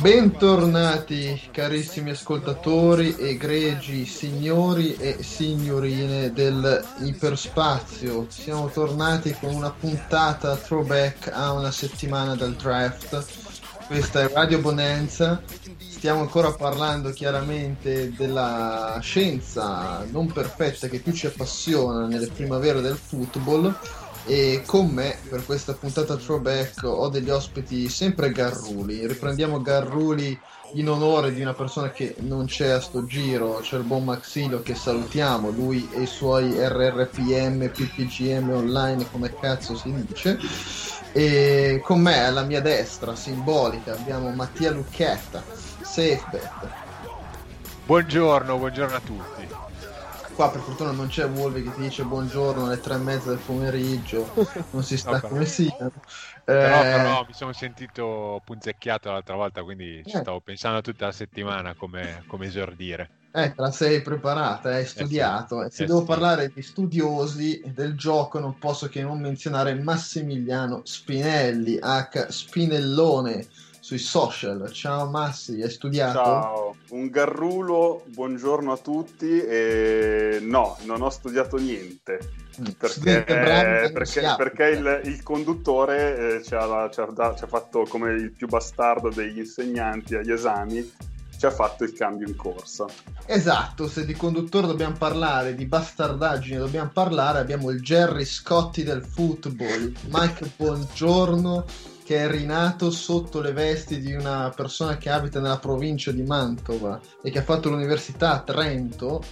Bentornati carissimi ascoltatori, egregi signori e signorine del iperspazio. Siamo tornati con una puntata throwback a una settimana dal draft. Questa è Radio Bonanza. Stiamo ancora parlando chiaramente della scienza non perfetta che più ci appassiona nelle primavere del football e con me per questa puntata throwback ho degli ospiti sempre garruli. Riprendiamo garruli in onore di una persona che non c'è a sto giro, c'è il buon Maxilo che salutiamo, lui e i suoi RRPM, PPGM online, come cazzo si dice. E con me alla mia destra, simbolica, abbiamo Mattia Lucchetta, SafeBet. Buongiorno, buongiorno a tutti. Qua per fortuna non c'è Wolvi che ti dice buongiorno alle tre e mezza del pomeriggio, non si sta No, come sia. Però, Eh, però mi sono sentito punzecchiato l'altra volta, quindi ci Eh. stavo pensando tutta la settimana come, come esordire. Eh, te la sei preparata, hai studiato. E se Eh devo sì. parlare di studiosi del gioco, non posso che non menzionare Massimiliano Spinelli, H. Spinellone, sui social. Ciao Massi, hai studiato? Ciao, un garrulo, buongiorno a tutti. E no, non ho studiato niente Mm, perché, perché- perché il, il conduttore eh, ci, ha, ci ha ci ha fatto come il più bastardo degli insegnanti agli esami, ci ha fatto il cambio in corsa. Esatto, se di conduttore dobbiamo parlare, di bastardaggine dobbiamo parlare, abbiamo il Jerry Scotti del football, Mike Buongiorno che è rinato sotto le vesti di una persona che abita nella provincia di Mantova e che ha fatto l'università a Trento.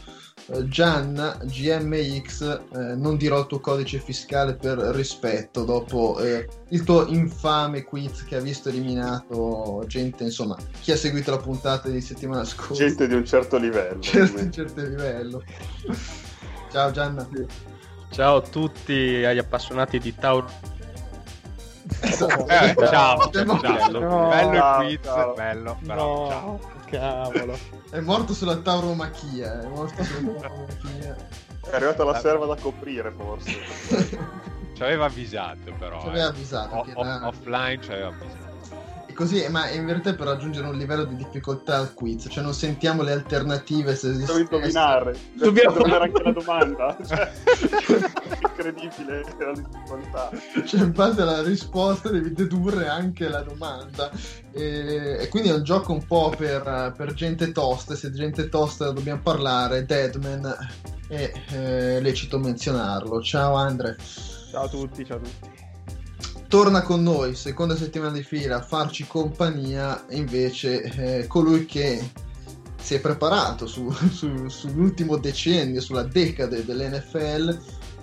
Eh, Gianna GMX, eh, non dirò il tuo codice fiscale per rispetto dopo eh, il tuo infame quiz che ha visto eliminato gente, insomma, chi ha seguito la puntata di settimana scorsa. Gente di un certo livello. certo, un certo livello. Ciao Gianna. Ciao a tutti agli appassionati di Tauro. Esatto. Eh, ciao, ciao, È, ciao. No. bello il quiz, ciao. bello, però ciao. cavolo. è morto sulla tauromachia. È morto sulla tauromachia. È arrivata la serva da coprire, forse. Ci aveva avvisato però. Ci aveva eh. avvisato O- era- offline ci aveva avvisato. Così, ma in verità per raggiungere un livello di difficoltà al quiz, cioè non sentiamo le alternative se esistono. indovinare. Dobbiamo- indovinare anche la domanda. Cioè, incredibile la difficoltà. Cioè, in base alla risposta devi dedurre anche la domanda. E, e quindi è un gioco un po' per, per gente tosta. Se di gente tosta dobbiamo parlare, Deadman è eh, lecito menzionarlo. Ciao Andre. Ciao a tutti, ciao a tutti. Torna con noi, seconda settimana di fila, a farci compagnia invece eh, colui che si è preparato su- su- sull'ultimo decennio, sulla decade dell'NFL,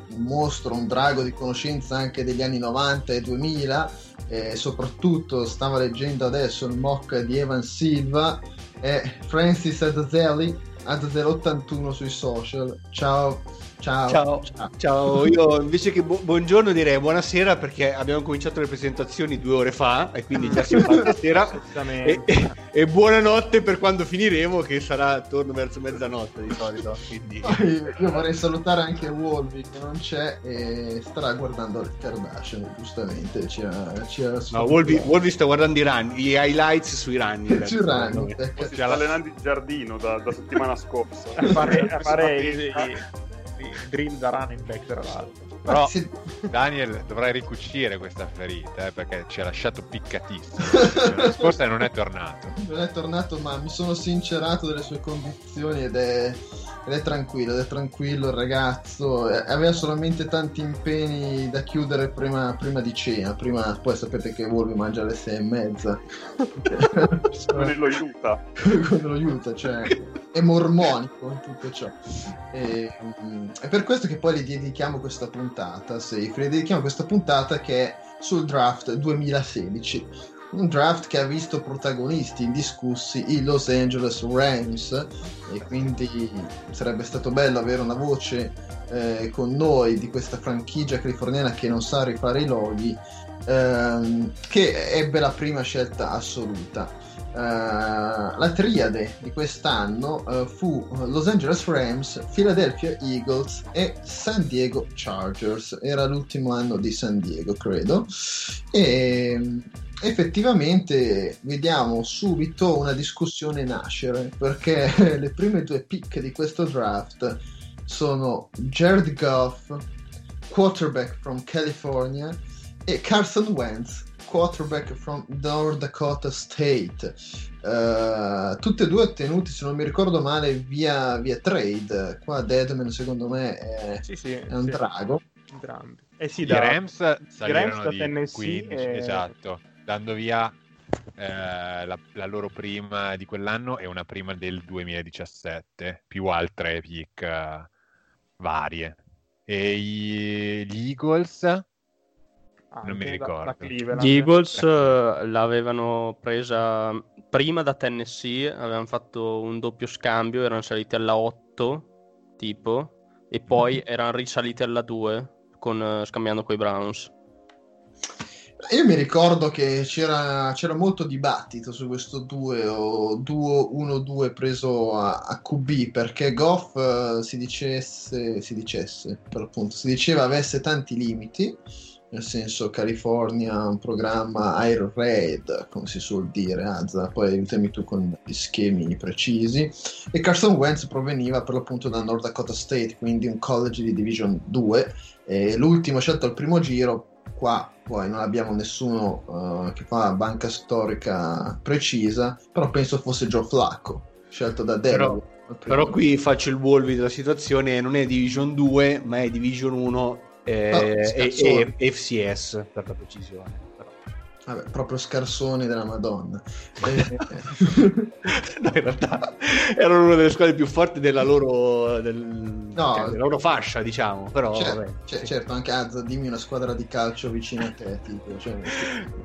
un mostro, un drago di conoscenza anche degli anni 90 e 2000, e soprattutto stava leggendo adesso il mock di Evan Silva, è Francis Azazelli, Azazel81 sui social. Ciao, ciao. Ciao, ciao, io invece che bu- buongiorno direi buonasera perché abbiamo cominciato le presentazioni due ore fa e quindi già si fa stasera e, e, e buonanotte per quando finiremo che sarà attorno verso mezzanotte di solito. Quindi... Io vorrei salutare anche Wolvi che non c'è e starà guardando le Kardashian, giustamente. Ci ha, ci ha No, Wolvi, Wolvi sta guardando i, run, gli highlights sui running. Sui ecco. sta allenando in giardino da, da settimana scorsa. A fare, a fare va i, drill da running back tra l'altro. Però. Daniel dovrai ricucire questa ferita eh, perché ci ha lasciato piccatissimo. La scorsa non è tornato. Non è tornato, ma mi sono sincerato delle sue condizioni ed è, ed è tranquillo, ed è tranquillo il ragazzo. Eh, Aveva solamente tanti impegni da chiudere prima, prima di cena. Prima, poi sapete che Wolvi mangia alle sei e mezza. Non lo aiuta. Quando lo aiuta, cioè è mormonico in tutto ciò. E, mm, è per questo che poi gli dedichiamo questa puntata, Safe. Le dedichiamo questa puntata che è sul draft 2016. Un draft che ha visto protagonisti indiscussi i Los Angeles Rams e quindi sarebbe stato bello avere una voce eh, con noi di questa franchigia californiana che non sa rifare i loghi ehm, che ebbe la prima scelta assoluta. Eh, la triade di quest'anno eh, fu Los Angeles Rams, Philadelphia Eagles e San Diego Chargers. Era l'ultimo anno di San Diego, credo. E effettivamente vediamo subito una discussione nascere perché le prime due pick di questo draft sono Jared Goff, quarterback from California, e Carson Wentz, quarterback from North Dakota State. Eh, tutte e due ottenuti, se non mi ricordo male, via, via trade. Qua Deadman, secondo me, è, Sì, sì, è un sì, drago. entrambi. Eh sì, I da, Rams salirono da di Tennessee 15, e- esatto, dando via eh, la, la loro prima di quell'anno e una prima del 2017, più altre pick eh, varie. E i- gli Eagles, anche non mi ricordo. da Cleveland. Cioè, Gli Eagles eh, l'avevano presa prima da Tennessee, avevano fatto un doppio scambio, erano saliti alla 8 tipo e poi erano risaliti alla 2 con, eh, scambiando coi Browns. Io mi ricordo che c'era, c'era molto dibattito su questo 2 o duo 1-2 preso a, a QB perché Goff eh, si dicesse, si dicesse, per appunto, si diceva avesse tanti limiti, nel senso California, un programma Air Raid, come si suol dire, Azza, poi aiutami tu con gli schemi precisi, e Carson Wentz proveniva per l'appunto da North Dakota State, quindi un college di Division 2, e l'ultimo scelto al primo giro qua poi non abbiamo nessuno eh, che fa banca storica precisa, però penso fosse Joe Flacco, scelto da al primo Però qui faccio il Wolvi della situazione, non è Division 2, ma è Division 1 eh, Ah, e, scarsone. e FCS per la precisione. Vabbè, proprio scarsoni della Madonna. Eh, No, in realtà erano una delle squadre più forti della loro, del- No. cioè, della loro fascia, diciamo. Però, certo, vabbè, cioè, sì. certo, anche Azza, dimmi una squadra di calcio vicino a te, tipo, cioè,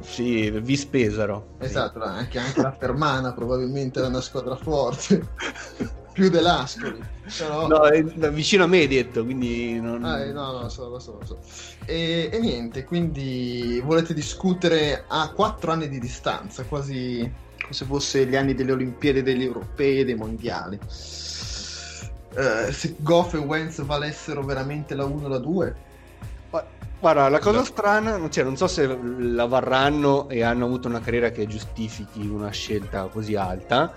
Sì, Vis Pesaro. esatto, anche, anche la Fermana probabilmente era una squadra forte, più dell'Ascoli, però... No, vicino a me hai detto, quindi non... Ah, eh, no, no, lo so, lo so, lo so. E, e niente, quindi volete discutere a quattro anni di distanza, quasi come se fosse gli anni delle Olimpiadi, degli Europei e dei Mondiali. Eh, se Goff e Wentz valessero veramente la 1 e la 2, Gua- Guarda, la cosa strana, cioè, non so se la varranno e hanno avuto una carriera che giustifichi una scelta così alta.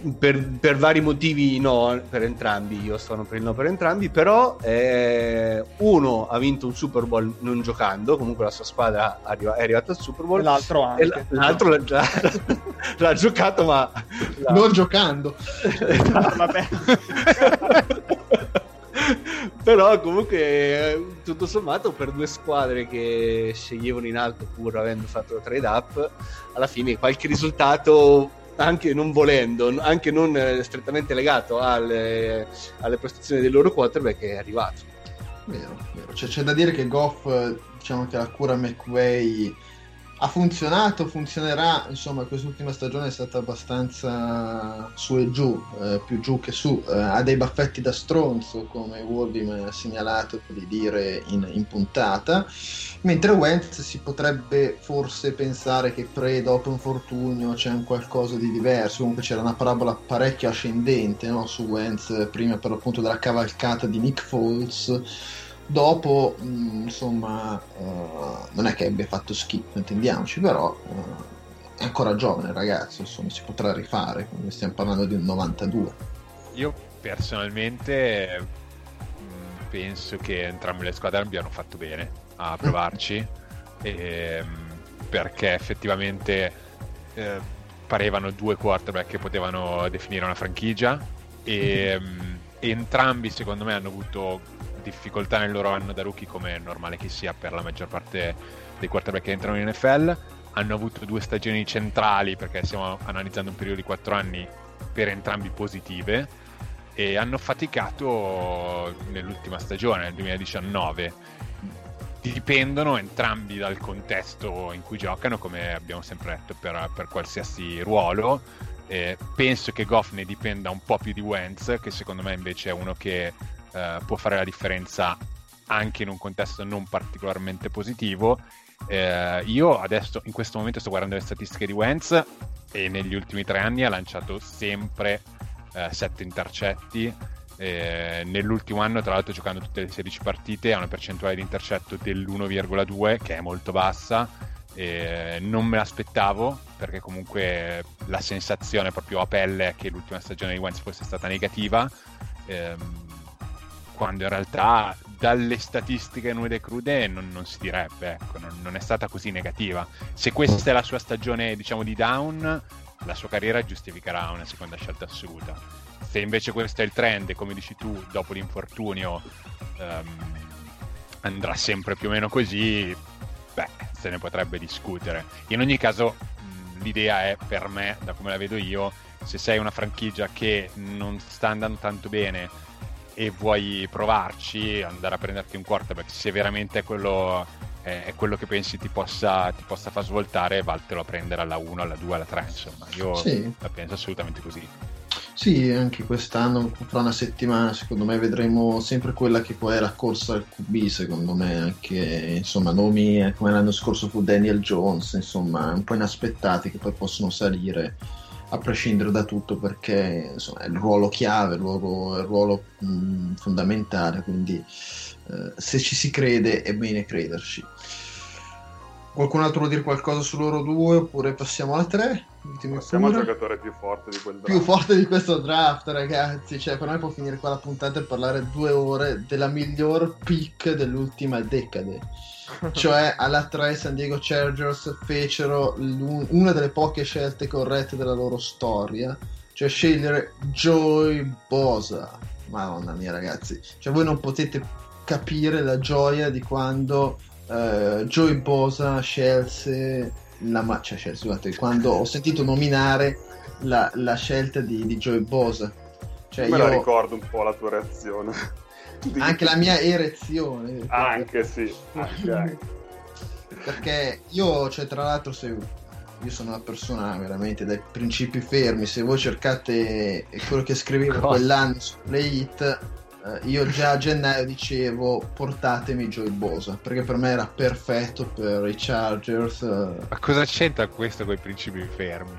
Per, per vari motivi no, per entrambi, io sono per il no per entrambi, però eh, uno ha vinto un Super Bowl non giocando, comunque la sua squadra arriva- è arrivata al Super Bowl, l'altro anche. l- l'altro l'ha, l'ha- l'ha giocato ma... l'ha- non giocando. Vabbè. Però comunque tutto sommato per due squadre che sceglievano in alto pur avendo fatto trade up, alla fine qualche risultato anche non volendo, anche non eh, strettamente legato alle, alle prestazioni del loro quarterback è arrivato. Vero, vero. Cioè, c'è da dire che Goff, eh, diciamo che la cura McVay ha funzionato, funzionerà, insomma quest'ultima stagione è stata abbastanza su e giù, eh, più giù che su, Eh, ha dei baffetti da stronzo come Wolby ha segnalato di dire in, in puntata, mentre Wentz si potrebbe forse pensare che pre dopo infortunio c'è un qualcosa di diverso, comunque c'era una parabola parecchio ascendente no, su Wentz prima per l'appunto della cavalcata di Nick Foles dopo mh, insomma eh, non è che abbia fatto schifo intendiamoci però eh, è ancora giovane il ragazzo insomma si potrà rifare quindi stiamo parlando di un 92 Io personalmente penso che entrambe le squadre abbiano fatto bene a provarci, ehm, perché effettivamente eh, parevano due quarterback che potevano definire una franchigia e ehm, entrambi secondo me hanno avuto difficoltà nel loro anno da rookie come è normale che sia per la maggior parte dei quarterback che entrano in NFL hanno avuto due stagioni centrali perché stiamo analizzando un periodo di quattro anni per entrambi positive e hanno faticato nell'ultima stagione, nel 2019. Dipendono entrambi dal contesto in cui giocano, come abbiamo sempre detto, per, per qualsiasi ruolo. Eh, penso che Goff ne dipenda un po' più di Wentz, che secondo me invece è uno che eh, può fare la differenza anche in un contesto non particolarmente positivo. Eh, io adesso in questo momento sto guardando le statistiche di Wentz e negli ultimi tre anni ha lanciato sempre eh, sette intercetti. Eh, nell'ultimo anno, tra l'altro, giocando tutte le 16 partite, ha una percentuale di intercetto dell'1,2 che è molto bassa. Eh, non me l'aspettavo perché comunque la sensazione proprio a pelle è che l'ultima stagione di Wentz fosse stata negativa. Ehm, quando in realtà dalle statistiche nude e crude non, non si direbbe, ecco, non, non, è stata così negativa. Se questa è la sua stagione, diciamo, di down, la sua carriera giustificherà una seconda scelta assoluta. Se invece questo è il trend, come dici tu, dopo l'infortunio um, andrà sempre più o meno così, beh, se ne potrebbe discutere. In ogni caso, l'idea è per me, da come la vedo io, se sei una franchigia che non sta andando tanto bene e vuoi provarci, andare a prenderti un quarterback, se veramente è quello, è, è quello che pensi ti possa, ti possa, far svoltare, valtelo a prendere alla 1, alla 2, alla 3, insomma, io sì. la penso assolutamente così. Sì, anche quest'anno, fra una settimana, secondo me vedremo sempre quella che poi è la corsa al QB, secondo me, anche insomma nomi eh, come l'anno scorso fu Daniel Jones, insomma, un po' inaspettati che poi possono salire a prescindere da tutto perché insomma, è il ruolo chiave, il ruolo, il ruolo mh, fondamentale, quindi eh, se ci si crede è bene crederci. Qualcun altro vuole dire qualcosa su loro due oppure passiamo alla 3? Passiamo al giocatore più forte di quel draft. Più forte di questo draft, ragazzi. Cioè, per me può finire qua la puntata e parlare due ore della miglior pick dell'ultima decade. Cioè, alla 3 San Diego Chargers fecero una delle poche scelte corrette della loro storia. Cioè, scegliere Joy Bosa. Madonna mia, ragazzi. Cioè, voi non potete capire la gioia di quando uh, Joey Bosa scelse la ma- cioè, scelse, scusate, quando ho sentito nominare la, la scelta di, di Joey Bosa. Cioè, Me io... la ricordo un po' la tua reazione. Anche la mia erezione. Anche sì, anche, anche. Perché io, cioè, tra l'altro, se io sono una persona veramente dai principi fermi. Se voi cercate quello che scrivevo Cosa? quell'anno su Play It, eh, io già a gennaio dicevo portatemi Joey Bosa perché per me era perfetto per i Chargers. Eh. Ma cosa c'entra questo con i principi fermi?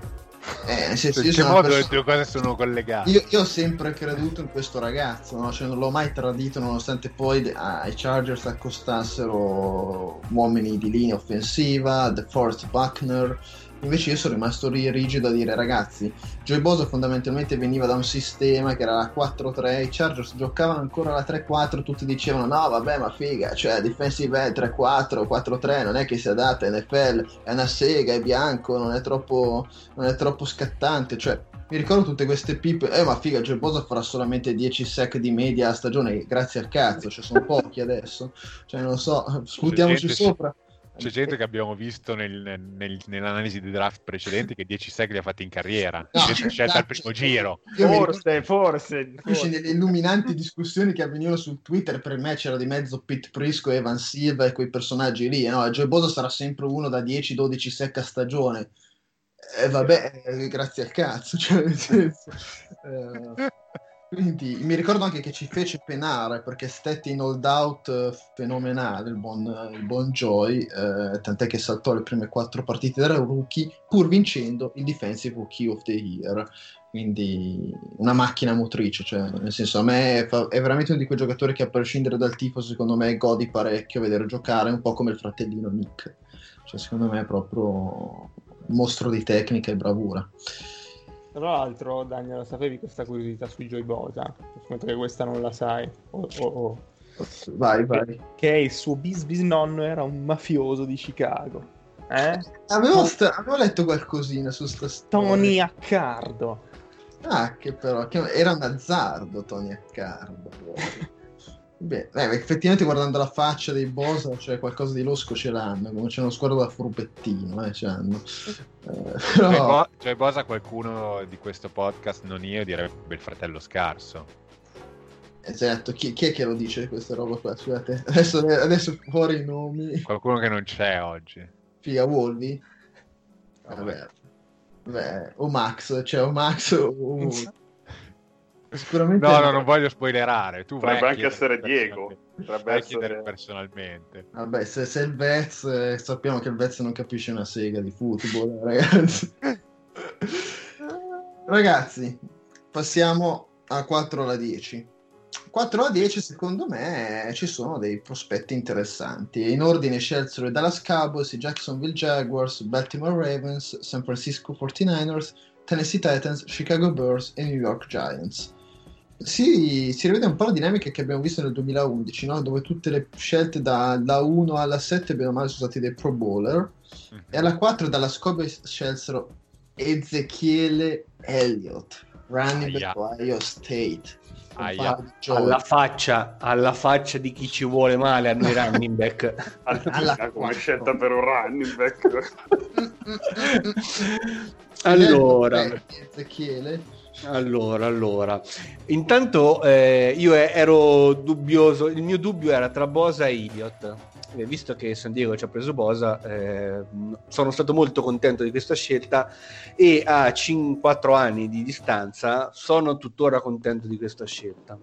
Eh, nel senso, in che modo persona... le due cose sono collegate? Io, io, ho sempre creduto in questo ragazzo, no? cioè, non l'ho mai tradito nonostante poi ai Chargers accostassero uomini di linea offensiva, The Forest Buckner, Invece io sono rimasto lì rigido a dire ragazzi, Joey Bosa fondamentalmente veniva da un sistema che era la 4-3, i Chargers giocavano ancora la 3-4, tutti dicevano no vabbè ma figa, cioè defensive end 3-4, 4-3 non è che si adatta NFL, è una sega, è bianco, non è troppo, non è troppo scattante, cioè mi ricordo tutte queste pippe, eh ma figa, Joey Bosa farà solamente 10 sec di media a stagione, grazie al cazzo, cioè sono pochi adesso, cioè non so, sputiamoci sopra. Sì c'è gente che abbiamo visto nel, nel, nell'analisi dei draft precedenti che 10 sec li ha fatti in carriera, no, scelta al primo giro. Forse, forse, forse. Nelle illuminanti discussioni che avvenivano su Twitter, per me c'era di mezzo Pete Prisco, Evan Silva e quei personaggi lì. No, Joe Bosa sarà sempre uno da 10-12 sec a stagione. E eh, vabbè, grazie al cazzo. Cioè, nel senso, eh, quindi mi ricordo anche che ci fece penare perché stette in hold out eh, fenomenale il buon, il buon Joy, eh, tant'è che saltò le prime quattro partite da rookie pur vincendo il Defensive Rookie of the Year. Quindi una macchina motrice, cioè, nel senso a me è, è, veramente uno di quei giocatori che a prescindere dal tifo secondo me godi parecchio vedere giocare, un po' come il fratellino Nick. Cioè, secondo me è proprio un mostro di tecnica e bravura. Tra l'altro, Daniel, sapevi questa curiosità su Joy Bosa? Scommetto che questa non la sai. Oh, oh, oh. Vai, vai. Che il suo bis bisnonno era un mafioso di Chicago. Eh? Avevo, sta- avevo letto qualcosina su sta storia. Tony Accardo. Ah, che però che era un azzardo Tony Accardo. Beh, eh, effettivamente guardando la faccia dei Bosa, cioè qualcosa di losco ce l'hanno, come c'è uno sguardo da furbettino, eh, ce l'hanno. Eh, Cioè, però... Bo- cioè, Bosa qualcuno di questo podcast, non io, direbbe il fratello scarso. Esatto, chi, chi è che lo dice questa roba qua? Scusate, adesso, adesso fuori i nomi. Qualcuno che non c'è oggi. Figa, Wolvi? Vabbè. Beh, o Max, cioè o Max o. Sicuramente No, no, non voglio spoilerare. Tu Potrebbe anche essere Diego. personalmente. Potrebbe essere- chiedere personalmente. Vabbè, se, se il Vez, eh, sappiamo che il Vez non capisce una sega di football, ragazzi. ragazzi, passiamo a 4 alla 10. 4 alla 10, secondo me, ci sono dei prospetti interessanti. In ordine scelsero i Dallas Cowboys, i Jacksonville Jaguars, Baltimore Ravens, San Francisco 49ers, Tennessee Titans, Chicago Bears e New York Giants. Si, si rivede un po' la dinamica che abbiamo visto nel 2011, no? dove tutte le scelte dalla 1 alla 7 bene o male sono stati dei Pro Bowler e alla 4 dalla Cowboys scelsero Ezechiele Elliott, running back Aia. Ohio State. Alla faccia, alla faccia di chi ci vuole male a noi running back. Alla come scelta per un running back. allora, Ezechiele. Allora, allora. Intanto eh, io ero dubbioso, il mio dubbio era tra Bosa e Idiot. Eh, visto che San Diego ci ha preso Bosa, eh, sono stato molto contento di questa scelta e a 4 anni di distanza sono tuttora contento di questa scelta.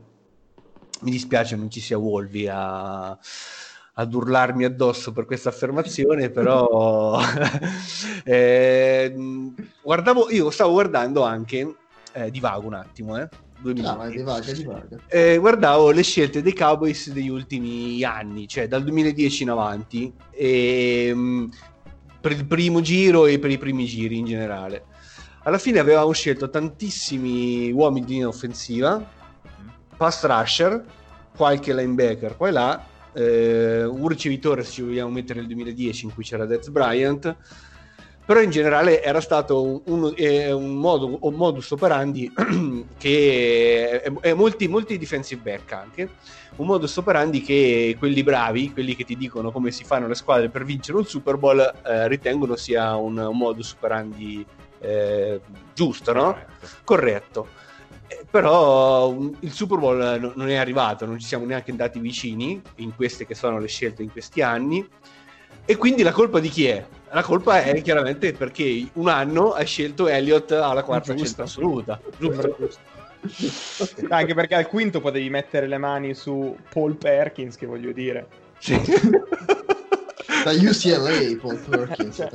Mi dispiace non ci sia Wolvi a, ad urlarmi addosso per questa affermazione, però eh, guardavo, io stavo guardando anche, eh, divago un attimo, eh, due minuti. divaga, divaga. Eh, guardavo le scelte dei Cowboys degli ultimi anni, cioè dal 2010 in avanti, e, mh, per il primo giro e per i primi giri in generale. Alla fine avevamo scelto tantissimi uomini di linea offensiva, pass rusher, qualche linebacker qua e là, eh, un ricevitore se ci vogliamo mettere nel 2010 in cui c'era Dez Bryant, però in generale era stato un, un- un modo, un modus operandi che è, è molti, molti defensive back anche un modus operandi che quelli bravi quelli che ti dicono come si fanno le squadre per vincere un Super Bowl eh, ritengono sia un, modus operandi eh, giusto no? Corretto. corretto Eh, però il Super Bowl no- non è arrivato non ci siamo neanche andati vicini in queste che sono le scelte in questi anni e quindi la colpa di chi è? La colpa è chiaramente perché un anno hai scelto Elliott alla quarta Giusto. scelta assoluta. Giusto? Anche perché al quinto potevi mettere le mani su Paul Perkins, che voglio dire. Sì. Da UCLA, Paul Perkins.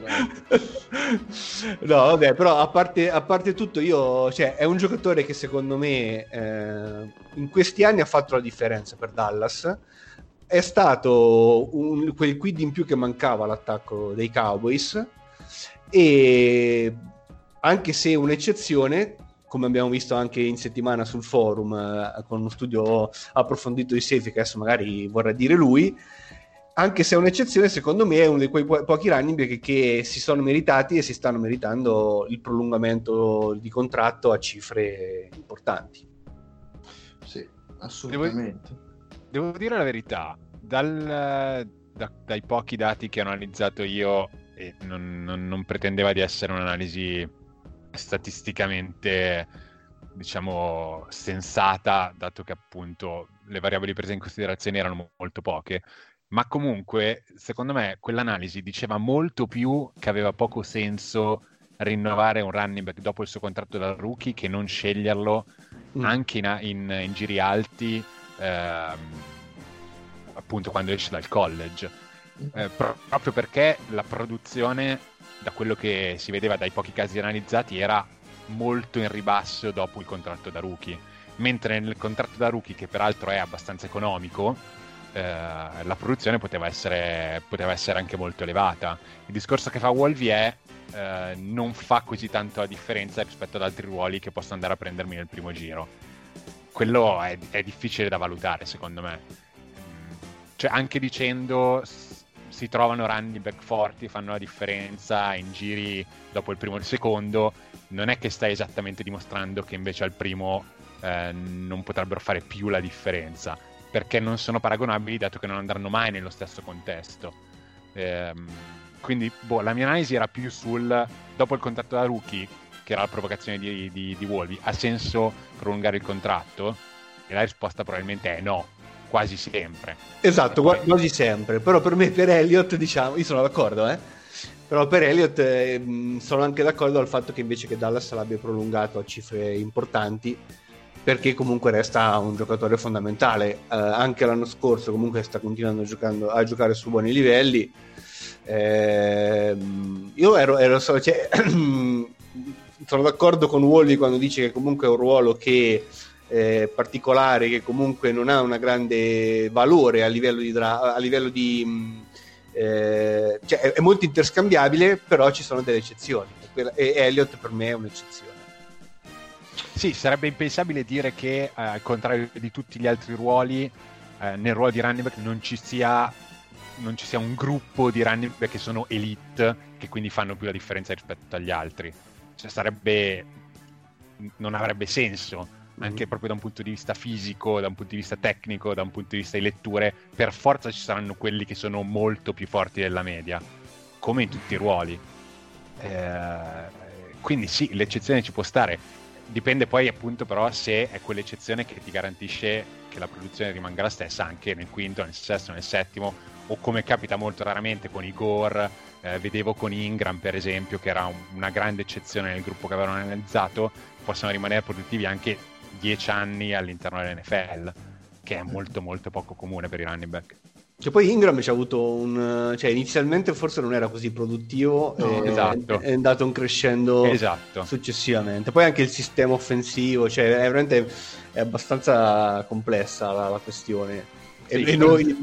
No, vabbè, però a parte, a parte tutto, io, cioè, è un giocatore che secondo me eh, in questi anni ha fatto la differenza per Dallas. È stato un- quel quid in più che mancava all'attacco dei Cowboys. E anche se un'eccezione, come abbiamo visto anche in settimana sul forum eh, con uno studio approfondito di safety, che adesso magari vorrà dire lui, anche se è un'eccezione, secondo me è uno di quei po- pochi running back che, che si sono meritati e si stanno meritando il prolungamento di contratto a cifre importanti. Sì, assolutamente. Devo dire la verità, dal- da- dai pochi dati che ho analizzato io, e non, non- non pretendeva di essere un'analisi statisticamente, diciamo, sensata, dato che appunto le variabili prese in considerazione erano mo- molto poche, ma comunque, secondo me, quell'analisi diceva molto più che aveva poco senso rinnovare un running back dopo il suo contratto da rookie che non sceglierlo Mm. anche in, in- in giri alti, ehm, appunto quando esce dal college. Eh, pro- proprio perché la produzione, da quello che si vedeva dai pochi casi analizzati, era molto in ribasso dopo il contratto da rookie. Mentre nel contratto da rookie, che peraltro è abbastanza economico, eh, la produzione poteva essere, poteva essere anche molto elevata. Il discorso che fa Wolvi è eh, non fa così tanto la differenza rispetto ad altri ruoli che posso andare a prendermi nel primo giro. Quello è, è difficile da valutare, secondo me. cioè anche dicendo si trovano running back forti, fanno la differenza in giri dopo il primo e il secondo, non è che stai esattamente dimostrando che invece al primo eh, non potrebbero fare più la differenza, perché non sono paragonabili dato che non andranno mai nello stesso contesto. Ehm, quindi boh, la mia analisi era più sul dopo il contratto da rookie, che era la provocazione di, di, di Wolvi, ha senso prolungare il contratto? E la risposta probabilmente è no, quasi sempre. Esatto, Poi- quasi sempre. Però per me, per Elliott, diciamo, io sono d'accordo, eh. Però per Elliott eh, mh, sono anche d'accordo al fatto che invece che Dallas l'abbia prolungato a cifre importanti, perché comunque resta un giocatore fondamentale. Eh, anche l'anno scorso comunque sta continuando giocando, a giocare su buoni livelli. Ehm, io ero, ero cioè, sono d'accordo con Wally quando dice che comunque è un ruolo che eh, particolare che comunque non ha un grande valore a livello di, dra- a livello di mh, eh, cioè è, è molto interscambiabile però ci sono delle eccezioni e, e Elliott per me è un'eccezione Sì, sarebbe impensabile dire che eh, al contrario di tutti gli altri ruoli, eh, nel ruolo di running back non ci sia non ci sia un gruppo di running back che sono elite che quindi fanno più la differenza rispetto agli altri. Cioè sarebbe non avrebbe senso anche proprio da un punto di vista fisico, da un punto di vista tecnico, da un punto di vista di letture, per forza ci saranno quelli che sono molto più forti della media, come in tutti i ruoli. Eh, quindi sì, l'eccezione ci può stare. Dipende poi appunto però se è quell'eccezione che ti garantisce che la produzione rimanga la stessa anche nel quinto, nel sesto, nel settimo, o come capita molto raramente con i Gore, eh, vedevo con Ingram per esempio, che era un- una grande eccezione nel gruppo che avevano analizzato, possono rimanere produttivi anche 10 anni all'interno dell'NFL, che è molto molto poco comune per i running back. Cioè, poi Ingram ci ha avuto un. Cioè, inizialmente forse non era così produttivo, No, e esatto. è andato un crescendo Esatto. successivamente. Poi anche il sistema offensivo, cioè, è veramente è abbastanza complessa la, la questione. E, Sì, e noi.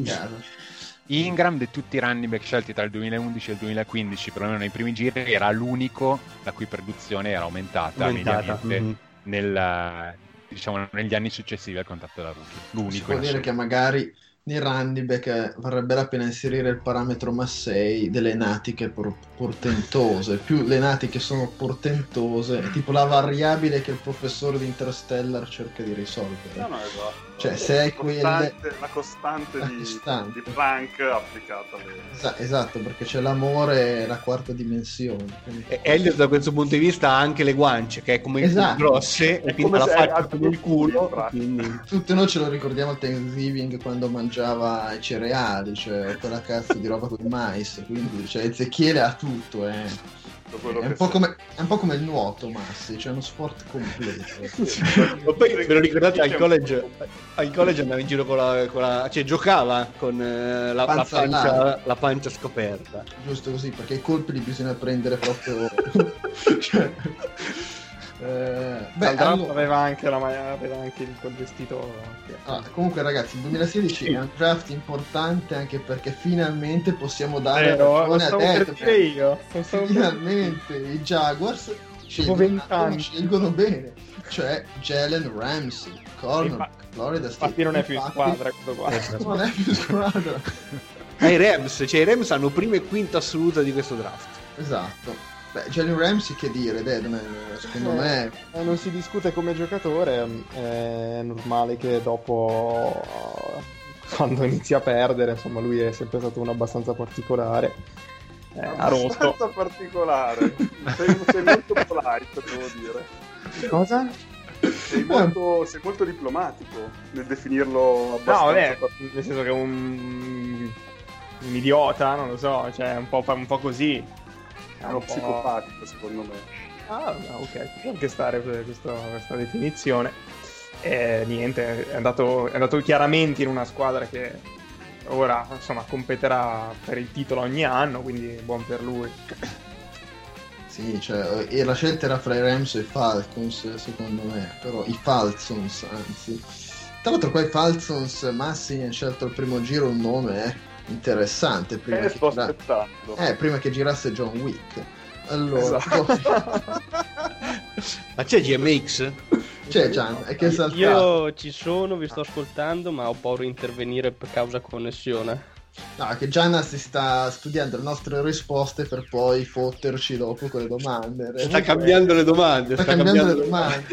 Ingram di tutti i running back scelti tra il 2011 e il 2015, perlomeno nei primi giri, era l'unico la cui produzione era aumentata, Aumentata, mediamente mhm. nel, diciamo, negli anni successivi al contatto da rookie. Si L'unico può in dire che magari nei running back eh, varrebbe la pena inserire il parametro Massey delle natiche por- portentose. Più le natiche sono portentose, è tipo la variabile che il professore di Interstellar cerca di risolvere. No, no, esatto. Cioè, se hai la quelle- costante, la costante, La di, costante. di Planck applicata alle... Esa- esatto, perché c'è l'amore e la quarta dimensione. quindi- E Elliot da questo punto di vista ha anche le guance, che è come Esatto. grosse, È e quindi come la faccia come il culo. Quindi... Tutti noi ce lo ricordiamo al Thanksgiving quando mangiava i cereali, cioè quella cazzo di roba con il mais. Quindi cioè, Ezechiele ha tutto, eh. Tutto quello È un, come, è un po' come il nuoto, Massi, c'è uno sport completo. Ma poi ve lo ricordate al college, al college andava in giro con la, con la- cioè giocava con eh, la, la Panza pancia, la pancia scoperta. Giusto così, perché i colpi li bisogna prendere proprio. cioè, eh, beh, allora- aveva anche la maglia, aveva anche il quel vestito. che- Ah, comunque ragazzi, il 2016 è un draft importante anche perché finalmente possiamo dare Vero, lo ragione a Deadman. io. Finalmente i Jaguars scelgono, vent'anni. scelgono bene, cioè Jalen Ramsey, corner, Florida State. Infatti non è più in Infatti, squadra questo qua. Non è più squadra. Ah, i Rams, cioè i Rams hanno prima e quinta assoluta di questo draft. Esatto. Beh, Jalen Ramsey che dire, Deadman, secondo Eh, me eh, non si discute come giocatore, è normale che dopo, quando inizia a perdere, insomma, lui è sempre stato uno abbastanza particolare. Eh, ha rotto. abbastanza particolare. sei, sei molto polite, devo dire. Cosa? Sei molto, sei molto diplomatico nel definirlo abbastanza No, vabbè, nel senso che è un, un idiota, non lo so, cioè un po', un po' così. È uno psicopatico, secondo me. Ah, no, ok, può anche stare que- questo- questa definizione. E niente, è andato, è andato chiaramente in una squadra che ora insomma competerà per il titolo ogni anno, quindi buon per lui. Sì, cioè, e la scelta era fra i Rams e i Falcons, secondo me, però i Falcons, anzi. Tra l'altro qua i Falcons, Massi ha scelto il primo giro un nome eh, interessante, prima, Eh, che sto gira- eh, prima che girasse John Wick. Allora, Esatto. Ma c'è GMX? C'è Gian, è che è saltato. Io ci sono, vi sto ascoltando, ma ho paura di intervenire per causa connessione. No, che Gianna si sta studiando le nostre risposte per poi fotterci dopo con le domande. Sta cambiando le domande. Sta, cambiando, le domande.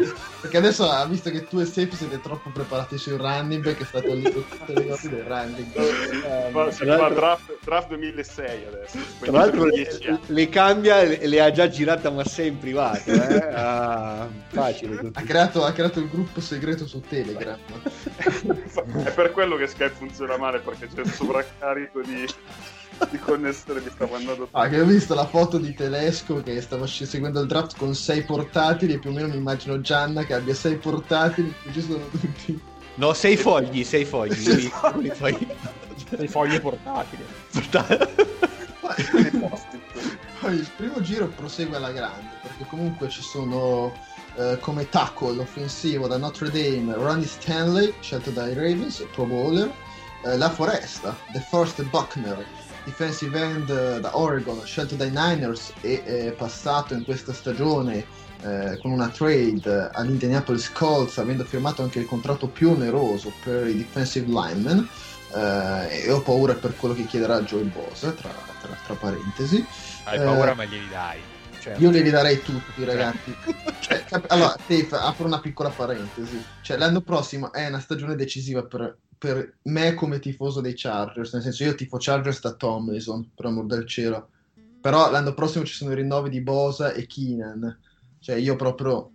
Perché adesso ha visto che tu e Sepp siete troppo preparati sul running back, è stato lì con tutte le cose del running back. si fa draft, draft 2006 adesso. Tra l'altro le, 10 anni. le cambia e le ha già girate a Massè in privato. Eh? Ah, facile tutto. Ha creato, ha creato il gruppo segreto su Telegram. È per quello che Skype funziona male perché c'è il sovraccarico di, di connessione che sta mandando Ah, che ho visto la foto di Telesco che stava seguendo il draft con sei portatili e più o meno mi immagino Gianna che abbia sei portatili e ci sono tutti. No, sei fogli, sei fogli. Lui- lui poi- Dei fogli portatili. Poi il primo giro prosegue alla grande perché comunque ci sono eh, come tackle offensivo da Notre Dame Ronnie Stanley scelto dai Ravens, Pro Bowler, eh, La Foresta, The First Buckner, defensive end eh, da Oregon scelto dai Niners e eh, passato in questa stagione eh, con una trade all'Indianapolis Colts avendo firmato anche il contratto più oneroso per i defensive linemen eh, e ho paura per quello che chiederà Joey Bosa tra, tra- tra parentesi Hai Eh, paura, ma glieli dai. Certo. io li ridarei tutti, ragazzi. Cioè, cap- allora, Steve, apro una piccola parentesi. Cioè, l'anno prossimo è una stagione decisiva per, per me come tifoso dei Chargers. Nel senso, io tifo Chargers da Tomlinson, per amor del cielo. Però l'anno prossimo ci sono i rinnovi di Bosa e Keenan. Cioè, io proprio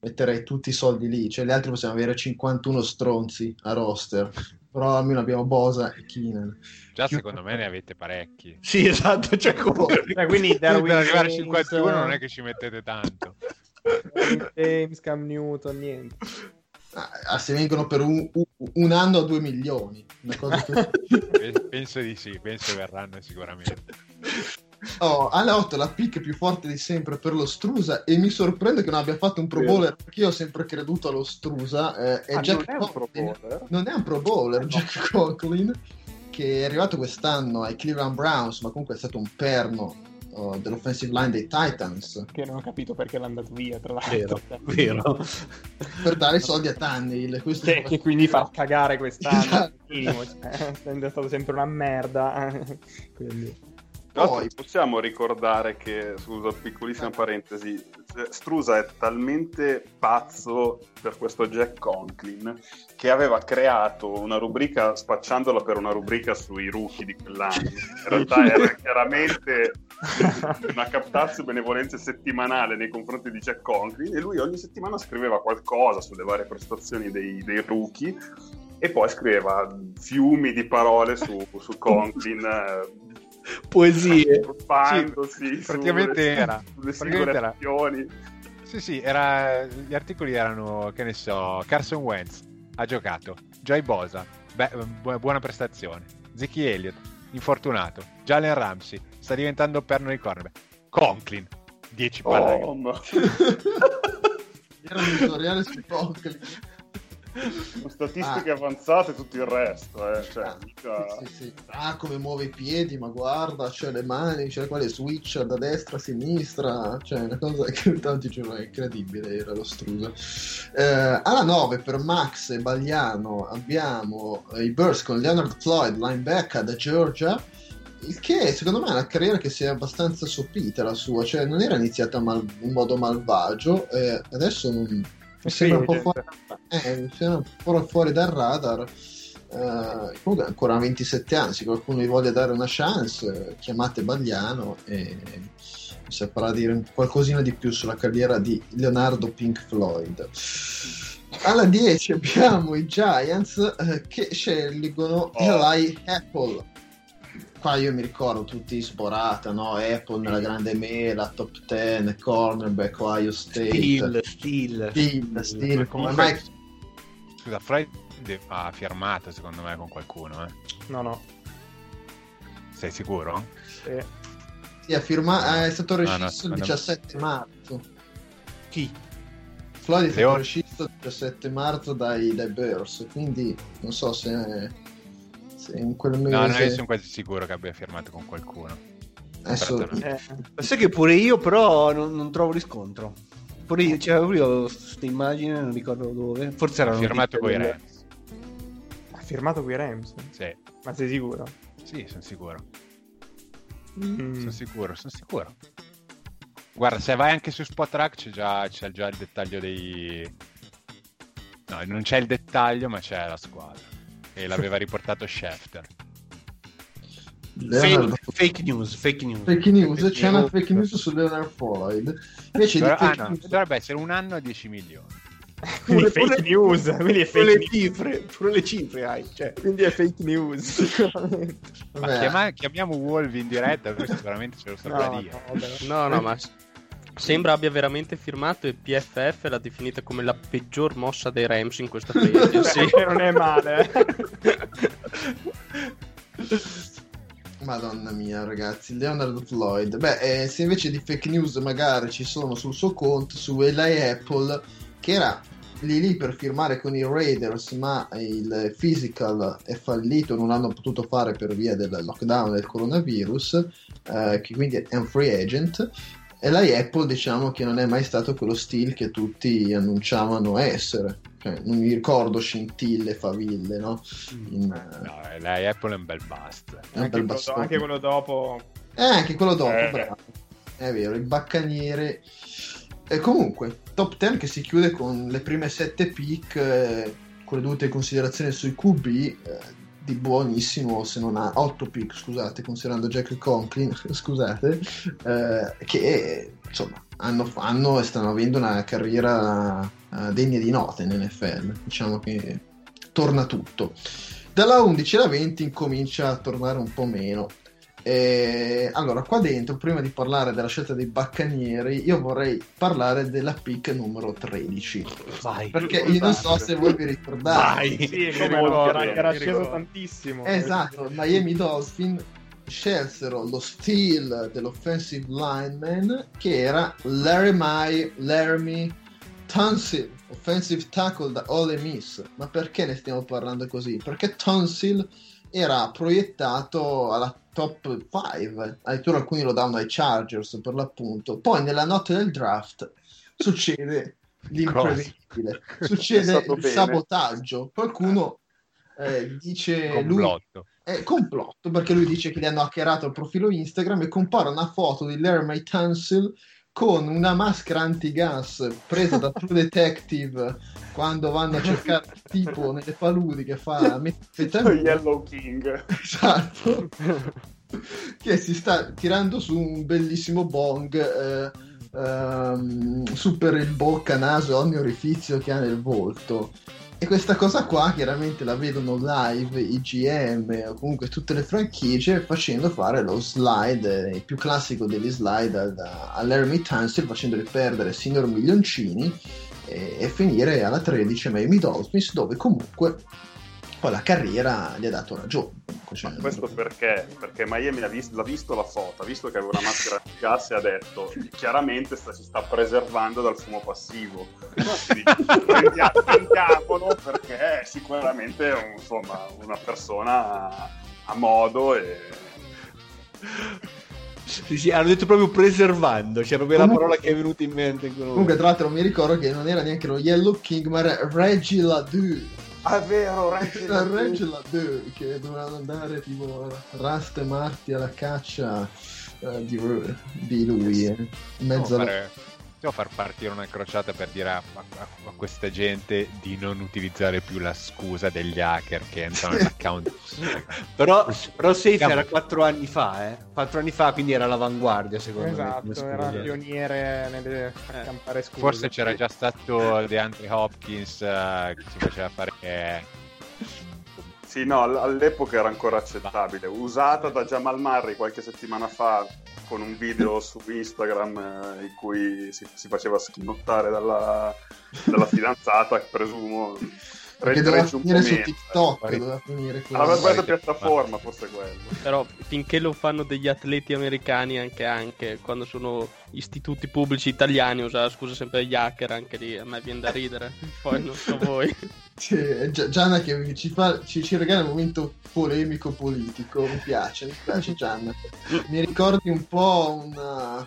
metterei tutti i soldi lì. Cioè, gli altri possiamo avere 51 stronzi a roster. Però almeno abbiamo Bosa e Keenan. Già secondo me ne avete parecchi. Sì, esatto. Cioè, comunque... Eh, quindi per arrivare a James, 51 non è che ci mettete tanto. James, Cam Newton, niente. Ah, se vengono per un, un- anno a 2 milioni. Una cosa così. Pe- Penso di sì, penso che verranno sicuramente. Oh, alla 8 la pick più forte di sempre per lo Strusa e mi sorprende che non abbia fatto un pro Vero. bowler perché io ho sempre creduto allo Strusa eh, è Ah, Jack non è un pro Conklin. bowler? non è un pro bowler Jack Conklin che è arrivato quest'anno ai Cleveland Browns ma comunque è stato un perno oh, dell'offensive line dei Titans Che non ho capito perché l'ha andato via, tra l'altro. Vero, vero. per dare i soldi a Tannehill questo Che, che quindi fa cagare quest'anno. Esatto. minimo, cioè, è stato sempre una merda. eh. quindi... Poi- possiamo ricordare che, scusa, piccolissima parentesi, Strusa è talmente pazzo per questo Jack Conklin che aveva creato una rubrica, spacciandola per una rubrica sui rookie di quell'anno. In realtà era chiaramente una captazio benevolenza settimanale nei confronti di Jack Conklin e lui ogni settimana scriveva qualcosa sulle varie prestazioni dei, dei rookie e poi scriveva fiumi di parole su, su Conklin. eh, Poesie. Sì, praticamente sulle, era. sulle singole azioni. Sì, sì, era... gli articoli erano, che ne so, Carson Wentz ha giocato, Joy Bosa, beh, bu- buona prestazione, Zeki Elliott, infortunato, Jalen Ramsey, sta diventando perno di cornerback, Conklin, 10 palle. Oh, era un tutoriale su Conklin con statistiche avanzate e tutto il resto. Eh. Cioè, Ah, mica- sì, sì. Ah, come muove i piedi, ma guarda, c'è le mani, c'è quale switch da destra a sinistra, cioè una cosa che tanti dicevano è incredibile, era lo Strusa. Eh, alla 9 per Max e Bagliano abbiamo eh, i Burst con Leonard Floyd, linebacker da Georgia, il che secondo me è una carriera che si è abbastanza sopita la sua, cioè non era iniziata mal- in modo malvagio, e adesso non- mi sembra un po' fuori, eh, mi sembra un po' fuori dal radar. Eh, comunque ancora 27 anni, se qualcuno gli voglia dare una chance, chiamate Bagliano e mi saprà dire qualcosina di più sulla carriera di Leonardo Pink Floyd. Alla 10 abbiamo i Giants eh, che scelgono Oh. Eli Apple. Qua io mi ricordo tutti sborata, no? Apple nella grande mela, top 10, cornerback, Ohio State. Steel, steel. Steel, Steel, come mai Scusa, Floyd ha firmato secondo me con qualcuno, eh. No, no. Sei sicuro? Sì. Sì, ha firma- è stato No, no, rescisso il secondo me- 17 marzo. Chi? Floyd è stato rescisso il 17 marzo dai, dai Bears, quindi non so se, se in quel mese... No, no, io sono quasi sicuro che abbia firmato con qualcuno. adesso- Eh, Sai che pure io, però, non, non trovo riscontro. pure io, c'era pure io questa immagine, non ricordo dove. Forse era firmato con i Rams. Ha firmato qui Rams? Sì, Ma sei sicuro? sì, sono sicuro. Mm. Sono sicuro, sono sicuro. Guarda, se vai anche su Spotrack c'è già, c'è già il dettaglio dei... No, non c'è il dettaglio, ma c'è la squadra. E l'aveva riportato Schefter. Leonard- Fake, fake news, fake news. Fake news, Fake c'è una news. fake news su Leonard Floyd. Invece Però- di ah no, news- dovrebbe essere un anno a 10 milioni. Quindi Pure- fake pure- news, quindi è fake le news. cifre, pure le cifre hai. Cioè. Quindi è fake news. Ma chiama- chiamiamo Wolf in diretta, lui sicuramente ce lo saprà No, dire. no. No, no, ma sembra abbia veramente firmato e PFF l'ha definita come la peggior mossa dei Rams in questa free. Sì, non è male. Madonna mia, ragazzi, Leonard Floyd. Beh, eh, se invece di fake news magari ci sono sul suo conto su Eli Apple, che era lì lì per firmare con i Raiders, ma il physical è fallito, non l'hanno potuto fare per via del lockdown del coronavirus, eh, che quindi è un free agent. Eli Apple diciamo che non è mai stato quello stile che tutti annunciavano essere. Cioè, non mi ricordo scintille, faville, no? In, eh, No, eh, lei Apple è un bel bust. è un anche, bel quello, bastone. anche quello dopo. Eh, anche quello dopo, Eh. bravo. È vero, il baccaniere. E comunque, top 10 che si chiude con le prime 7 pick, eh, con le dovute considerazioni sui QB, eh, di buonissimo, se non ha 8 pick, scusate, considerando Jack Conklin, scusate, eh, che insomma hanno, fanno e stanno avendo una carriera eh, degna di note in. Diciamo che torna tutto. Dalla 11 alla 20 incomincia a tornare un po' meno. E, allora, qua dentro, prima di parlare della scelta dei baccanieri, io vorrei parlare della pick numero 13. Vai. Perché io non so se voi vi ricordate. Vai. Sì, Come no, era, ricordo. sceso tantissimo. Esatto, Miami Dolphin scelsero lo steal dell'offensive lineman che era Laramie Laramie Tunsil, offensive tackle da Ole Miss. Ma perché ne stiamo parlando così? Perché Tunsil era proiettato alla top 5, addirittura alcuni lo davano ai Chargers per l'appunto. Poi nella notte del draft succede l'imprevedibile, succede il bene. sabotaggio. Qualcuno eh, dice lui Complotto. è complotto perché lui dice che gli hanno hackerato il profilo Instagram e compare una foto di Laramie Tunsil con una maschera antigas presa da True Detective quando vanno a cercare il tipo nelle paludi che fa Lo metanfetamina Yellow King. esatto che si sta tirando su un bellissimo bong eh, ehm, su per il bocca, naso ogni orifizio che ha nel volto e questa cosa qua chiaramente la vedono live i GM o comunque tutte le franchigie facendo fare lo slide, il più classico degli slide al- all'Hermie Tunsil facendoli perdere signor milioncini e, e finire alla 13 Miami Dolphins dove comunque poi la carriera gli ha dato ragione. Cioè, Ma questo perché? Perché Miami l'ha, vis- l'ha visto la foto, ha visto che aveva una maschera di gas e ha detto chiaramente sta- si sta preservando dal fumo passivo. Prendiamolo perché è sicuramente un- insomma, una persona a, a modo e Sì, sì, hanno detto proprio preservando, c'è proprio la Comunque- parola che è venuta in mente. Comunque, tra l'altro, mi ricordo che non era neanche lo Yellow King, ma era Reggie Ladue. Ah, è vero, Era Reggie Ladue che dovevano andare tipo Rust e Marti alla caccia eh, di, di lui. eh, in mezzo alla... fare, devo far partire una crociata per dire a, a- a questa gente di non utilizzare più la scusa degli hacker che entrano nell'account. Però, però Safe Cavolo. era quattro anni fa, eh. Quattro anni fa, quindi era all'avanguardia, secondo me. come Esatto, era pioniere nelle Eh, campare scuse. Forse c'era già stato DeAndre Hopkins eh, che si faceva fare eh, Sì, no, all- all'epoca era ancora accettabile. Usata da Jamal Murray qualche settimana fa con un video su Instagram eh, in cui si, si faceva schinottare dalla, dalla fidanzata, presumo. Perché Regge- doveva finire su. TikTok. Doveva finire Aveva sbagliato Poi- piattaforma, forse quello. Però finché lo fanno degli atleti americani, anche, anche quando sono istituti pubblici italiani, usa la scusa sempre degli hacker, anche lì a me viene da ridere. Poi non so voi. Sì, Gianna che ci, fa, ci, ci regala un momento polemico politico. Mi piace, mi piace Gianna. Mi ricordi un po' una-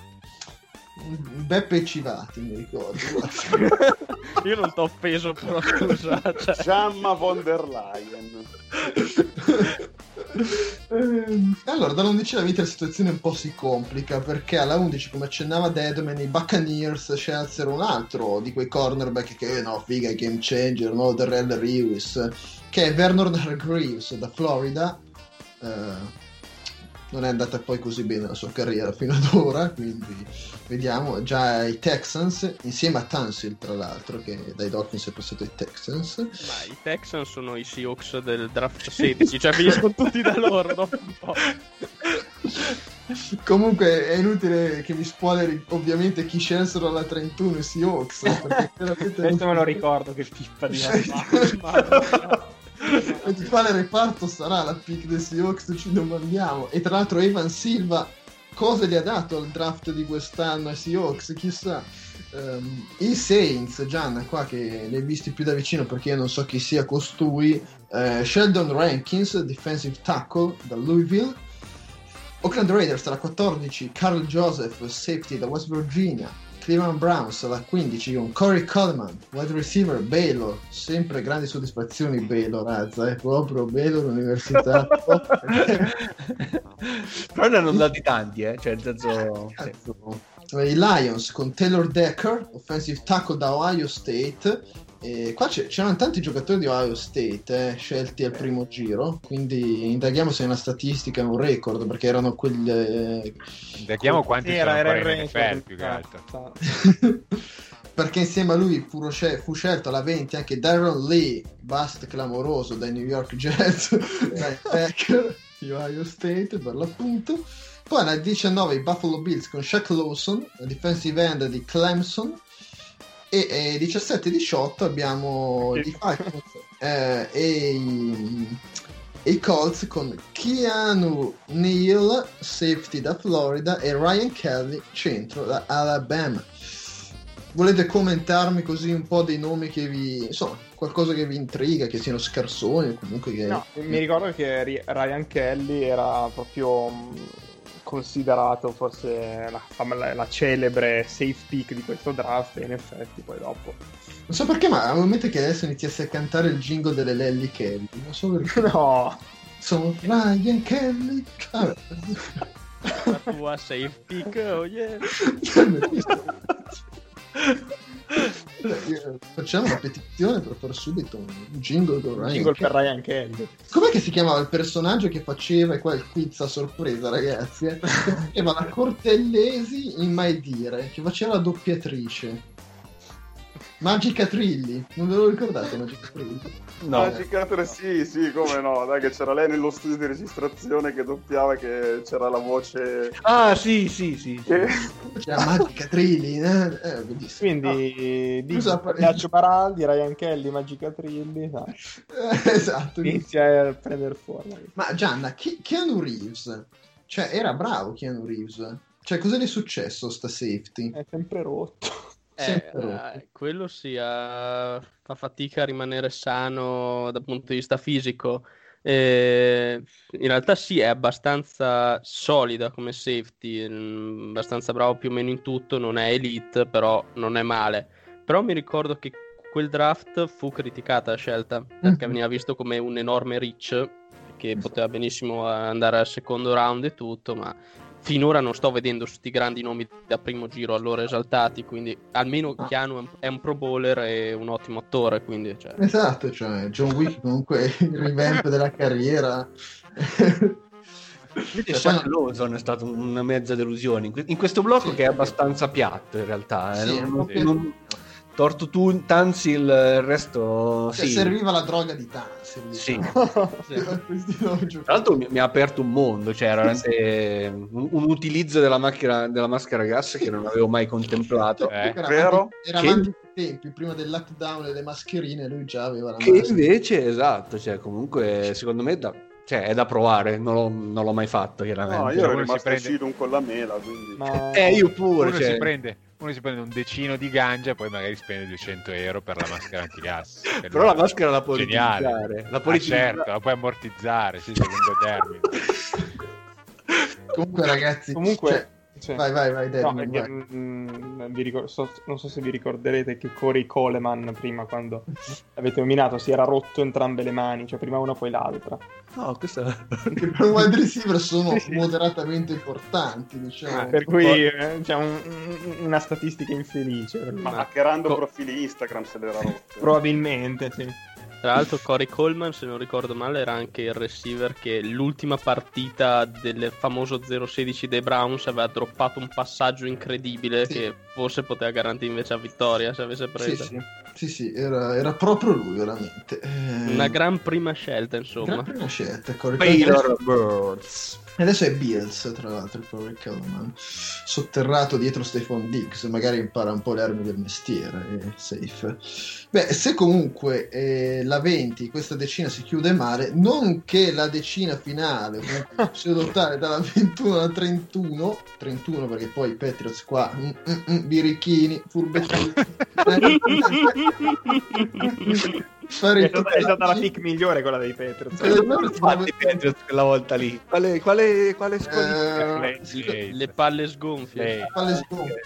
un Beppe Civati, mi ricordo. Io non t'ho offeso, però scusa. Cioè... Jamma von der Leyen. Ehm, allora, dall'11 alla 20 la situazione un po' si complica perché alla 11, come accennava Deadman, i Buccaneers scelsero un altro di quei cornerback che no, figa, game changer, no, Darrell Lewis, che è Vernon Hargreaves da Florida. Eh, non è andata poi così bene la sua carriera fino ad ora, quindi vediamo già i Texans insieme a Tansil tra l'altro che dai Dolphins è passato ai Texans. Ma i Texans sono i Seahawks del draft 16, cioè finiscono tutti da loro dopo un po'. Comunque è inutile che mi spoileri ovviamente chi scelsero alla 31 i Seahawks. non- Questo me lo ricordo che pippa di E di quale reparto sarà la pick dei Seahawks ci domandiamo. E tra l'altro Evan Silva cosa gli ha dato al draft di quest'anno ai Seahawks? Chissà. Ehm, I Saints, Gianna, qua che li hai visti più da vicino perché io non so chi sia costui. eh, Sheldon Rankins, defensive tackle da Louisville. Oakland Raiders alla 14, Carl Joseph, safety da West Virginia. Cleveland Browns alla 15 con Corey Coleman, wide receiver Baylor, sempre grandi soddisfazioni Baylor, razza, è proprio Baylor Università. Però ne hanno dati tanti, eh. Cioè, senso... Cazzo. I Lions con Taylor Decker, offensive tackle da Ohio State. E qua c'è- c'erano tanti giocatori di Ohio State eh, scelti al primo giro, quindi indaghiamo se è una statistica, un record, perché erano quelli... eh, Indaghiamo quanti Era, era il in record. NFL più che altro. Esatto. perché insieme a lui fu, scel- fu scelto alla 20 anche Darren Lee, bust clamoroso dai New York Jets, di Ohio State per l'appunto. Poi alla 19 i Buffalo Bills con Shaq Lawson, defensive end di Clemson. E, e 17-18 abbiamo i Falcons eh, e, i, e i Colts con Keanu Neal, safety da Florida, e Ryan Kelly, centro da Alabama. Volete commentarmi così un po' dei nomi che vi. insomma, qualcosa che vi intriga, che siano scarsoni o comunque che. No, mi ricordo che Ryan Kelly era proprio mh, considerato forse la, la- la celebre safe pick di questo draft e in effetti poi dopo Non so perché, ma al momento che adesso iniziasse a cantare il jingle delle Lelly Kelly, non so perché. no Sono Ryan Kelly. Vabbè. La tua safe pick, oh yeah. Facciamo una petizione per fare subito un jingle con Ryan jingle per Ryan Kelly Com'è che si chiamava il personaggio che faceva, e qua il quiz a sorpresa ragazzi, eh? si chiamava Cortellesi in Mai Dire, che faceva la doppiatrice. Magica Trilli, non ve lo ricordate Magica Trilli? No. Magic sì, sì, come no, dai che c'era lei nello studio di registrazione che doppiava che c'era la voce... Ah, sì, sì, sì. che- C'era Magica Trilli, eh? eh bellissimo. quindi di Scusa, Ghiaccio Baraldi Ryan Kelly Magicatrilli dai, Eh, esatto. inizia a prendere forma Ma Gianna, Ke- Keanu Reeves, cioè era bravo Keanu Reeves. Cioè, cosa gli è successo sta safety? è sempre rotto Eh, eh, quello sì, eh, fa fatica a rimanere sano dal punto di vista fisico. Eh, in realtà sì, è abbastanza solida come safety, mm, abbastanza bravo più o meno in tutto, non è elite, però non è male. Però mi ricordo che quel draft fu criticata la scelta, perché Mhm. veniva visto come un enorme reach, che poteva benissimo andare al secondo round e tutto, ma finora non sto vedendo questi grandi nomi da primo giro allora esaltati, quindi almeno Ah. Keanu è un- pro bowler e un ottimo attore, quindi cioè, Esatto, cioè John Wick comunque il revamp della carriera. Invece Cioè, poi- Lawson è stata una mezza delusione in, que- in questo blocco Sì. che è abbastanza piatto in realtà. eh. Sì, po' non- non- torto tu, Tansil, il resto Cioè, sì. serviva la droga di Tansi. Sì. Questi non Tra l'altro mi, mi ha aperto un mondo, cioè era veramente un, un utilizzo della, macchina, della maschera gas che non avevo mai contemplato. Eh, era vero? avanti- era Che- tempi, prima del lockdown e le mascherine, lui già aveva la Che maschera. invece, esatto, cioè comunque secondo me da- cioè, è da provare, non l'ho, non l'ho mai fatto chiaramente. No, io ero rimasto prende- Shidun con la mela, quindi... ma Eh, io pure, Uno, cioè, si prende, uno si prende un decino di ganja e poi magari spende 200 euro per la maschera antigas. Per però la maschera la puoi utilizzare. La Ah, puoi utilizzare. certo, la puoi ammortizzare, sì, lungo termine. Comunque ragazzi, comunque cioè, cioè, vai vai vai, no, Deadman, è che, vai. mm, non, vi ricor- so, non so se vi ricorderete che Corey Coleman, prima quando l'avete nominato, si era rotto entrambe le mani, cioè prima una poi l'altra. No, questo Che per un wide receiver sono moderatamente importanti, diciamo. Ah, per cui eh, c'è un- un- una statistica infelice. Ma hackerando Co- profili Instagram se l'era rotto. Probabilmente, sì. Tra l'altro Corey Coleman, se non ricordo male, era anche il receiver che l'ultima partita del famoso 016 dei Browns aveva droppato un passaggio incredibile Sì. che forse poteva garantire invece a vittoria se avesse Sì, preso. sì, sì, sì, era, era proprio lui, veramente. Eh, Una gran prima scelta, gran insomma. prima scelta. Corey Baylor Coleman. Birds. Adesso è Bills, tra l'altro, il Corey Coleman. Sotterrato dietro Stephon Diggs, magari impara un po' le armi del mestiere, è safe. Beh, se comunque eh, la 20, questa decina si chiude male, non che la decina finale, comunque pseudotale dalla 21 alla 31, 31 perché poi i Patriots qua, mm, mm, mm, birichini, furbettini. Fare È stata, è stata la pick migliore quella dei Patriots. Eh, Patriots quella volta lì. Quale, quale, quale? Eh, Le, le palle sgonfie. Sì. Palle sgonfie.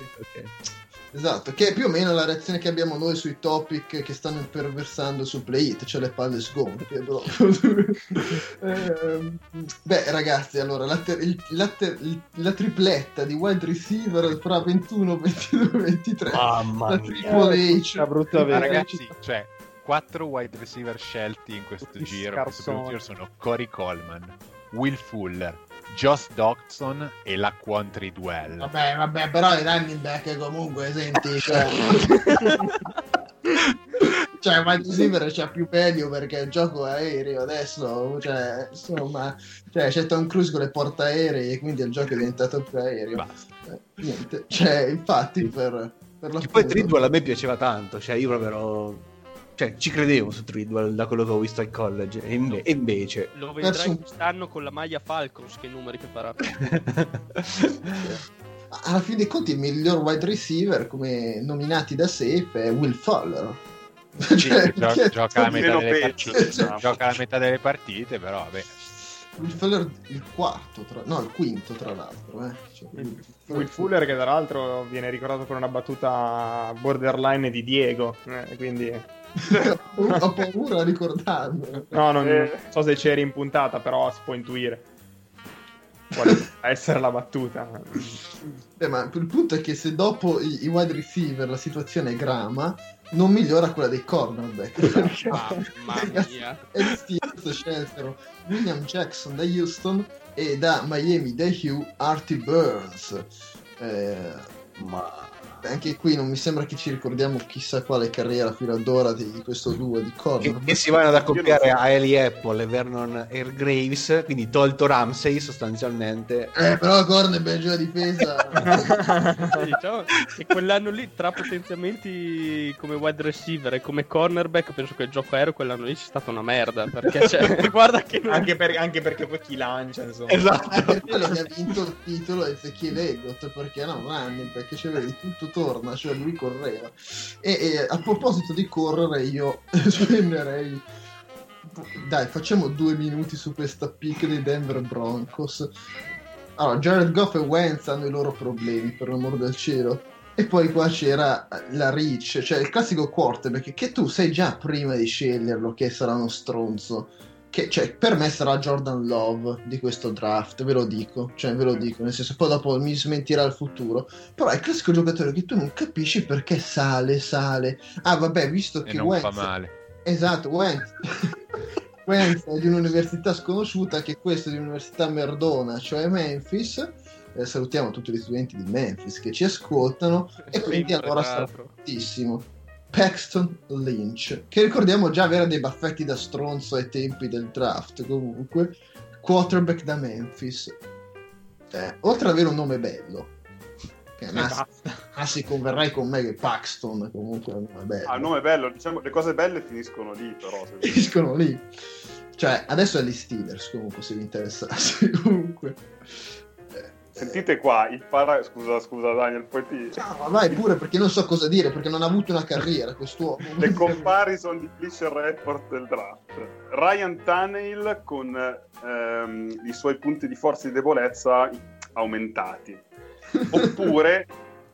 Esatto, che è più o meno la reazione che abbiamo noi sui topic che stanno imperversando su Play It, cioè le palle sgonfie. Ehm, beh, ragazzi, allora la, ter- il- la, ter- il- la tripletta di wide receiver fra 21, 22, 23. Mamma la mia. Triple H. Una brutta Ma vera. ragazzi, cioè, quattro wide receiver scelti in questo Tutti giro, questo scarsoni. primo giro sono Corey Coleman, Will Fuller, Josh Dodson e la Quantry Duell. Vabbè, vabbè, però i running back comunque, senti, cioè... cioè, wide receiver c'ha più meglio perché il gioco è aereo adesso, cioè, insomma, cioè, c'è Tom Cruise con le portaerei e quindi il gioco è diventato più aereo. Basta. Eh, niente, cioè, infatti, per, per Che poi Tridwell a me piaceva tanto, cioè io proprio ero... Cioè, ci credevo su Tridwell da quello che ho visto al college, e, inve- e invece... Lo vedrai Perso- quest'anno con la maglia Falcons, che numeri che farà. alla fine dei conti il miglior wide receiver come nominati da safe è Will Fuller. Sì, Cioè, gioca, la metà meno delle gioca la metà delle partite, però vabbè. Will Fuller il quarto, tra... no, il quinto tra l'altro. Eh. Cioè, Will- Will Fuller che tra l'altro viene ricordato per una battuta borderline di Diego, eh, quindi Ho paura a ricordarmelo. no, non Eh. so se c'eri in puntata, però si può intuire quale possa essere la battuta. Beh, ma il punto è che se dopo i, i wide receiver la situazione è grama, non migliora quella dei cornerback. Mamma mia. e gli Steelers scelsero William Jackson da Houston e da Miami da Hugh Artie Burns. Eh, Ma... anche qui non mi sembra che ci ricordiamo chissà quale carriera fino ad ora di, questo duo di Che, cornerback. che si vanno ad accoppiare a Ellie Apple e Vernon Airgraves, quindi tolto Ramsey sostanzialmente. Eh, però cornerback giù a difesa. diciamo che quell'anno lì tra potenziamenti come wide receiver e come cornerback penso che il gioco aereo quell'anno lì sia stata una merda perché cioè, guarda che non... anche, per- anche perché poi chi lancia, insomma. Esatto. per quello che ha vinto il titolo Ezechiele Elliott perché no, running perché c'è tutto torna cioè lui correva. E, e a proposito di correre io spenderei dai facciamo due minuti su questa pick dei Denver Broncos. Allora Jared Goff e Wentz hanno i loro problemi per l'amor del cielo. E poi qua c'era la reach cioè il classico quarterback che tu sai già prima di sceglierlo che sarà uno stronzo che cioè, per me sarà Jordan Love di questo draft, ve lo dico, cioè ve lo dico, nel senso poi dopo mi smentirà il futuro, però è il classico giocatore che tu non capisci perché sale, sale. Ah vabbè, visto E che non Wentz fa male. Esatto, Wentz. Wentz è di un'università sconosciuta, che questa è di un'università merdona, cioè Memphis. Eh, salutiamo tutti gli studenti di Memphis che ci ascoltano e quindi allora sarà fortissimo. Paxton Lynch, che ricordiamo già avere dei baffetti da stronzo ai tempi del draft, comunque, quarterback da Memphis. Eh, oltre ad avere un nome bello, che E ma, basta. ma si converrai con me che Paxton comunque è un nome bello Ah, il nome è bello, diciamo, le cose belle finiscono lì, però. se- finiscono lì. Cioè, adesso è gli Steelers, comunque, se vi interessasse. comunque. Sentite qua, il para... Scusa, scusa Daniel, poi ti... No, ma vai pure perché non so cosa dire, perché non ha avuto una carriera quest'uomo. Le comparison di Fisher Report del draft. Ryan Tannehill con ehm, i suoi punti di forza e di debolezza aumentati. Oppure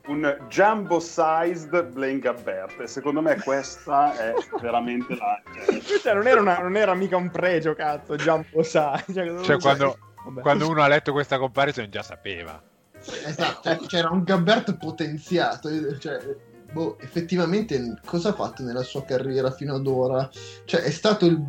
un jumbo sized Blaine Gabbert e secondo me questa è veramente la cioè, non, era una, non era mica un pregio cazzo jumbo size cioè, cioè quando, quando, uno ha letto questa comparison già sapeva. Esatto cioè, c'era un Gabbert potenziato cioè, boh, effettivamente cosa ha fatto nella sua carriera fino ad ora? Cioè è stato il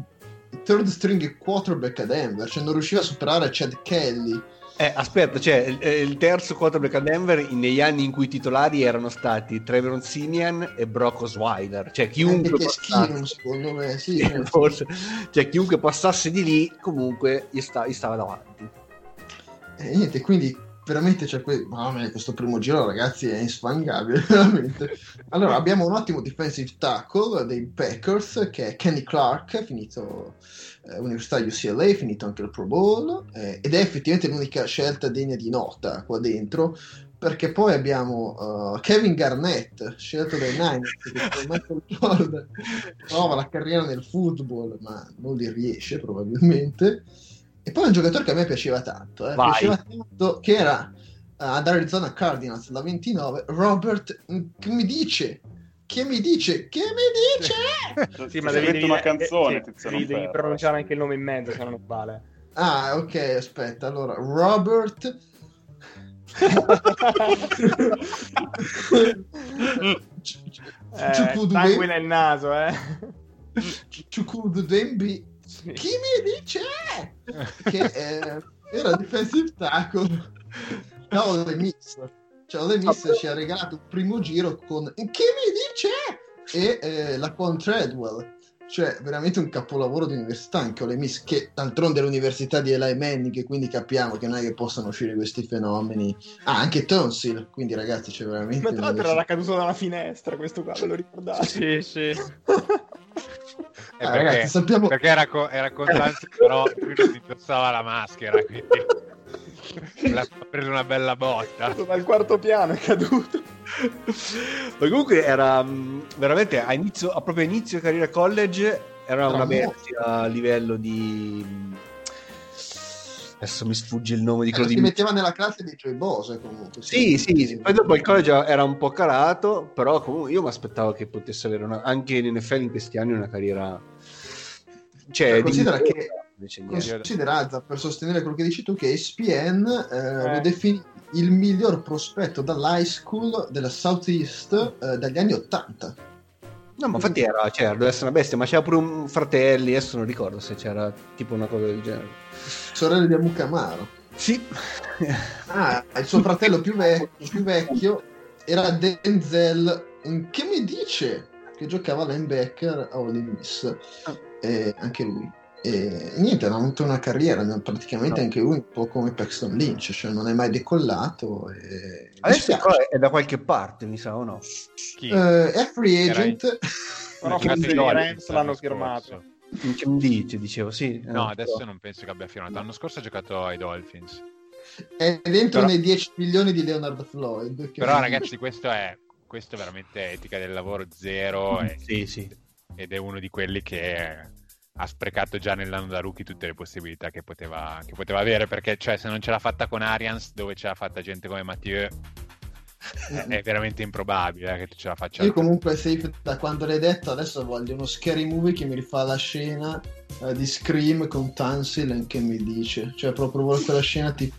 third string quarterback a Denver cioè non riusciva a superare Chad Kelly eh, aspetta, cioè il, il terzo quarterback a Denver negli anni in cui i titolari erano stati Trevor Simian e Brock Osweiler. Cioè chiunque passasse, schifo, secondo me, sì, forse, cioè, chiunque passasse di lì comunque gli, sta, gli stava davanti. E niente, quindi veramente c'è que- Mamma questo primo giro ragazzi è insfangabile veramente allora abbiamo un ottimo defensive tackle dei Packers che è Kenny Clark finito eh, Università UCLA finito anche il Pro Bowl eh, ed è effettivamente l'unica scelta degna di nota qua dentro perché poi abbiamo uh, Kevin Garnett scelto dai Niners che Michael Jordan prova la carriera nel football ma non li riesce probabilmente e poi un giocatore che a me piaceva tanto, eh, piaceva tanto che era uh, ad Arizona Cardinals la 29, Robert, che mi dice? Che mi dice? Che mi dice? sì, ma devi dire una canzone, sì, devi, devi pronunciare anche il nome in mezzo, se no non vale. Ah, ok, aspetta, allora, Robert... eh, sangue nel naso, eh. Ciucudu Dembi chi mi dice che eh, era defensive tackle da Ole Miss cioè Ole Miss ci ha regalato il primo giro con chi mi dice? e eh, la con Treadwell. Cioè veramente un capolavoro di università anche Ole Miss che d'altronde è l'università di Eli Manning quindi capiamo che non è che possano uscire questi fenomeni. Ah anche Tonsil quindi ragazzi c'è veramente ma tra l'altro era caduto dalla finestra questo qua ve lo ricordate? Sì sì. Eh, ah, perché, ragazzi, sappiamo... perché era, co- era Costanzo, però lui non indossava la maschera, quindi ha preso una bella botta. Dal quarto piano è caduto. Ma comunque era mm, veramente a, inizio, a proprio inizio carriera college era una bestia a livello di adesso mi sfugge il nome di quello eh, di... si metteva nella classe di Joy Bose comunque sì sì, sì, sì. poi dopo il college era un po' calato però comunque io mi aspettavo che potesse avere una... anche in NFL in questi anni una carriera cioè, cioè considera di... che considera per sostenere quello che dici tu che ESPN eh, eh. lo definì il miglior prospetto dall'high school della Southeast eh, dagli anni 80 No, ma infatti era, cioè, deve essere una bestia, ma c'era pure un fratello, adesso non ricordo se c'era tipo una cosa del genere. Sorella di Amukamaro. Sì. ah, il suo fratello più, ve- più vecchio era Denzel, che mi dice che giocava linebacker a Ole Miss. Ah. E anche lui. E niente, ha avuto una carriera, praticamente no. anche lui un po' come Paxton Lynch, cioè non è mai decollato. E... Adesso è da qualche parte, mi sa, o no? Uh, è free agent. Però forse i Rams l'hanno firmato. Che mi dice, dicevo, sì. No, eh, adesso non penso che abbia firmato. L'anno scorso ha giocato ai Dolphins. È dentro Però... nei 10 milioni di Leonard Floyd. Però ragazzi, questo è, questo è veramente etica del lavoro zero. Mm, e... Sì, sì. Ed è uno di quelli che ha sprecato già nell'anno da rookie tutte le possibilità che poteva, che poteva avere perché cioè, se non ce l'ha fatta con Arians dove ce l'ha fatta gente come Mathieu? È, è veramente improbabile eh, che tu ce la faccia. Io comunque safe da quando l'hai detto adesso voglio uno scary movie che mi rifà la scena uh, di Scream con Tansil che mi dice cioè proprio vuole quella scena tipo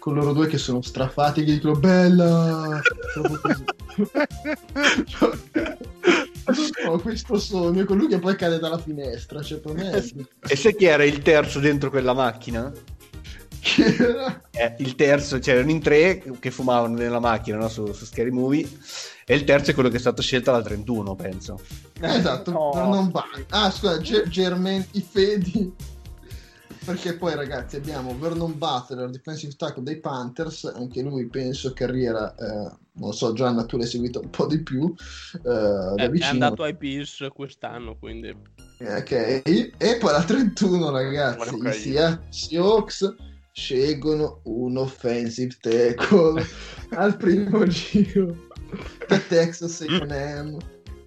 con loro due che sono strafati che dicono bella ho questo sogno con lui che poi cade dalla finestra cioè, per me e sai chi era il terzo dentro quella macchina? Eh, il terzo c'erano in tre che fumavano nella macchina no? su, su Scary Movie e il terzo è quello che è stato scelto alla 31 penso esatto no. non va ah scusa G- Germain i Fedi perché poi ragazzi abbiamo Vernon Butler, defensive tackle dei Panthers, anche lui penso carriera, eh, non so Gianna tu l'hai seguito un po' di più eh, da è, vicino. È andato ai Pierce quest'anno quindi. Ok, e poi la 31 ragazzi, i Sia- Seahawks scelgono un offensive tackle al primo giro da Texas A&M.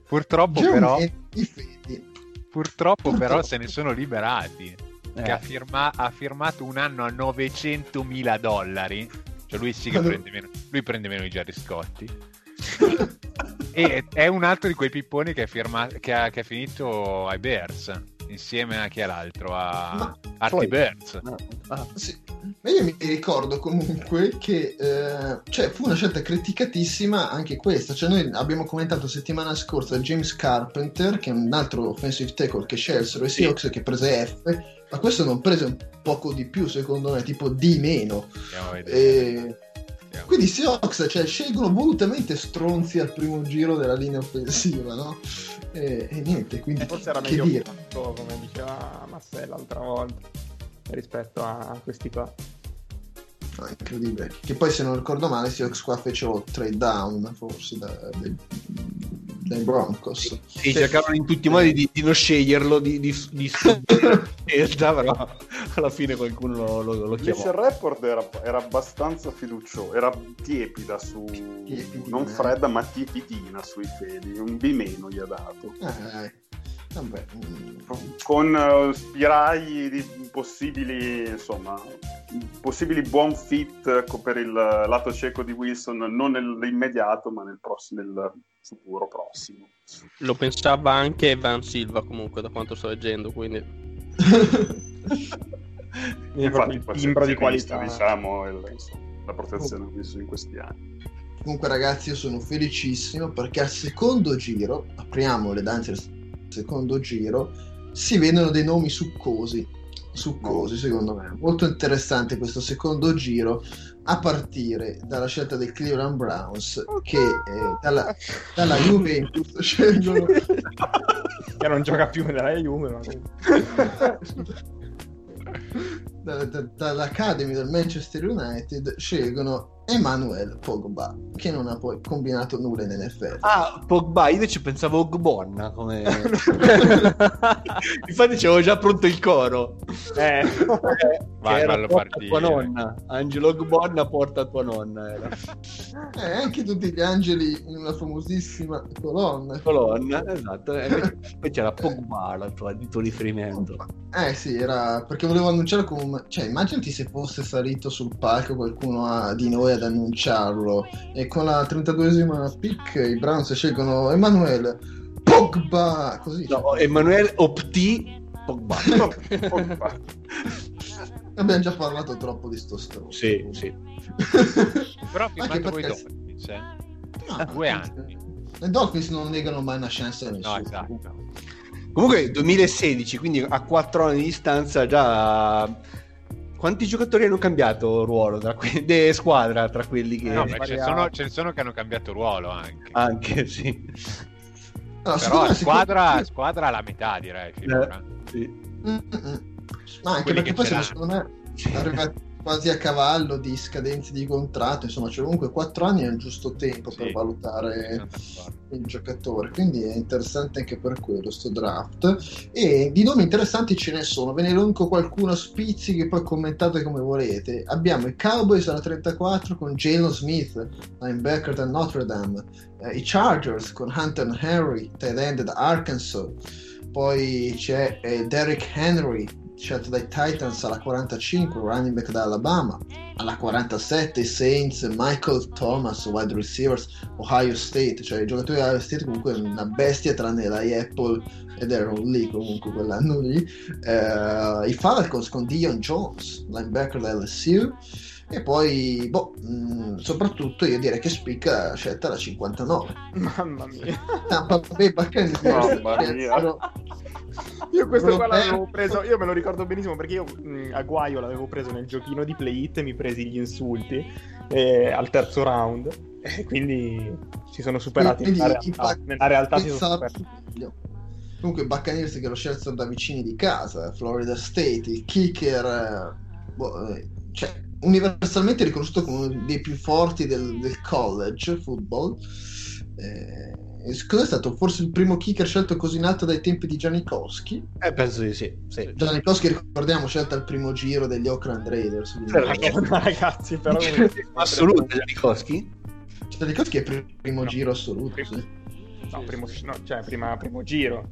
Purtroppo però... Purtroppo, purtroppo però se ne sono liberati eh. che ha, firma- ha, firmato un anno a 900 mila dollari. Cioè lui sì che prende meno, lui prende meno di Jerry Scotti. e è un altro di quei pipponi che, è firmato, che, ha, che è finito ai Bears insieme a chi è l'altro a Ma- Artie Burns No. Ah, Sì. Ma io mi ricordo comunque che eh, cioè, fu una scelta criticatissima anche questa. Cioè, noi abbiamo commentato settimana scorsa James Carpenter, che è un altro offensive tackle che scelsero, e Seahawks che prese F, ma questo non prese un poco di più, secondo me, tipo D meno. E... Quindi i Seahawks cioè, scelgono volutamente stronzi al primo giro della linea offensiva, no? E, e niente, quindi Forse era che meglio dire. fatto, come diceva Massè l'altra volta, rispetto a questi qua. No, incredibile. Che poi, se non ricordo male, i Seahawks qua fecero trade down, forse, da- dai, dai Broncos. Sì, cercavano in tutti i modi di, di non sceglierlo, di, di, di scelta, però alla fine qualcuno lo, lo, lo chiamò. report era, era abbastanza fiducioso, era tiepida su... Tiepidina. non fredda ma tiepidina sui fedi, un B meno gli ha dato. Eh, vabbè. mm, Con eh, spiragli di possibili, insomma, possibili buon fit ecco, per il lato cieco di Wilson, non nell'immediato ma nel, prossimo, nel futuro prossimo. Lo pensava anche Van Silva comunque da quanto sto leggendo, quindi proprio il timbro di qualità. diciamo, il- insomma, la protezione che ha visto in questi anni. Comunque, ragazzi, io sono felicissimo perché al secondo giro, apriamo le danze del secondo giro, si vedono dei nomi succosi. Succosi, secondo me. Molto interessante questo secondo giro, a partire dalla scelta dei Cleveland Browns, che eh, dalla, dalla Juventus scelgono. Che non gioca più nella Juve, ma dall'Academy del Manchester United scelgono Emmanuel Pogba, che non ha poi combinato nulla in NFL. Ah, Pogba, io invece pensavo Ogbonna come... Infatti c'avevo già pronto il coro. Eh, Vai, che era porta partire. tua nonna. Angelo Ogbonna porta tua nonna. Era. Eh, anche tutti gli angeli in una famosissima colonna. Colonna, esatto. E invece- poi c'era Pogba, la tua, il tuo riferimento. Eh sì, era perché volevo annunciare come... Cioè, immaginati se fosse salito sul palco qualcuno a- di noi ad annunciarlo e con la 32esima pick i Browns scelgono Emanuele Pogba, così. No, Emanuele Opti Pogba. Pogba. Abbiamo già parlato troppo di sto stronzo. sì, sì. Però ha Anche firmato con i perché- Dolphins, eh? No, Due anni. I Dolphins non negano mai una chance a No, nessuno. esatto. Comunque 2016, quindi a 4 anni di distanza già... Quanti giocatori hanno cambiato ruolo tra que- de squadra tra quelli che... No, ma ce ne, sono, ce ne sono che hanno cambiato ruolo anche. Anche, sì. Allora, Però secondo a me- squadra, squadra alla metà, direi. finora. sì. Mm, mm, mm. No, anche Quelli perché poi secondo me arrivati quasi a cavallo di scadenze di contratto, insomma, c'è comunque 4 anni è il giusto tempo Sì, per valutare il giocatore, quindi è interessante anche per quello sto draft. E di nomi interessanti ce ne sono, ve ne elenco qualcuno a spizzi che poi commentate come volete. Abbiamo i Cowboys alla 34 con Jalen Smith, linebacker da Notre Dame, Eh, i Chargers con Hunter Henry, tight end da Arkansas, poi c'è eh, Derrick Henry, scelto dai Titans alla 45, running back da Alabama, alla 47 i Saints, Michael Thomas, wide receivers, Ohio State, cioè i giocatori di Ohio State comunque una bestia tranne la Apple ed erano lì comunque quell'anno lì. Eh, I Falcons con Dion Jones, linebacker da LSU. E poi, boh, mh, soprattutto io direi che spicca scelta la 59. mamma mia. Tampa Bay Buccaneers. Mamma mia. Io questo qua l'avevo preso, io me lo ricordo benissimo perché io mh, a Guaio l'avevo preso nel giochino di Play It e mi presi gli insulti eh, al terzo round e quindi si sono superati Quindi nella realtà, Buc- nella realtà si sono superati. Comunque, i Buccaneers che lo scelsero da vicini di casa, Florida State, il kicker, eh, boh, eh, cioè, universalmente riconosciuto come uno dei più forti del, del college football. Eh, e cos'è stato? Forse il primo kicker scelto così in alto dai tempi di Janikowski. Eh, penso di sì. sì. Janikowski, ricordiamo, scelta al primo giro degli Oakland Raiders. ragazzi, però Assoluto, Janikowski? Janikowski è il primo No. giro assoluto. Primo- sì. no, primo, no, cioè prima, primo giro.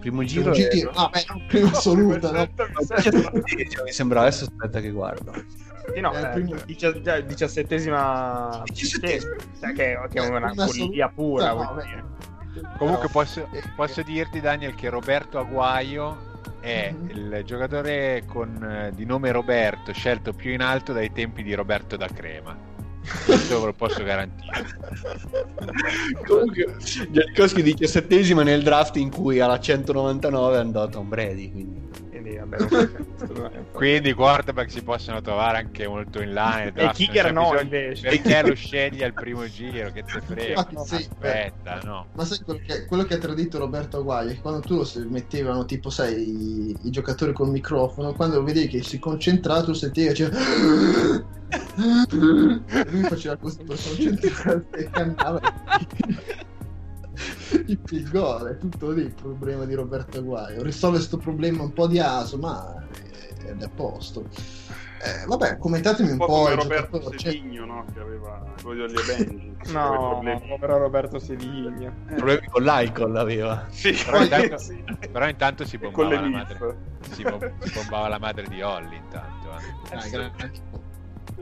Primo giro, Primo è- giro, no, beh, prima assoluta, no? Mi sembra adesso aspetta che guardo. Sì, no, eh, primo- già diciassettesima Diciassettesima. Cioè, che, che è una Prima follia pura. assoluta, vuol no. Comunque Però- posso, eh, posso dirti, Daniel, che Roberto Aguaio è Mhm. il giocatore con, eh, di nome Roberto scelto più in alto dai tempi di Roberto da Crema. Questo ve lo posso garantire. Comunque, Janikowski diciassettesima nel draft in cui alla 199 è andato Tom Brady. Quindi. Quindi, vabbè, Quindi quarterback si possono trovare anche molto in là nel E draft, kicker non c'è no, bisogno- invece. Perché lo scegli al primo giro? Che te frega? Infatti sì, Aspetta, no. Ma sai quello che, quello che ha tradito Roberto Aguaio? Che quando tu lo mettevano tipo, sai, i, i giocatori col microfono, quando lo vedevi che si concentrava, tu sentivi. E lui faceva così per concentrarsi e cantava il gol, è tutto lì il problema di Roberto Aguaio. Risolve questo problema un po' di aso, ma è, è a posto. Eh, vabbè, commentatemi un, Un po' po' come Roberto giocatore. Cioè, Sedigno, no? Che aveva quello degli Avengers. No, povero Roberto Sedigno. Problemi con l'alcol aveva. Sì, Però intanto, sì. però intanto si bombava la madre. Si, bo- si bombava la madre di Holly intanto. eh. Ah,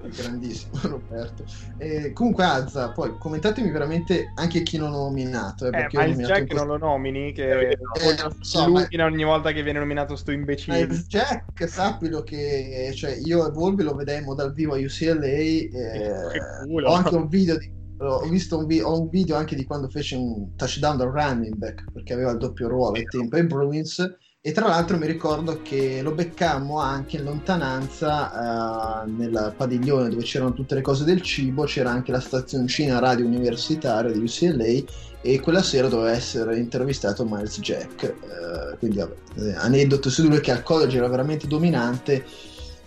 grandissimo Roberto. Eh, comunque Azza, poi commentatemi veramente anche chi non ho nominato. Eh, Eh, perché ho Miles nominato Jack un non lo nomini, che Eh, non so, ma- illumina ogni volta che viene nominato sto imbecille. Miles Jack, sappilo che cioè, io e Volvi lo vedemmo dal vivo a UCLA. eh, Che culo. ho anche un video di. Ho visto un, vi- ho un video anche di quando fece un touchdown da running back perché aveva il doppio ruolo al tempo ai Bruins. E tra l'altro mi ricordo che lo beccammo anche in lontananza eh, nel padiglione dove c'erano tutte le cose del cibo, c'era anche la stazioncina radio universitaria di UCLA e quella sera doveva essere intervistato Miles Jack. eh, quindi vabbè, eh, aneddoto su lui che al college era veramente dominante.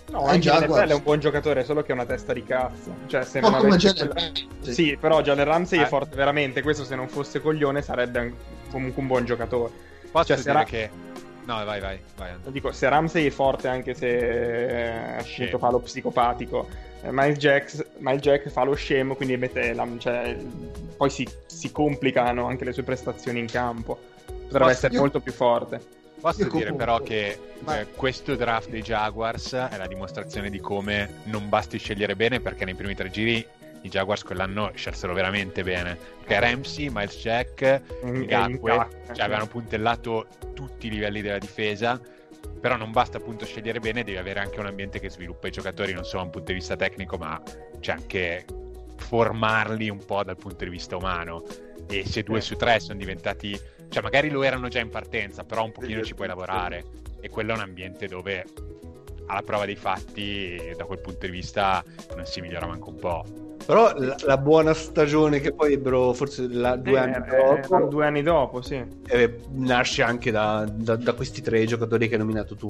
No, Eh, anche NFL guarda. è un buon giocatore, solo che è una testa di cazzo. Cioè, se po' non come avesse quella- Ramsey. Sì, però Jalen Ramsey Ah. è forte veramente. Questo, se non fosse coglione, sarebbe comunque un buon giocatore. Posso Cioè, se dire Ra- che... No, vai, vai, vai. Dico, se Ramsey è forte anche se eh, appunto Scemo. fa lo psicopatico, eh, Miles, Jack, Miles Jack fa lo scemo, quindi mette la- cioè, poi si, si complicano anche le sue prestazioni in campo. Potrebbe Posso- essere io- molto più forte. Posso Io dire comunque- però che eh, questo draft dei Jaguars è la dimostrazione di come non basti scegliere bene perché nei primi tre giri i Jaguars quell'anno scelsero veramente bene. Perché Ramsey, Miles Jack, Ngakwe, Ngakwe, cioè avevano puntellato tutti i livelli della difesa. Però non basta appunto scegliere bene, devi avere anche un ambiente che sviluppa i giocatori non solo da un punto di vista tecnico, ma c'è anche formarli un po' dal punto di vista umano. E se due su tre sono diventati, cioè magari lo erano già in partenza, però un pochino ci puoi lavorare. E quello è un ambiente dove alla prova dei fatti, da quel punto di vista, non si migliora manco un po'. Però la, la buona stagione che poi ebbero forse la- due Sì, anni eh, dopo due anni dopo, sì. eh, nasce anche da, da- da questi tre giocatori che hai nominato tu.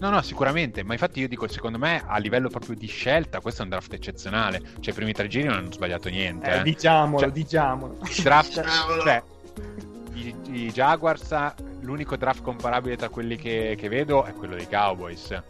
No, no, sicuramente, ma infatti io dico, secondo me a livello proprio di scelta, questo è un draft eccezionale. Cioè, i primi tre giri non hanno sbagliato niente. Eh, eh. diciamolo, Cioè, diciamolo. Il draft, cioè, i, i Jaguars, l'unico draft comparabile tra quelli che, che vedo è quello dei Cowboys.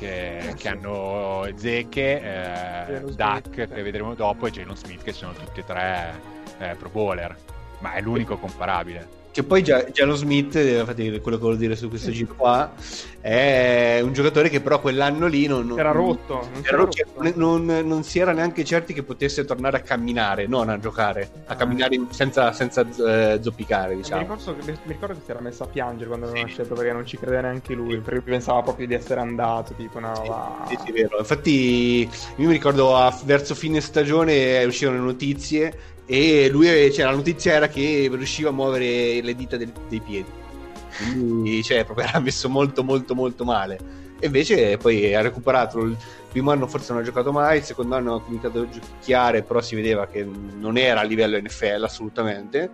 Che, che hanno Zeke, eh, Smith, Duck, sì. che vedremo dopo, e Jalen Smith, che sono tutti e tre eh, pro bowler. Ma è l'unico comparabile. Che poi Giallo Smith, eh, infatti quello che volevo dire su questo giro qua, è un giocatore che però quell'anno lì non, non- Era rotto. Non si era rotto, rotto. non, non si era neanche certi che potesse tornare a camminare, non a giocare, a Ah. camminare in- senza, senza eh, zoppicare, Mi, diciamo. ricordo, che- mi ricordo che si era messo a piangere quando avevano scelto perché non ci credeva neanche lui. Perché pensava proprio di essere andato. Tipo, no, va. Sì, sì, vero. Infatti, io mi ricordo a- verso fine stagione uscivano le notizie e lui, cioè, la notizia era che riusciva a muovere le dita del- dei piedi. Quindi, cioè, proprio era messo molto, molto, molto male. E invece poi ha recuperato. Il primo anno forse non ha giocato mai, il secondo anno ha cominciato a giochiare, però si vedeva che non era a livello NFL assolutamente.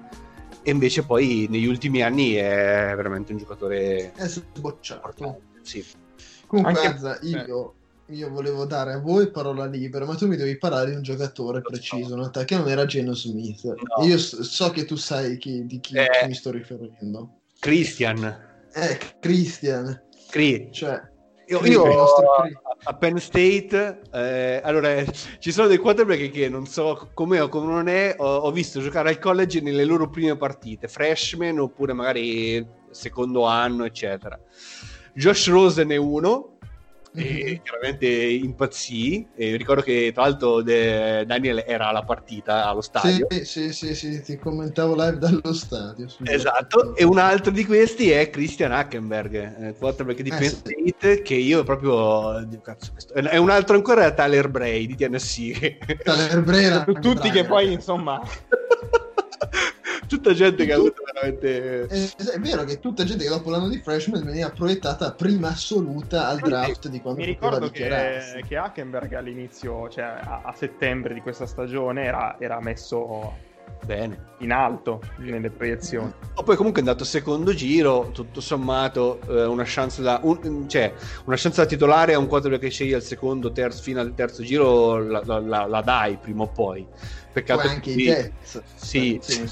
E invece poi negli ultimi anni è veramente un giocatore È sbocciato. Sì. Comunque, Anche- Azza, io, io volevo dare a voi parola libera, ma tu mi devi parlare di un giocatore preciso? Te, che non era Geno Smith. No. Io so che tu sai chi- di chi Eh. mi sto riferendo. Christian. Eh, Christian. Cri- Cioè, Io, io a Penn State, eh, allora ci sono dei quarterback che non so come o come non è, ho, ho visto giocare al college nelle loro prime partite, freshman oppure magari secondo anno, eccetera. Josh Rosen è uno, e chiaramente impazzì. E ricordo che tra l'altro de- Daniel era alla partita allo stadio. Sì, sì, sì, sì, ti commentavo live dallo stadio. sì. Esatto, e un altro di questi è Christian Hackenberg, eh, quarterback di Eh, Penn sì. State, che io proprio... cazzo, questo- È un altro ancora Tyler Bray di TNC. Tyler Tu- Tutti che poi, insomma, Tutta gente che ha avuto veramente... Eh, È vero che tutta gente che dopo l'anno di freshman veniva proiettata prima assoluta al draft di quando mi ricordo che, che Hackenberg all'inizio, cioè a, a settembre di questa stagione, era, era messo Bene. in alto nelle proiezioni. O poi comunque è andato secondo giro, tutto sommato eh, una chance da un- cioè, una chance da titolare a un quarterback che scegli al secondo, terzo, fino al terzo giro la, la- la- la dai prima o poi. Peccato anche i Jets. Sì, Sì, sì.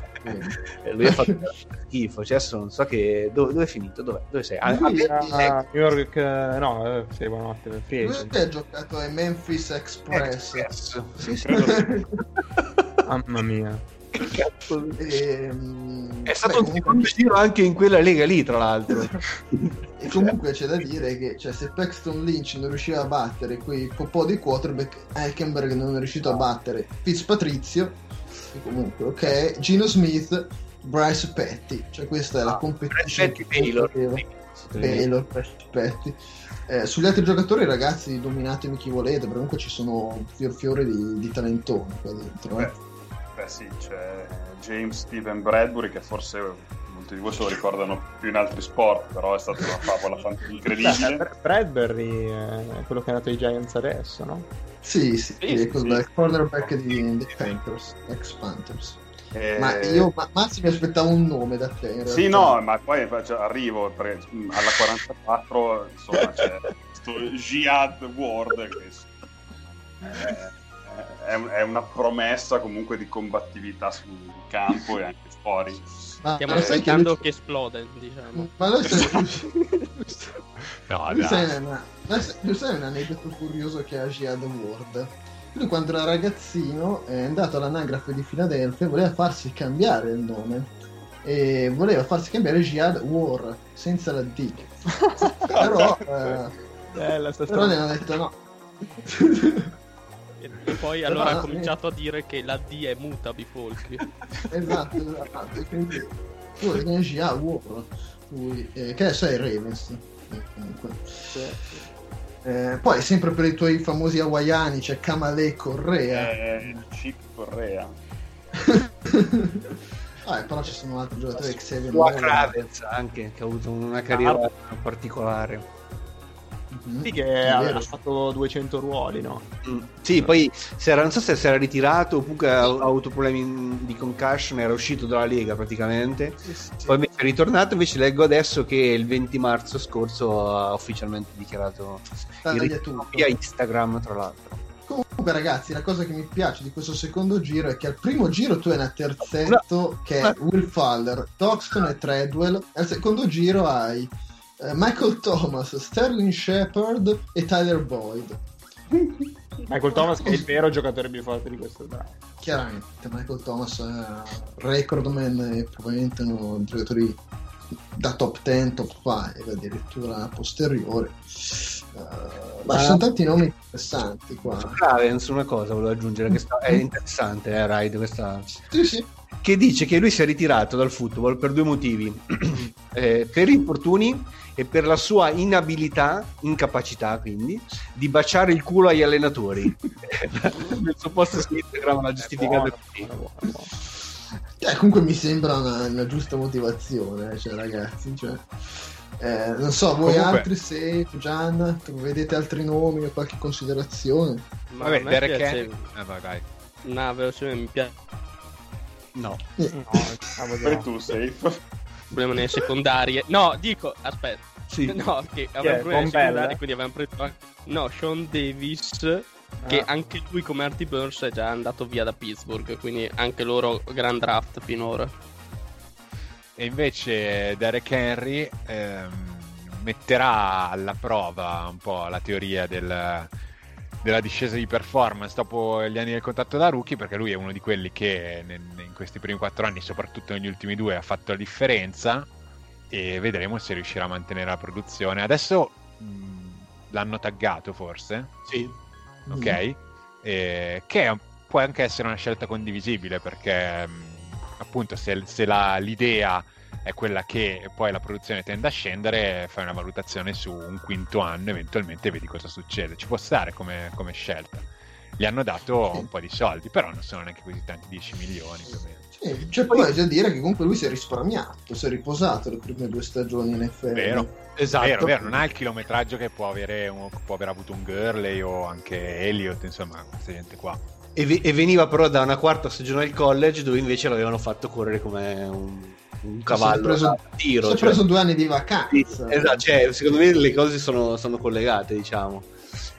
Eh, lui ha fatto schifo, cioè adesso non so che dove, dove è finito, dove, dove sei? Ah, Lui ah, era- New York, eh, no, eh, sì, buonanotte, Lui ha giocato ai Memphis Express. Express. Sì, sì. Mamma mia. Cazzo. Ehm, È stato beh, un comunque- giro anche in quella lega lì, tra l'altro. E comunque c'è da dire che cioè, se Paxton Lynch non riusciva a battere quei po' di quarterback, Hackenberg non è riuscito a battere Fitzpatrizio, e comunque, ok, Gino Smith, Bryce Petty, cioè questa è la competition Petty Taylor. poteva- Taylor, Bryce Petty. Eh, sugli altri giocatori, ragazzi, dominatemi chi volete, perché comunque ci sono fior fiore di, di talentoni qua dentro. eh. Beh, beh sì, c'è James Steven Bradbury che forse molti di voi se lo ricordano più in altri sport, però è stata una favola Beh, incredibile. Br- Bradbury è quello che è andato ai Giants adesso, no? Sì, sì, Sì, è sì, sì. cornerback di di Panthers, ex Panthers. Eh, Ma io, ma, Mazzi, mi aspettavo un nome da te. Sì, no, ma poi cioè, arrivo perché, mh, alla 44, insomma, c'è questo Jihad Ward che è, è, è una promessa comunque di combattività sul campo e anche fuori. Ma, Stiamo che aspettando lui, che esplode, diciamo. ma lui sai, No, lui sai dai. una- lui sai- un aneddoto curioso che ha Jihad Ward. Lui quando era ragazzino è andato all'anagrafe di Filadelfia e voleva farsi cambiare il nome. E voleva farsi cambiare Jihad War senza la D. però, eh, però gli hanno detto no. Poi Però, allora ha eh. cominciato a dire che la D è muta bifolchi. esatto, esatto. Quindi tu Jihad War. Lui, eh, che adesso è Ravens. eh, comunque. Eh, poi sempre per i tuoi famosi hawaiani c'è Kamale Correa. È Chip Correa. Ah, però ci sono altri giocatori Noah Moore. Kravitz anche, che ha avuto una carriera particolare. Sì, che ha, fatto 200 ruoli, no? Mm. Sì, poi si era- non so se si era ritirato oppure ha, ha avuto problemi di concussion, era uscito dalla Lega praticamente. Poi invece è ritornato, invece leggo adesso che il 20 marzo scorso ha ufficialmente dichiarato il Taglia ritiro tutto. via Instagram, tra l'altro. Comunque, ragazzi, la cosa che mi piace di questo secondo giro è che al primo giro tu hai una terzetto che è Will Fuller, Toxton e Treadwell. Al secondo giro hai Michael Thomas, Sterling Shepard e Tyler Boyd. Michael Thomas che è il vero giocatore più forte di questo draft. Chiaramente, Michael Thomas è recordman e probabilmente uno dei giocatori da top 10, top 5, addirittura posteriore. Eh, ma ci sono tanti nomi interessanti qua. Ravens, una cosa volevo aggiungere che sta- è interessante, eh, Raid, questa Sì, sì. che dice che lui si è ritirato dal football per due motivi, Eh, per infortuni e per la sua inabilità, incapacità quindi, di baciare il culo agli allenatori. Nel suo post su Instagram l'ha giustificato così. Eh, comunque mi sembra una, una giusta motivazione, cioè, ragazzi. Cioè, eh, non so, voi Comunque- altri, se Gian, vedete altri nomi o qualche considerazione? Ma Vabbè, Derek piace... Henry. Eh, vai. No, velocemente mi piace. No. Eh, no. tu, safe. Problema nelle secondarie. No, dico, aspetta. Sì. No, che avevamo problemi Von secondari, Bell? quindi avevamo preso anche... No, Sean Davis, che Ah. anche lui come Artie Burns è già andato via da Pittsburgh, quindi anche loro gran draft finora. E invece Derek Henry ehm, metterà alla prova un po' la teoria del- della discesa di performance dopo gli anni del contatto da rookie, perché lui è uno di quelli che in questi primi quattro anni, soprattutto negli ultimi due, ha fatto la differenza. e vedremo se riuscirà a mantenere la produzione. Adesso mh, l'hanno taggato forse, Sì. ok? Eh, che può anche essere una scelta condivisibile perché mh, appunto se, se la- l'idea è quella che poi la produzione tende a scendere, fai una valutazione su un quinto anno, eventualmente vedi cosa succede. Ci può stare come, come scelta. Gli hanno dato un po' di soldi, però non sono neanche così tanti, 10 milioni più o meno. Sì, c'è poi da già dire che comunque lui si è risparmiato, si è riposato le prime due stagioni in NFL. Vero, Esatto. vero, vero, non ha il chilometraggio che può avere, un- può aver avuto un Gurley o anche Elliott, insomma, questa gente qua. E, ve- e veniva però da una quarta stagione al college dove invece l'avevano fatto correre come un, un cavallo preso- da tiro. Si è cioè- preso due anni di Sì, vacanza. esatto, cioè, secondo me le cose sono, sono collegate, diciamo.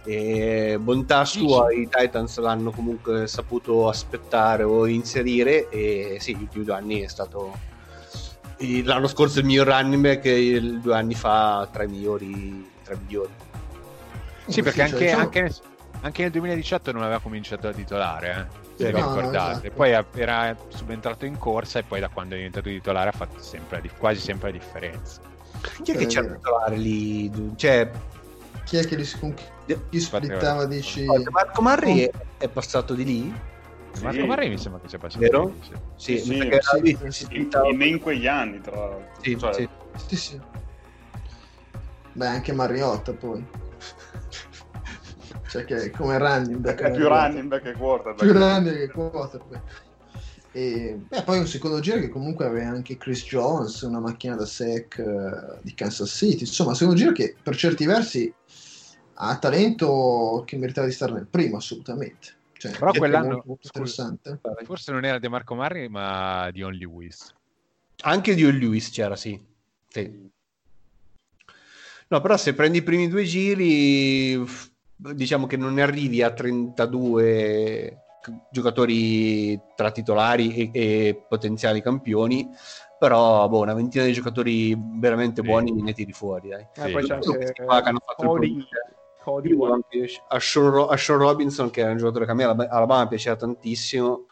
E bontà sua, i Titans l'hanno comunque saputo aspettare o inserire. E sì, gli ultimi due anni è stato. L'anno scorso il miglior running back, e due anni fa tra i migliori. Tra i migliori. Sì, perché anche, diciamo- anche nel, anche nel 2018 non aveva cominciato a titolare, eh, se Sì, vi no, no, ricordate. esatto. Poi a- era subentrato in corsa e poi da quando è diventato titolare ha fatto sempre quasi sempre la differenza. Chi è che Eh, c'è a vero. titolare lì? Cioè, Chi è che li, splittava, dici... Marco Marri è, è passato di lì? Sì. Marco Marri mi sembra che sia passato Vero? lì, sì. Sì, Sì, sì, sì, si In, splittava- in- in quegli anni, tra l'altro. Sì, Cioè, sì. Sì, sì. Beh, anche Mariotta poi. Cioè che come running back. È più running back che quarterback. Più running che quarterback. E beh, poi un secondo giro che comunque aveva anche Chris Jones, una macchina da sec eh, di Kansas City. Insomma, un secondo giro che per certi versi ha talento che meritava di stare nel primo, assolutamente. Cioè, Però quell'anno- molto, molto scusa. interessante. Forse non era De Marco Marri, ma Dion Lewis. Anche di Lewis c'era, sì. Sì. No, però se prendi i primi due giri, diciamo che non ne arrivi a 32 c- giocatori tra titolari e, e potenziali campioni, però boh, una ventina di giocatori veramente Sì. buoni ne tiri fuori, dai. Eh, Sì. poi c'è anche qua che hanno fatto il Cody. Cody a Sean, Ro- a Sean Robinson, che è un giocatore che a me Alabama piaceva tantissimo,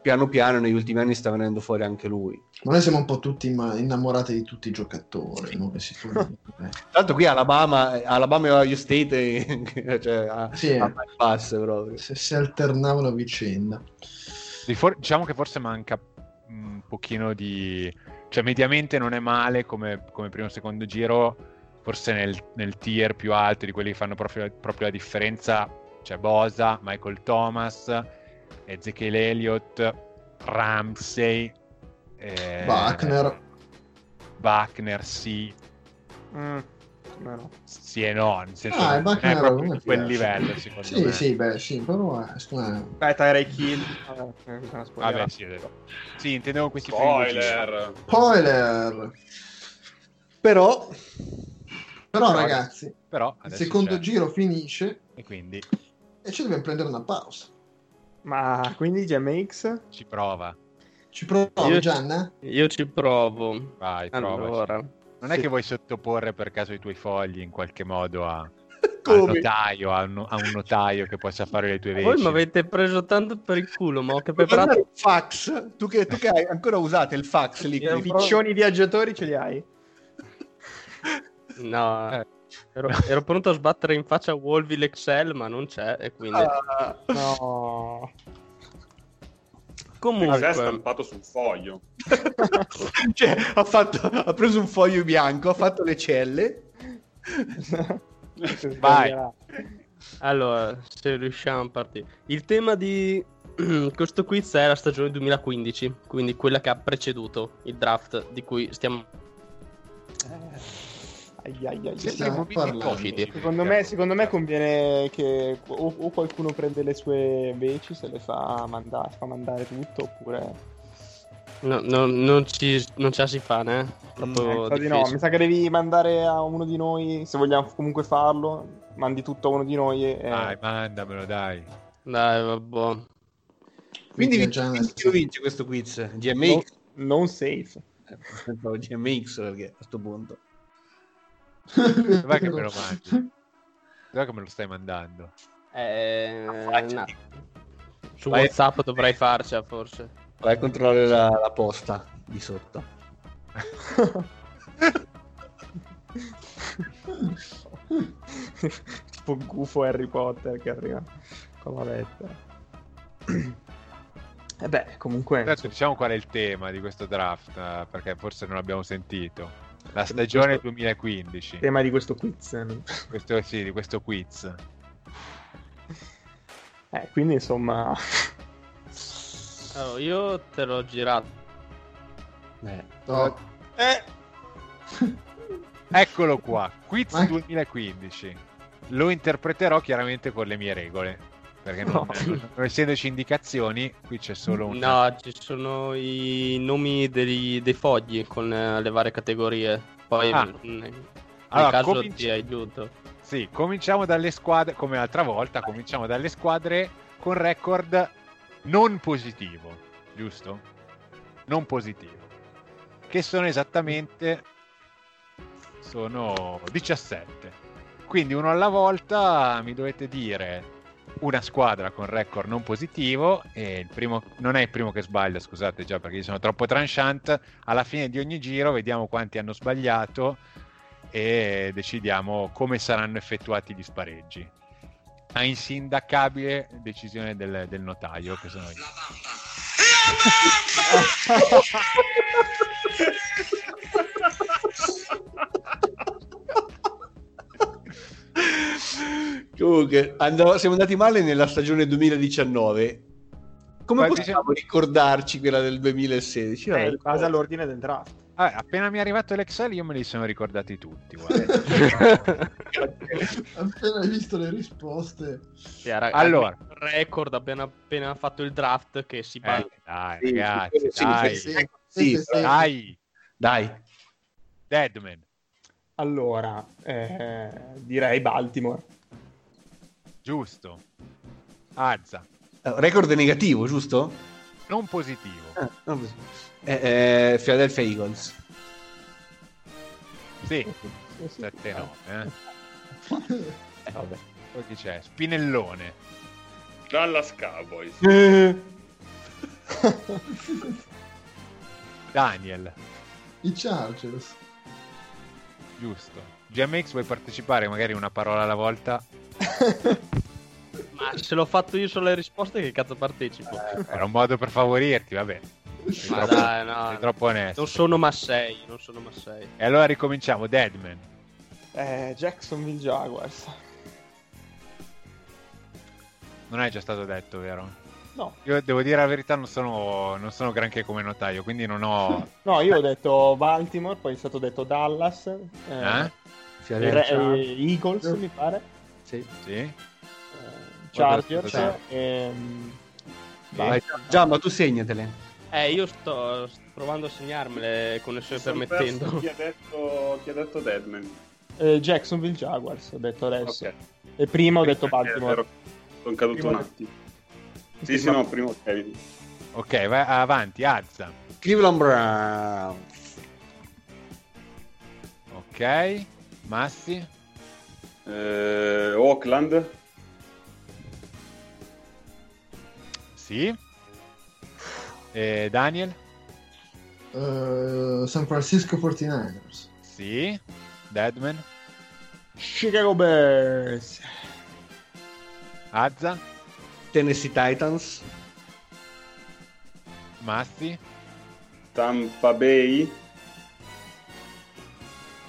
piano piano negli ultimi anni sta venendo fuori anche lui. Ma noi siamo un po' tutti innamorati di tutti i giocatori. no? Che si sono-. Tra l'altro qui Alabama, Alabama e Ohio State cioè, a, Sì. a passe proprio. se si alternavano a vicenda. For- diciamo che forse manca un pochino di... Cioè, mediamente non è male come, come primo o secondo giro, forse nel, nel tier più alto di quelli che fanno proprio, proprio la differenza c'è Bosa, Michael Thomas, Ezekiel Elliott, Ramsey, eh, Wagner. Wagner sì, Mm, no, sì e no, nel senso Ah, il non è Wagner proprio di quel piace. livello secondo Sì, me. sì, beh, sì, però eh, me- Dai, Tyreek Hill. Spoilerare. Vabbè, sì, è vero. sì, intendevo questi. Spoiler! Spoiler! Però Però Però- ragazzi, Però il secondo c'è. giro finisce E quindi e ci dobbiamo prendere una pausa. Ma quindi GMX? ci prova. Ci provi Io- Gianna? Io ci provo. Vai, provaci. Allora, Non è che vuoi sottoporre per caso i tuoi fogli in qualche modo a, come? notaio, a un, a un notaio che possa fare le tue voi veci. mi avete preso tanto per il culo, ma ho che preparato il fax, tu che, tu che hai ancora usato il fax lì. I piccioni viaggiatori ce li hai? No, Eh. Ero, ero pronto a sbattere in faccia a Wolville Excel, ma non c'è, e quindi... Ah, No. Comunque, stampato sul foglio? cioè, ha, fatto, ha preso un foglio bianco, ha fatto le celle. Vai. allora, se riusciamo a partire. Il tema di questo quiz è la stagione 2015, quindi quella che ha preceduto il draft di cui stiamo... Ai, ai. Siamo. Secondo me, secondo me conviene che o, o qualcuno prende le sue veci, se le fa mandare, fa mandare tutto, oppure... No, no, non, ci, non ce la si fa, né? Eh, mi sa di no, mi sa che devi mandare a uno di noi, se vogliamo comunque farlo, mandi tutto a uno di noi e... Dai, mandamelo, dai. Dai, vabbè. Quindi Quindi vince, Gianna- chi lo vince questo quiz? no- GMX? non safe. Eh, GMX perché a sto punto. Dov'è che me lo mandi? Dov'è che me lo stai mandando? Eh, no. Su Vai. WhatsApp dovrei farcela, forse. Vai a controllare la, la posta di sotto. tipo gufo Harry Potter che arriva con la lettera. E beh, comunque... Adesso diciamo qual è il tema di questo draft, eh, perché forse non l'abbiamo sentito. La stagione 2015. tema di questo quiz. Questo, sì, di questo quiz. Eh, quindi insomma... Allora, io te l'ho girato. Eh. No. Eh, Eccolo qua, quiz Ma- 2015. Lo interpreterò chiaramente con le mie regole. Perché No. non- non essendoci indicazioni, qui c'è solo un... No, ci sono i nomi degli- dei fogli con eh, le varie categorie. Poi Ah. mm, nel Allora, caso cominci- ti aiuto. Sì, cominciamo dalle squadre, come l'altra volta, cominciamo dalle squadre con record non positivo, giusto? Non positivo. Che sono esattamente... Sono 17. Quindi uno alla volta mi dovete dire una squadra con record non positivo e il primo non è il primo che sbaglia, scusate già perché io sono troppo tranchant. Alla fine di ogni giro vediamo quanti hanno sbagliato e decidiamo come saranno effettuati gli spareggi. A insindacabile decisione del, del notaio, che sono io. Comunque, andavo- siamo andati male nella stagione 2019. Come Guardi, possiamo ricordarci quella del 2016? Eh, in base all'ordine del draft. Vabbè, appena mi è arrivato l'Excel io me li sono ricordati tutti. Appena hai visto le risposte, Sì, ra- Allora. il record appena, appena fatto il draft che si Eh, parla. dai, Sì, ragazzi, sì, dai, sì, sì, sì, sì, sì, sì. dai, Dai. Deadman, Allora, eh, direi Baltimore. giusto. Azza, Eh, Record negativo, giusto? non positivo. Eh, non così. Eh, eh, Philadelphia Eagles. Sì, Sì, sì. 7-9. Eh. Eh, vabbè. Poi chi c'è? Spinellone. Dallas Cowboys. Eh, Daniel, i Chargers. Giusto. GMX vuoi partecipare magari una parola alla volta? Ma se l'ho fatto io sulle risposte, che cazzo partecipo? Era un modo per favorirti, vabbè. Sei Ma troppo, dai, no. sei troppo onesto. Non sono Massei, non sono Massei. E allora ricominciamo, Deadman. Eh, Jacksonville Jaguars. Non è già stato detto, vero? No, Io devo dire la verità, non sono, non sono granché come notaio, quindi non ho... no, io ho detto Baltimore, poi è stato detto Dallas, eh, Eh? Re- Eagles, mi pare, Sì. Sì? eh, Chargers e... mm, Vai, Già, ma tu segnatele. Eh, io sto, sto provando a segnarmele connessione Sono permettendo. perso Chi ha detto, chi ha detto Deadman? eh, Jacksonville Jaguars, ho detto adesso. Ok. E prima ho detto Baltimore. Sono caduto Prima- un attimo. Sì, sì, no, prima ok. Ok, vai avanti, Azza. Cleveland Browns. Ok, Massi. Eh, Oakland. Sì. E Daniel. Eh, San Francisco 49ers. Sì. Deadman. Chicago Bears. Azza. Tennessee Titans. Massi. Tampa Bay.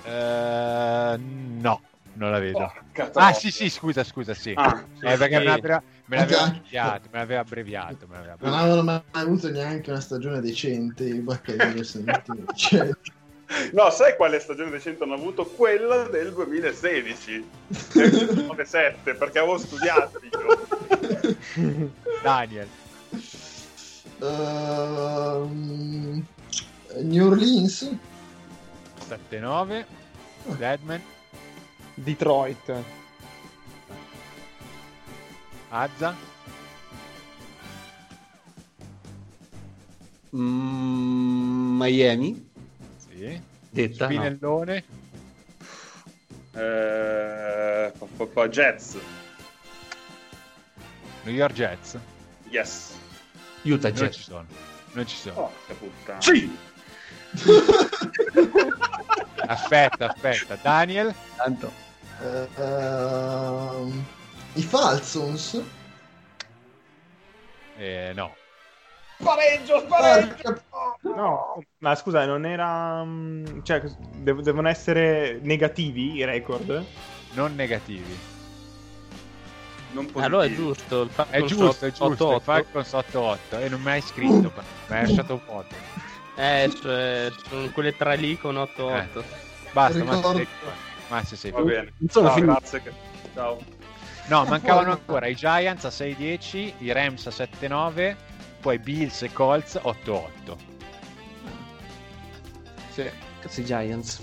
Eh, no, non la vedo. Porca Ah, sì, sì, scusa, scusa, sì. Ah, Eh, perché me l'aveva, me l'aveva Anche- abbreviato, me l'aveva abbreviato. Me l'aveva Non abbreviato. avevano mai avuto neanche una stagione decente i Buccaneers negli No, sai quale stagione decente hanno avuto? Quella del 2016. Del 9-7, perché avevo studiato io. Daniel. Ehm, New Orleans 7-9. Deadman. Detroit. Azza. Mm, Miami. Sì. Detta. no. Spinellone. Eh, pa- pa- pa- Jets. New York Jets. Yes. Utah Non ci Jets. sono. Non ci sono. Porca puttana. Sì. Aspetta, aspetta. Daniel? Tanto. Eh, ehm, I Falsons. Eh, no. Spareggio, spareggio! No, ma scusa, non era... mm, Cioè, dev- devono essere negativi i record? Non negativi. Non positivi. Allora è giusto. Il È Falcons giusto, è giusto. 8-8. Il Falcons 8-8 e non mi hai scritto, mi hai lasciato un foto. Eh, cioè, sono quelle tre lì con 8-8. Basta, Ricordo- Massimo, sei qua. Va bene. Sono Ciao, finito. grazie. che- Ciao. No, mancavano ancora i Giants a 6-10, i Rams a 7-9, poi Bills e Colts 8-8. Sì. Cazzo i Giants.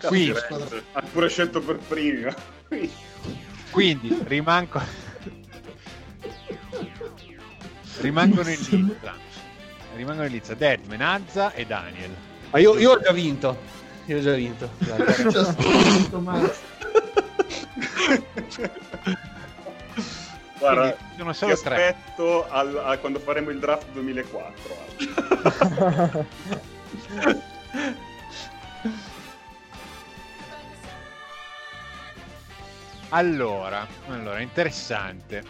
Quindi, Rams. Ha pure scelto per primi. Quindi rimango... rimangono in lizza. Rimangono in lizza Deadman, Azza e Daniel. Ma io, io ho già vinto. Io ho già vinto. Guarda. Guarda, sono ti solo tre. aspetto al- a quando faremo il draft 2004. Allora, allora, interessante.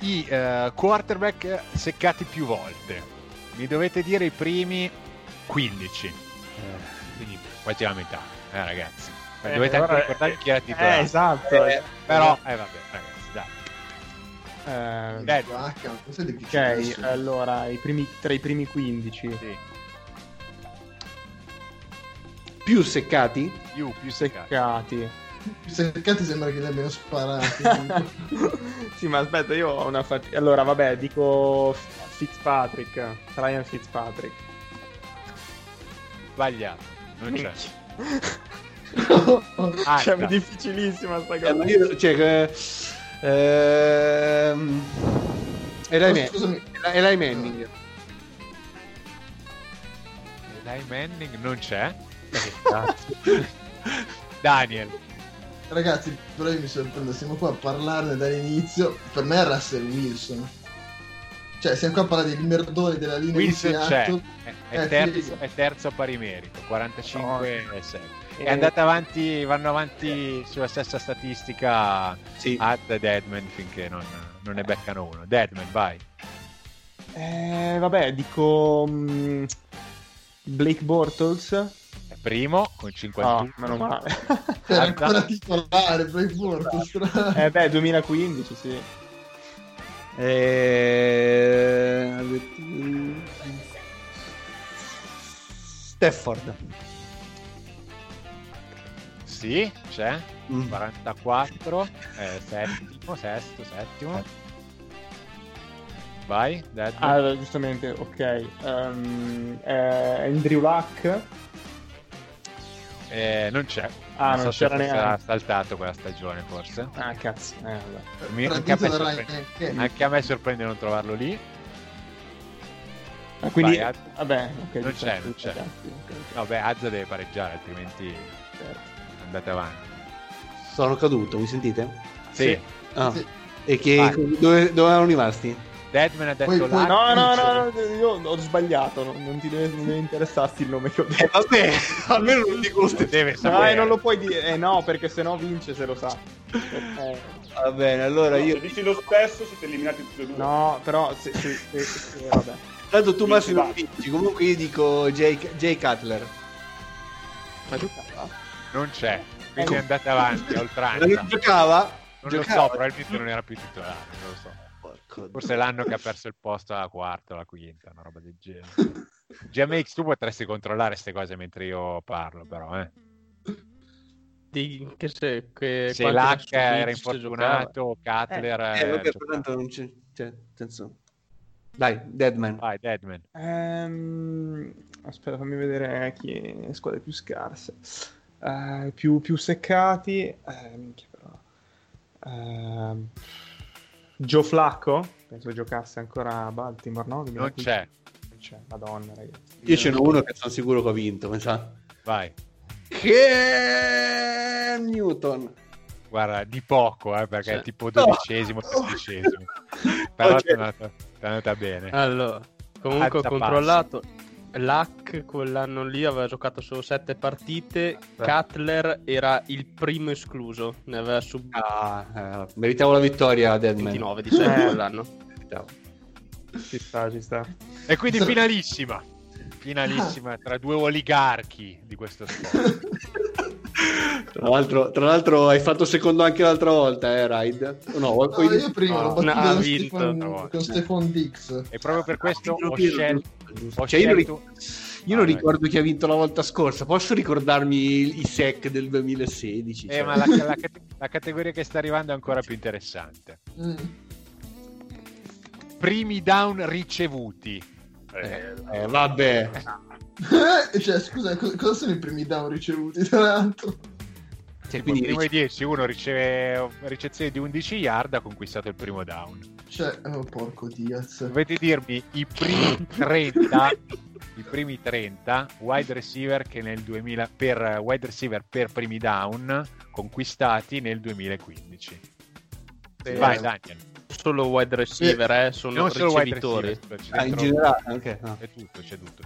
I eh, quarterback seccati più volte. Mi dovete dire i primi 15. Eh, quindi quasi la metà, eh, ragazzi. Ma Eh, dovete anche allora, ricordare chi era Eh, titolare. esatto. Eh, Però, eh vabbè, ragazzi, dai. Eh, è ok, allora, i primi, tra i primi 15. Sì. Più seccati? Più, più seccati. Seccati. Seccati sembra che li abbiano sparati. sì, ma aspetta, io ho una fatica. Allora, vabbè, dico Fitzpatrick. Ryan Fitzpatrick. Sbagliato. Non c'è. Ah, cioè, è difficilissima sta Eh, cosa. ma io, cioè, che- ehm, Eli, Oh, Man-. Eli Manning. Eli Manning non c'è. Daniel. Ragazzi, però io mi sorprendo, siamo qua a parlarne dall'inizio. Per me è Russell Wilson. Cioè, siamo qua a parlare dei merdoni della linea Wilson di c'è. Seattle. È, è Eh, terzo, è terzo a pari merito. 45 e 6. Eh, È andata avanti, vanno avanti sulla stessa statistica Sì. Ad e Deadman finché non, non ne beccano uno. Deadman, vai. Eh, vabbè, dico mm, Blake Bortles. Primo con 51. Oh, meno male. Era ancora titolare, Bortles. tra- eh beh, 2015, sì. Eh, Stafford. Sì, c'è. Mm. 44. eh, settimo, sesto, settimo. Vai, Deadman. Ah, giustamente, ok. Ehm, eh, Andrew Luck. Eh, non c'è. Ah, non, non so se c'era neanche. saltato quella stagione, forse. Ah, cazzo. Eh. Mi- anche, a Ryan Kelly. anche a me sorprende non trovarlo lì. Ah, quindi, Vai, Ad- vabbè, ok. Non c'è, non c'è. cazzo, ok, ok, No, beh, Azza deve pareggiare, altrimenti certo. andate avanti. Sono caduto, mi sentite? Sì. Ah. Sì. E che, dove, dove erano rimasti? Deadman ha detto Poi- poi-. No, no, no, no, io ho sbagliato. Non, non ti deve, non deve interessarti il nome che ho detto. Eh, vabbè, almeno non dico lo Lo deve No, sapere. eh, non lo puoi dire. Eh, no, perché sennò vince se lo sa. Eh, Va bene, allora No, io... Se dici lo stesso, siete eliminati tutti e due. no, però se, se, se- se- vabbè. Tanto tu Massimo vai. vinci, comunque io dico Jay, Jay Cutler. Ma giocava? Non c'è. Quindi Eh, andate avanti a oltranza. non giocava? Non lo giocava. so, probabilmente non era più titolare, non lo so. Porco Forse è l'anno che ha perso il posto alla quarta o alla quinta, una roba del genere. GMX, tu potresti controllare queste cose mentre io parlo, però, eh. Di, che se, che Se su era infortunato, Cutler... Eh, eh, vabbè, tanto non c'è... Cioè, senso... Dai, Deadman. Vai, Deadman. Ehm, aspetta, fammi vedere chi le squadre più scarse. Eh, più, più seccati. Eh, minchia, però. Ehm, Joe Flacco. Penso giocasse ancora a Baltimore, no? Non 2015. c'è. Non c'è, madonna, ragazzi. Io ce n'ho uno che sono sicuro che ho vinto, mi sa. Vai. Che Newton. Guarda, di poco, eh, perché Sì. è tipo dodicesimo, tredicesimo. Però ti è andata, è andata bene. Allora, comunque Alza ho controllato Luck quell'anno lì aveva giocato solo 7 partite. Cutler era il primo escluso, ne aveva subito Ah, eh, meritavo la vittoria, Deadman. 29 di 7 Eh. quell'anno. Ci sta, ci sta. E quindi finalissima. Finalissima tra due oligarchi di questo sport. Tra l'altro, tra l'altro hai fatto secondo anche l'altra volta, eh, Ride? No, No, poi- io prima no, l'ho battuto no, ha con vinto, Stefan, no. con Stefan Dix. E proprio per questo Piero, ho scelto... ho Cioè, io non, io non Vai, vai. ricordo chi ha vinto la volta scorsa. Posso ricordarmi i, SEC del 2016? Eh, cioè. ma la, la cate- la categoria che sta arrivando è ancora più interessante. Mm. Primi down ricevuti. Eh, eh, vabbè. Eh, cioè, scusa, co- cosa sono i primi down ricevuti, tra l'altro? Cioè, quindi primo di 10, uno riceve ricezione di 11 yard, ha conquistato il primo down. Cioè, oh, porco Diaz. Dovete dirmi i primi 30, i primi 30 wide receiver che nel 2000 per wide receiver per primi down conquistati nel 2015. Sì, Vai, eh, Daniel. Solo wide receiver, eh, sono Non solo wide ricevitori. receiver, Ah, in generale, ok. no. c'è tutto, c'è tutto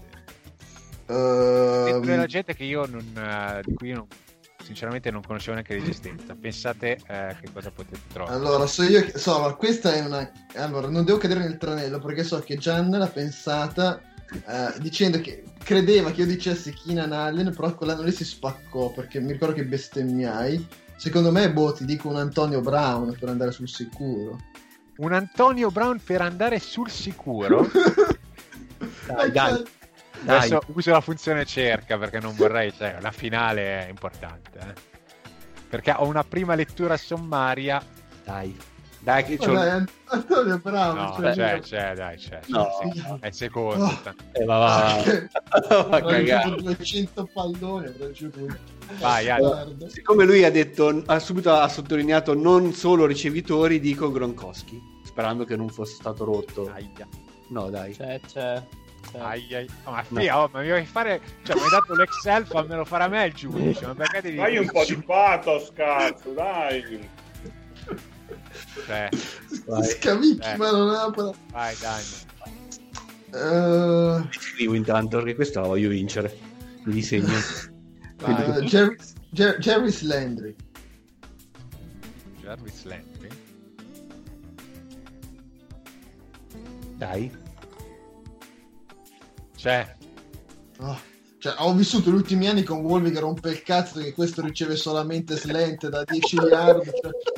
dentro. Ehm, della gente che io non, eh, di cui io non- sinceramente non conoscevo neanche l'esistenza. Pensate eh, che cosa potete trovare. Allora, so io che... So, questa è una... Allora, non devo cadere nel tranello perché so che Gian l'ha pensata eh, dicendo che credeva che io dicessi Keenan Allen, però quell'anno lì si spaccò perché mi ricordo che bestemmiai. Secondo me, boh, ti dico un Antonio Brown per andare sul sicuro. Un Antonio Brown per andare sul sicuro. Dai, dai. Dai. Adesso uso la funzione cerca perché non vorrei, cioè, la finale è importante. eh. Perché ho una prima lettura sommaria. Dai. Dai, che c'ho... dai, Antonio Brown. No, cioè, c'è, c'è, dai, c'è. No. Sì, È secondo. Oh. Eh, va, va, Ah, va. che- Va a avrei cagare. giocato 200 palloni, avrei. Vai. Siccome lui ha detto, ha subito ha sottolineato non solo ricevitori, dico Gronkowski, sperando che non fosse stato rotto. Aia, No, dai. C'è, c'è. C'è. aia, aia. Oh, ma fia, oh, ma mi vuoi fare. Cioè, mi hai dato l'Excel, fammelo fare a me il giudice. Ma perché devi. Dai un po' di pathos, cazzo, dai. Cioè, Vai. Scavicchi, Eh. ma non apra. vai, dai. Eh, Scrivo intanto perché questa la voglio vincere. Mi disegno. Vai. eh, Jerry, Jer- Jarvis Landry. Jarvis Landry. Dai. C'è. Oh, Cioè, ho vissuto gli ultimi anni con Wolvi che rompe il cazzo che questo riceve solamente slant da 10 yard.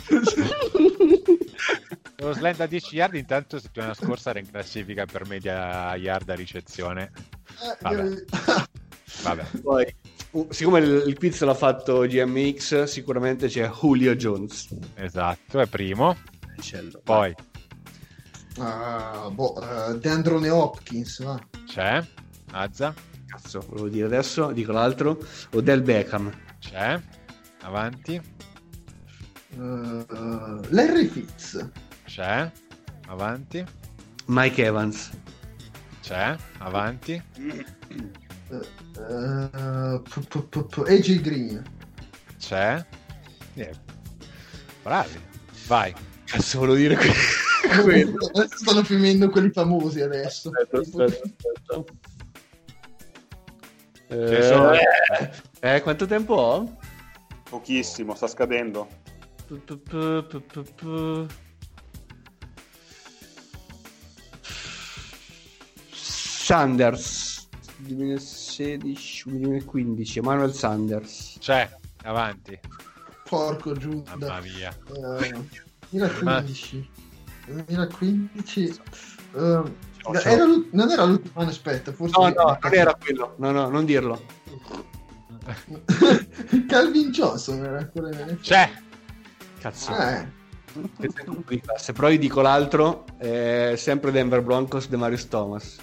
cioè. Lo slant a 10 yard, intanto settimana scorsa era in classifica per media yard a ricezione. Eh, Vabbè. Vabbè. Poi, siccome il, quiz l'ha fatto GMX, sicuramente c'è Julio Jones. Esatto, è primo. Poi Ah, boh, eh, DeAndrone Hopkins, va. c'è. Azza. Cazzo, volevo dire adesso, dico l'altro. Odell Beckham. C'è. Avanti. Eh, Larry Fitz. C'è. Avanti. Mike Evans. C'è. Avanti. Eh, eh, AJ Green. C'è. Bravi. Vai. Cazzo, volevo dire que- quello. Adesso stanno filmando quelli famosi adesso. Aspetta, aspetta, aspetta. Sono- Eh, eh, quanto tempo ho? Pochissimo, sta scadendo. Pu- pu- pu-. Sanders 2016 2015 Emanuel Sanders C'è. Avanti. Porco Giuda. Mamma mia. Eh, 2015. 2015. eh, ciao. era l'ult- non era l'ultimo anno, aspetta, forse. no no non era quello no no non dirlo Calvin Johnson era ancora in C'è. cazzo Eh, classe. però io dico l'altro eh, sempre Denver Broncos De Marius Thomas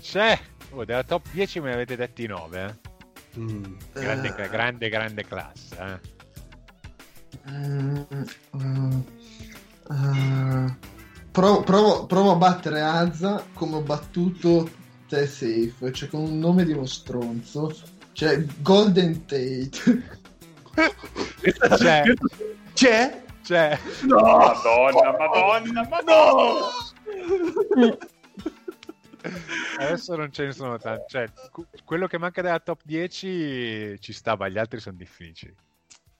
C'è. Oh, della top 10 me ne avete detti 9. Eh? Mm. Grande, Eh. grande, grande classe. Eh? mm, eh, provo, provo- provo a battere Azza come ho battuto te safe, cioè con un nome di uno stronzo. Cioè Golden Tate. C'è. c'è C'è. Madonna, madonna, madonna! Adesso non ce ne sono tanti. Cioè, quello che manca della top 10 ci sta, ma gli altri sono difficili.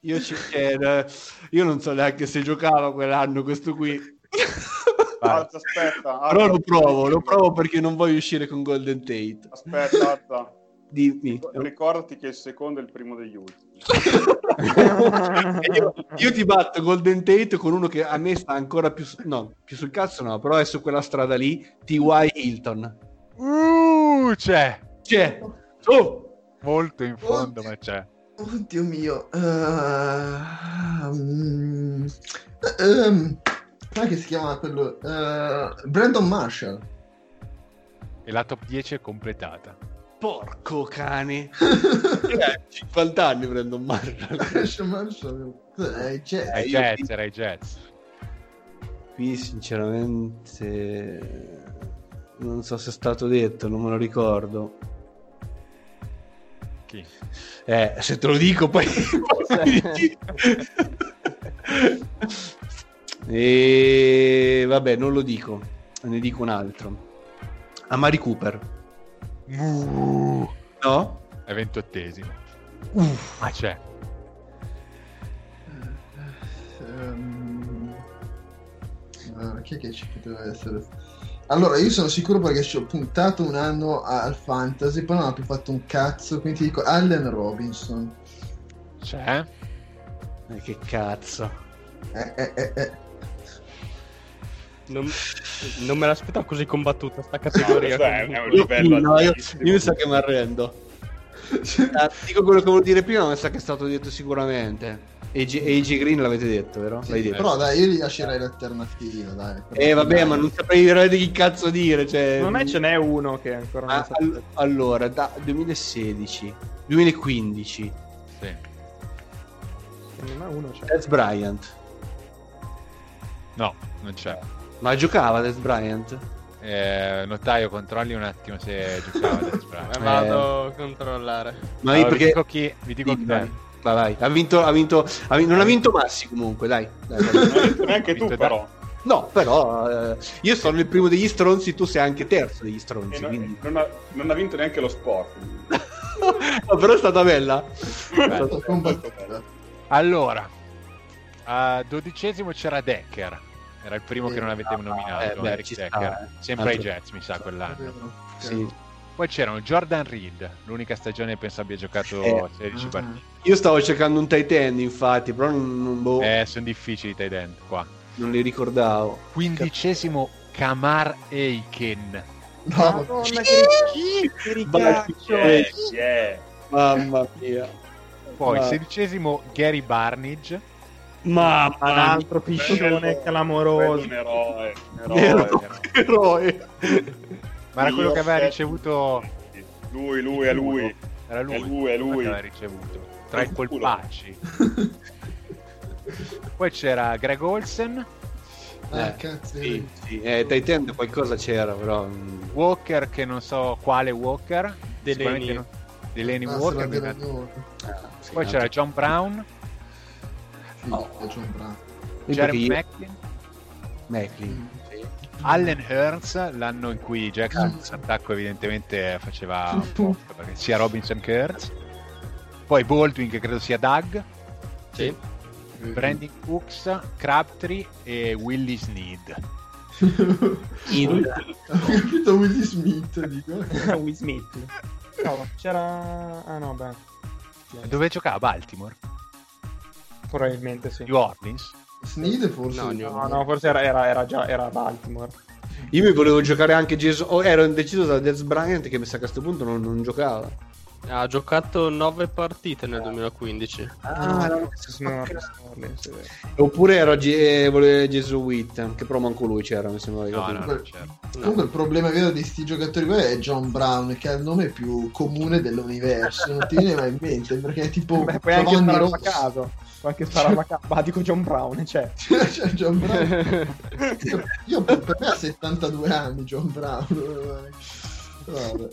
Io ci chiedo, io non so neanche se giocava quell'anno questo qui. Alza, aspetta. Però Alza, lo provo, lo provo perché non voglio uscire con Golden Tate. Aspetta, Alza. Dimmi. Ricordati che il secondo è il primo degli ultimi. io, io ti batto Golden Tate con uno che a me sta ancora più, no, più sul cazzo, no, però è su quella strada lì, T.Y. Hilton. Uh, c'è! C'è. Oh! Molto in fondo, Oddio. ma c'è. Oddio mio. Uh, ehm, com'è che si chiama quello? Eh, Brandon Marshall. E la top 10 è completata. Porco cane. Eh, 50 anni prendo un Marshall. Brandon Marshall. Eh, io Jets, ti- era ai Jets. Qui sinceramente non so se è stato detto, non me lo ricordo. Chi? Eh, se te lo dico poi... e vabbè, non lo dico, ne dico un altro. Amari Cooper. Uh, No? è ventottesimo. Ma c'è. Ehm, ah, chi è che ci poteva essere? Allora, io sono sicuro perché ci ho puntato un anno al fantasy, poi non ho più fatto un cazzo, quindi ti dico Allen Robinson. C'è? Eh, che cazzo. Eh, eh, eh, eh. Non, non me l'aspettavo così combattuta sta categoria. Cioè, è un livello No, io, io mi sa che mi arrendo. Ah, dico quello che volevo dire prima, ma mi sa che è stato detto sicuramente. AJ, AJ Green l'avete detto, vero? Sì, detto. Però dai, io gli lascerei l'alternativa, dai. Eh vabbè, ma non saprei veramente che cazzo dire. Cioè... Secondo me ce n'è uno che ancora non Ah, sa. all- allora, da 2016, 2015, Sì. Secondo me uno c'è. Dez Bryant. No, non c'è. Ma giocava Dez Bryant? Eh, notaio, controlli un attimo se giocava Dez Bryant. Eh, Vado a controllare. Ma io Allora, perché... vi dico chi, vi dico chi è. Vai, vai. Ha vinto, ha vinto, ha vinto- non ha vinto Massi comunque, dai. dai, dai. Neanche tu, però. No, però eh, io sono il primo degli stronzi, tu sei anche terzo degli stronzi. non, quindi- non ha, non ha vinto neanche lo sport. No, però è stata bella. Stato combattuto. Allora, a dodicesimo c'era Decker. Era il primo Sì. che non avete nominato, eh, beh, Eric ci sta, Decker. eh. Sempre ai Jets, mi sa, quell'anno. Sì. Poi c'erano Jordan Reed, l'unica stagione che penso abbia giocato Eh. 16 Ah. partite. Io stavo cercando un tight end, infatti, però non, non- boh, Eh, sono difficili i tight end qua. non li ricordavo. Quindicesimo Kamar Aiken. No, Madonna, che Vai, ricaccio! eh, Yeah. Mamma mia. Poi Ah. sedicesimo Gary Barnage. Mamma Un altro piscione clamoroso. Un eroe. Un Eroe. eroe. Eroe. Ma era quello che aveva ricevuto. Lui, lui, è lui. Era lui, È lui, è quello lui. che aveva ricevuto. Tra i Col culo. polpacci. Poi c'era Greg Olsen, Ah, Eh, cazzo. Sì, sì. Eh, tight end qualcosa c'era, però... mm, Walker, che non so quale Walker. Delaney. Sicuramente no. Delaney Ah, Walker. ah, sì, Poi c'era John Brown, Sì, è John Brown. Jeremy io- Macklin, Macklin, sì. Allen Hearns, l'anno in cui Jackson attacco evidentemente faceva un po' perché sia Robinson che Hearns. Poi Baldwin, che credo sia Doug, Sì. Brandon Cooks, Crabtree e Willie Sneed. In- Ho capito Willy Smith, dico. Will Smith. No, c'era... Ah no, beh. Dove giocava? Baltimore? Probabilmente sì. New Orleans? Sneed forse. No, No, no, forse era, era, era già era Baltimore. Io mi volevo giocare anche Jason... Oh, ero indeciso da Dez Bryant che mi sa che a questo punto non, non giocava. Ha giocato 9 partite nel 2015. Ah, no, Sono- sono- sì. Oppure era G- eh, volevo Gesù Witt, che però manco lui c'era, mi sembra No, no, no, certo. Comunque il problema vero di sti giocatori qua è John Brown, che ha il nome più comune dell'universo. Non ti viene mai in mente perché è tipo Beh, puoi anche Giovanni spararlo a Rosso. caso. Anche spararlo a caso. Ma dico John Brown, cioè. Cioè, John Brown. Io per per me ha 72 anni John Brown. Vabbè.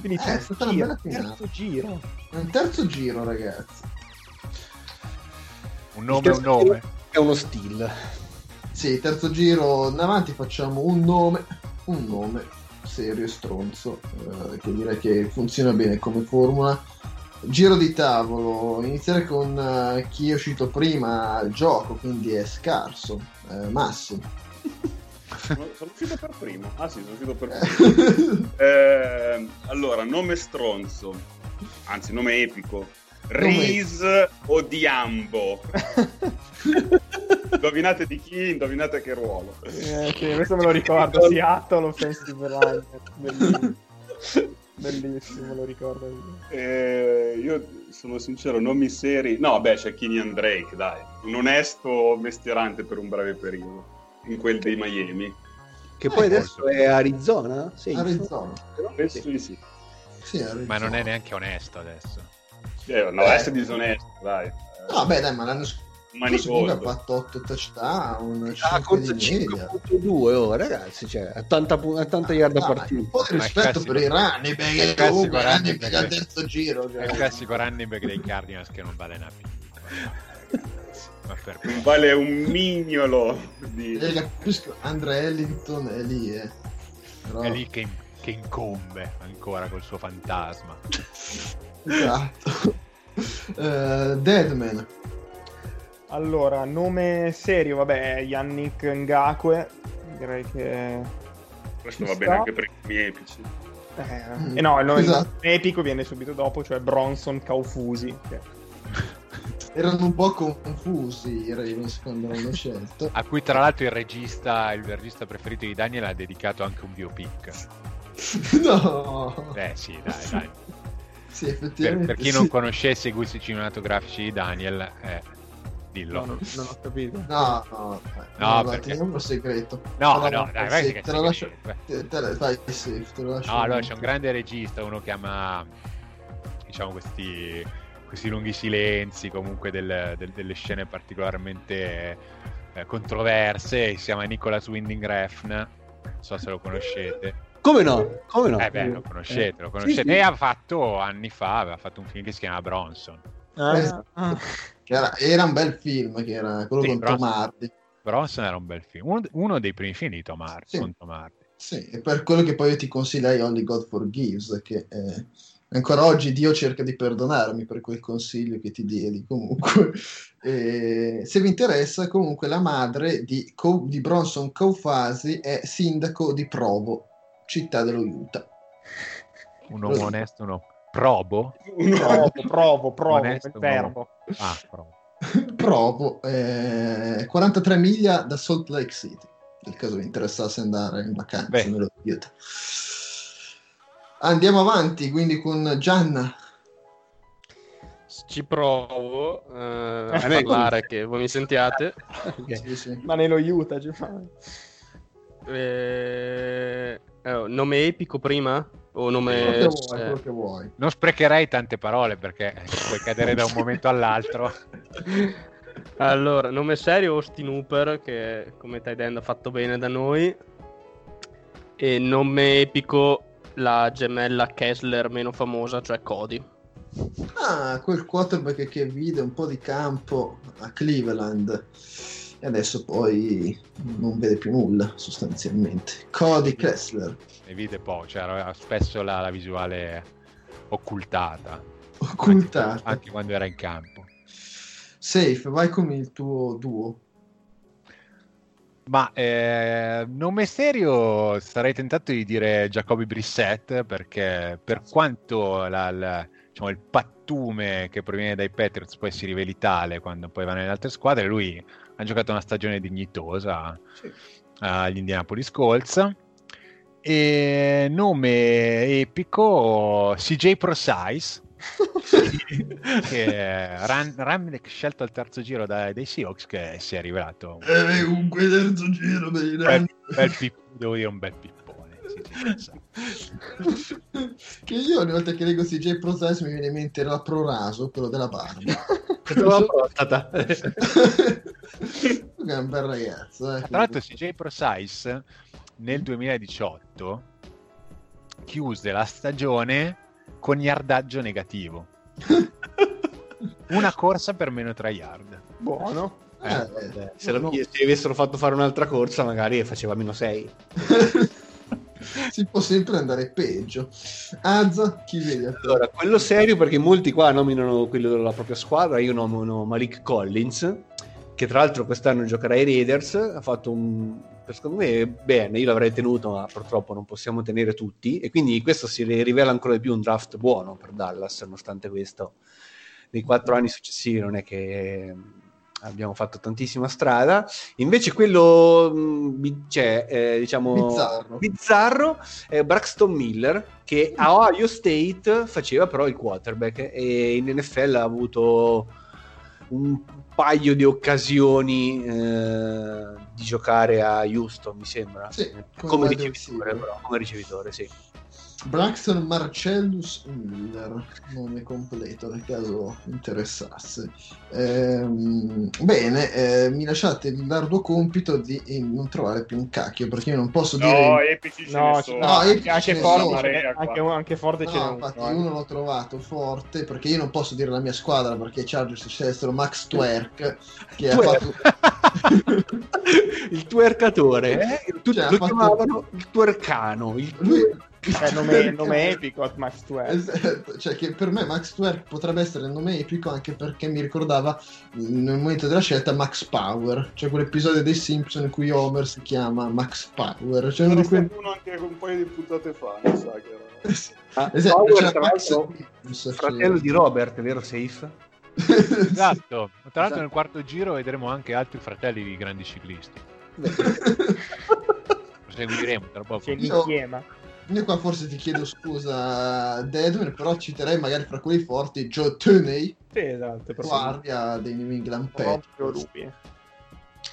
Quindi Eh, è terzo stata una giro. bella finale. Terzo giro. Un terzo giro, ragazzi. Un nome è un nome. È uno steal. Sì, terzo giro, in avanti facciamo un nome, un nome serio e stronzo, eh, che direi che funziona bene come formula. Giro di tavolo, iniziare con eh, chi è uscito prima al gioco, quindi è scarso. Eh, Massi. Sono, sono uscito per primo. Ah sì, sono uscito per primo. Eh, allora, nome stronzo, anzi nome epico. Riz o Diambo? indovinate di chi, indovinate che ruolo. Eh, sì, questo me lo ricordo, Seattle Line. Bellissimo. Bellissimo, lo ricordo. Eh, io sono sincero, nomi seri. No, beh, c'è Kenyan Drake, dai. Un onesto mestierante per un breve periodo. In quel dei Miami. Che poi Eh, adesso è Arizona? Sì. Arizona. Penso di sì. Sì, Arizona. Ma non è neanche onesto adesso. Eh, no, essere disonesto, dai. Eh, No, beh, dai, ma l'anno scorso Manicoso. ha fatto 8 touchdown, Ah, 5 conta di media. 5.2 oh, ragazzi, cioè 80, pu- 80 yard a partita. un po' di rispetto per i running back, il e classico running running back al terzo giro. È cioè. il classico running back dei Cardinals che non vale una pippa. Vale un mignolo di... E capisco, Andre Ellington è lì, eh. Però- è lì che, che incombe ancora col suo fantasma. Esatto. Eh, Deadman. Allora, nome serio, vabbè, Yannick Ngakwe. Direi che... Questo va bene sta. anche per i miei epici. Eh, e no, il nome Esatto. epico viene subito dopo, cioè Bronson Kaufusi. che- Erano un po' confusi i Ravens quando l'hanno scelto. A cui tra l'altro il regista, il regista preferito di Daniel ha dedicato anche un biopic. no, Eh sì, dai, dai. sì, Per, per chi sì. non conoscesse i gusti cinematografici di Daniel, eh, dillo. No, non, non ho capito. No, no, dai, No, no, perché- teniamo un segreto. No, Però, no, dai, sì, vai che te sei lo lascio. Te, te, vai, sì, te lo lascio. No, allora c'è un grande regista, uno che ama, diciamo, questi, questi lunghi silenzi, comunque del- del- delle scene particolarmente eh, controverse, si chiama Nicholas Winding Refn, non so se lo conoscete. Come no? Come no? Eh beh, lo conoscete, lo conoscete. Sì, sì. E ha fatto, anni fa, aveva fatto un film che si chiama Bronson. Ah. Che Era, era un bel film, che era quello Sì, con però- Tom Hardy. Bronson era un bel film, uno, uno dei primi film di Tom Hardy, Sì. con Tom Hardy. Sì, e per quello che poi io ti consigliai Only God Forgives, che eh, ancora oggi Dio cerca di perdonarmi per quel consiglio che ti diedi. Comunque, Eh, se vi interessa, comunque la madre di, Co- di Bronson Kaufasi è sindaco di Provo, città dello Utah. Un uomo onesto, uno probo. Provo, provo, provo, Onesto, il verbo. Ah, probo. Provo, eh, 43 miglia da Salt Lake City, nel caso vi interessasse andare in vacanza Beh. nello Utah. Andiamo avanti quindi con Gianna. Ci provo eh, a me parlare che voi mi sentiate. Ok. Sì, sì. Ma nello Utah, Giovanni. Eh, eh, nome epico prima? O Quello nome... che vuoi, eh, quello che vuoi. Non sprecherei tante parole perché puoi cadere da un momento all'altro. Allora, nome serio Austin Hooper, che come tight end ha fatto bene da noi. E nome epico la gemella Kessler meno famosa, cioè Cody. Ah, quel quarterback che vide un po' di campo a Cleveland e adesso poi non vede più nulla sostanzialmente. Cody Kessler, Ne vide poi, cioè aveva spesso la, la visuale occultata. occultata. Anche, anche quando era in campo. Safe, vai con il tuo duo. Ma eh, nome serio sarei tentato di dire Jacoby Brissett perché per quanto la- la- diciamo, il pattume che proviene dai Patriots poi si riveli tale quando poi va nelle altre squadre, lui ha giocato una stagione dignitosa agli Indianapolis Colts. E nome epico CJ Prosize che ran, runback scelto al terzo giro dai, dai Seahawks che si è rivelato Eh, comunque terzo giro dei bel, bel pip- devo dire un bel pippone sì, sì, sì. Che io ogni volta che leggo CJ Process mi viene in mente la Proraso, quello della barba. Prostata. è un bel ragazzo. Eh, tra l'altro CJ Prosize nel 2018 chiuse la stagione con yardaggio negativo una corsa per meno 3 yard Buono. Eh, Se, lo- se avessero fatto fare un'altra corsa, magari faceva meno 6. si può sempre andare peggio. Azza, chi te? Allora, quello serio perché molti qua nominano quello della propria squadra, io nomino Malik Collins, che tra l'altro quest'anno giocherà ai Raiders, ha fatto un... secondo me bene, io l'avrei tenuto, ma purtroppo non possiamo tenere tutti, e quindi questo si rivela ancora di più un draft buono per Dallas, nonostante questo. Nei quattro anni successivi non è che abbiamo fatto tantissima strada. Invece quello mh, bi- cioè, eh, diciamo Bizzarro. bizzarro è Braxton Miller che a Ohio State faceva però il quarterback e in NFL ha avuto un paio di occasioni eh, di giocare a Houston, mi sembra. Sì, come come, ricevitore, però, come ricevitore, sì. Braxton Marcellus Miller, nome completo nel caso interessasse. Ehm, bene, eh, mi lasciate l'arduo compito di eh, non trovare più un cacchio perché io non posso No, dire. epici ce No, ne sono. no, epici anche ne forte, sono. qua. anche, anche forte ce n'è No, uno, infatti, eh. uno l'ho trovato forte perché io non posso dire la mia squadra perché Chargers scelsero Max Twerk che ha Twerk. fatto il tuercatore, eh? Tutti Cioè, ha lo fatto- chiamavano il tuercano. Il lui Cioè, nome, nome epico, Max Twerk. Esatto, cioè che per me Max Twerk potrebbe essere il nome epico anche perché mi ricordava nel momento della scelta Max Power, cioè quell'episodio dei Simpson in cui Homer si chiama Max Power, cioè uno stato uno anche un paio di puntate fa, mi sa che era. Ah, Esatto, Power, c'era tra Max Minus, fratello cioè- di Robert, vero Safe? Esatto. Tra l'altro Esatto. nel quarto giro vedremo anche altri fratelli di grandi ciclisti. Lo seguiremo tra poco. C'è l'insiema. Io qua forse ti chiedo scusa Deadman, però citerei magari fra quelli forti Joe Tooney, Sì, esatto. guardia dei New England Patriots,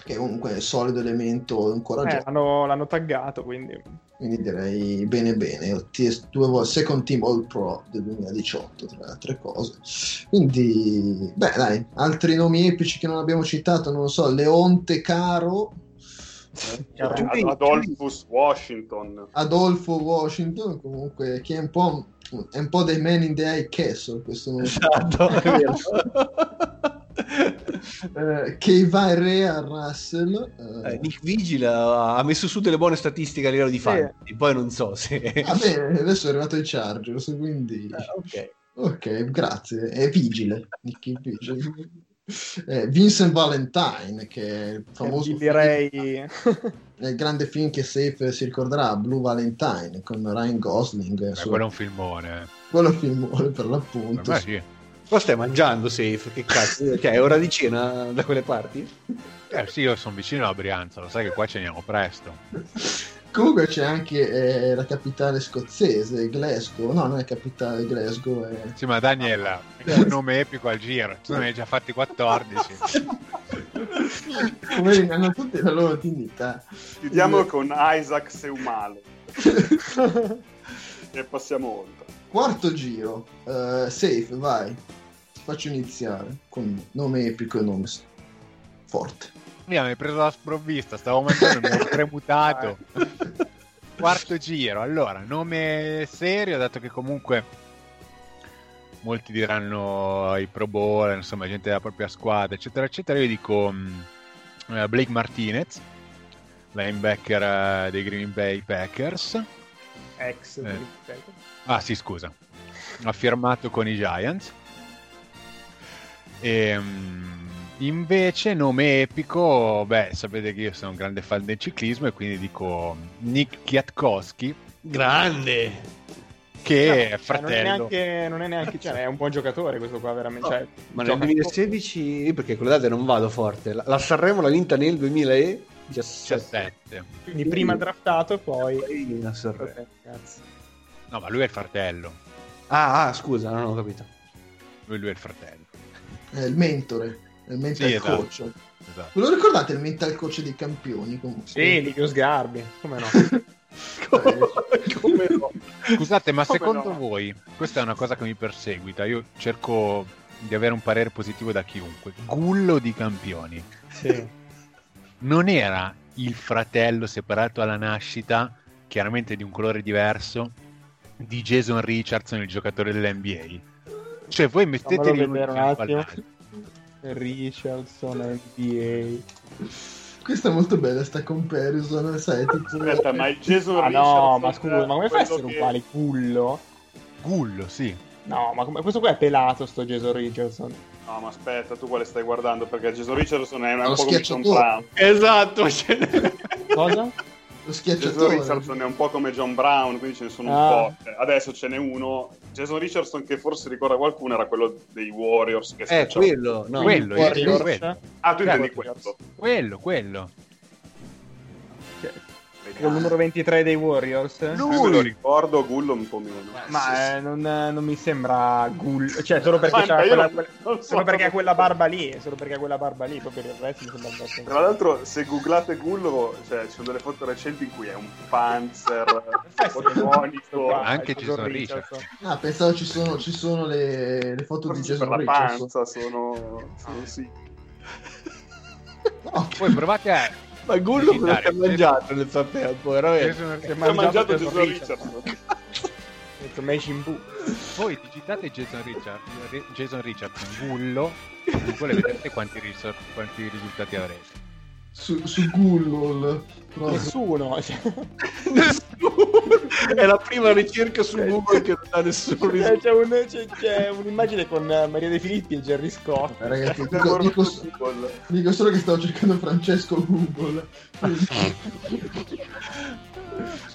che comunque è un solido elemento ancora Eh, l'hanno, l'hanno taggato, quindi... Quindi direi bene bene, due volte second team all pro del 2018 tra le altre cose. Quindi, beh dai, altri nomi epici che non abbiamo citato, non lo so, Leonte Caro, Adolphus Washington. Adolfo Washington, comunque che è un po', è un po' dei Man in the High Castle questo nome. Esatto, è vero. Eh, Keiva Rea Russell, eh, Eh, Nick Vigil ha messo su delle buone statistiche a livello di Sì. fantasy, poi non so se... va bene, adesso è arrivato ai Chargers, quindi... Eh, ok. Ok, grazie. È vigile. Nicky Vigile. Eh, Vincent Valentine, che è il famoso Che direi... film- è il grande film che Safe si ricorderà, Blue Valentine, con Ryan Gosling. Beh, su- quello è un filmone. quello filmone per Per l'appunto. me sì. Cosa stai mangiando, Safe? Che cazzo? Cioè, è ora di cena da quelle parti? Eh, sì, io sono vicino a Brianza, lo sai che qua ceniamo presto. Comunque c'è anche eh, la capitale scozzese, Glasgow. No, non è capitale, Glasgow. È... Sì, ma Daniel, un nome epico al giro, tu ne hai già fatti 14. Come hanno tutte la loro dignità. Chiudiamo con Isaac Seumalo. e passiamo oltre. Quarto giro, eh, safe, vai. Ti faccio iniziare con nome epico e nome s- Mi hai preso la sprovvista, stavo mangiando, mi ero tremutato. Quarto giro, allora, nome serio, dato che comunque molti diranno i Pro Bowl, insomma, gente della propria squadra, eccetera, eccetera. Io dico mh, eh, Blake Martinez, linebacker eh, dei Green Bay Packers. Ex. Eh. Ah, sì, scusa. Ha firmato con i Giants. E, mm, invece, nome epico, beh, sapete che io sono un grande fan del ciclismo e quindi dico Nick Kwiatkowski, Grande! che è Non è fratello. neanche, non è neanche, cioè, è un buon giocatore questo qua, veramente. Cioè, Ma nel gioca- 2016, io perché con le date non vado forte, la, la Sanremo l'ha vinta nel 2017. 17. Quindi prima draftato e poi... Poi la Sanremo. No, ma lui è il fratello. Ah, ah, scusa, non ho capito. Lui, lui è il fratello. È il mentore, il mental Sì, esatto. coach. Esatto. Ve lo ricordate il mental coach dei campioni? Comunque? Sì, Livio Sgarbi, come no? Come no? Scusate, ma Come secondo no? voi, questa è una cosa che mi perseguita, io cerco di avere un parere positivo da chiunque. Gullo di campioni. Sì. non era il fratello separato alla nascita, chiaramente di un colore diverso, di Jason Richardson, il giocatore dell'NBA. Cioè, voi metteteli di vedere un fianco attimo. all'altro. Richardson, NBA. Questa è molto bella sta comparison, sai, tipo... Aspetta, ma il Jason Ah no, ma scusa, ma come fai a essere che- uguale Gullo? Gullo, sì. No, ma come- questo qua è pelato sto Jason Richardson. No, ma aspetta, tu quale stai guardando? Perché Jason Richardson è un po' come John. Esatto, ce n'è. Cosa? Lo Jason schiacciatore. Richardson è un po' come John Brown, quindi ce ne sono Ah. un po'. Cioè, Adesso ce n'è uno. Jason Richardson che forse ricorda qualcuno era quello dei Warriors. Che Eh, schiacciava- quello, no. quello, Warriors. quello. Ah, tu intendi quello. Quello, quello. Il numero 23 dei Warriors? Lui me lo ricordo, Gullo un po' meno. Ma eh, non, non mi sembra Gullo. Cioè, solo perché, io quella, non- quella- non so solo perché ha quella barba lì. Solo perché ha quella barba lì. Per il resto mi sembra abbastanza. Tra l'altro, se googlate Gullo, cioè, ci sono delle foto recenti in cui è un panzer fotonico. Anche Jason Richardson. Ah, pensavo ci sono, ci sono le, le foto di Forse per Jason la Richardson. panza sono, sono sì. No, Poi provate a... Ma Gullo cosa è mangiato nel frattempo, veramente? Si è Ha mangiato Jason Richardson. Detto Majin Buu. Voi digitate Jason, Richard, Jason Richardson Gullo e voi vedete quanti, risor- quanti risultati avrete. su, su Google. Nessuno. cioè. È la prima ricerca su Google che non dà nessun C'è, risultato. c'è un- c'è- c'è un'immagine con eh, Maria De Filippi e Jerry Scott. Ragazzi, dico, dico, su dico solo che stavo cercando Francesco Google.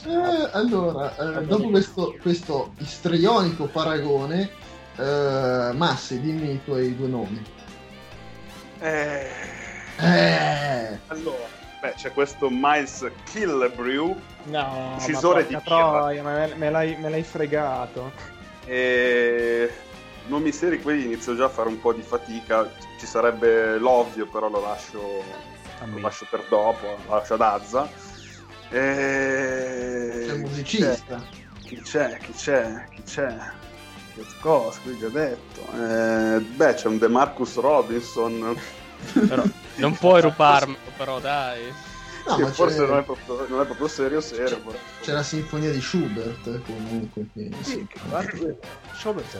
Eh, allora, eh, dopo questo, questo istrionico paragone, eh, Massi, dimmi i tuoi due nomi. Eh, Eh, allora, beh, c'è questo Miles Killebrew No, Uccisore ma di troia, ma me, me l'hai, me l'hai fregato. e nomi seri quelli inizio già a fare un po' di fatica. Ci sarebbe l'ovvio, però lo lascio, lo lascio per dopo, lo lascio ad Azza. E... sei musicista. Chi c'è? Chi c'è? Chi c'è? Che cosa? Qui già detto. Eh, beh, c'è un DeMarcus Robinson. Però, non puoi rubarmelo, però dai. No, che ma forse c'è, non è, proprio, non è proprio serio serio. però. c'è la sinfonia di Schubert comunque. Quindi, sì. Schobert,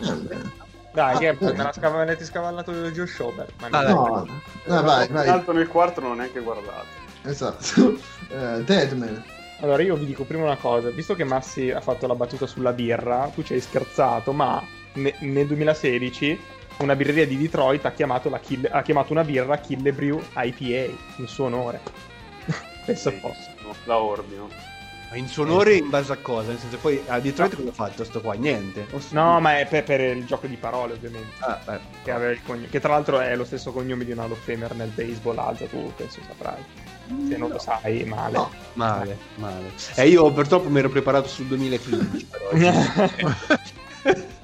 Eh, beh. Dai, che Ah, me la scava- me l'avete scavallato Joe Schobert. Ma Ah, no. No, no, vai, vai. L'altro nel quarto non ho neanche guardato. Esatto. Eh, Deadman. Allora io vi dico prima una cosa, visto che Massi ha fatto la battuta sulla birra, tu ci hai scherzato, ma ne- nel 2016 una birreria di Detroit ha chiamato, la Kill- ha chiamato una birra Killebrew IPA in suo onore. Pensa Sì. posso. No, la ordino. Ma in suo onore in base a cosa? Nel senso, poi a Detroit cosa ha fatto sto qua? Niente. No, ma è per, per il gioco di parole ovviamente. Ah, eh. Che, aveva il cogno- che tra l'altro è lo stesso cognome di un Hall of Famer nel baseball, Alza tu penso saprai. Se non lo sai, male. No, Male, male. E io purtroppo mi ero preparato sul 2015. Però.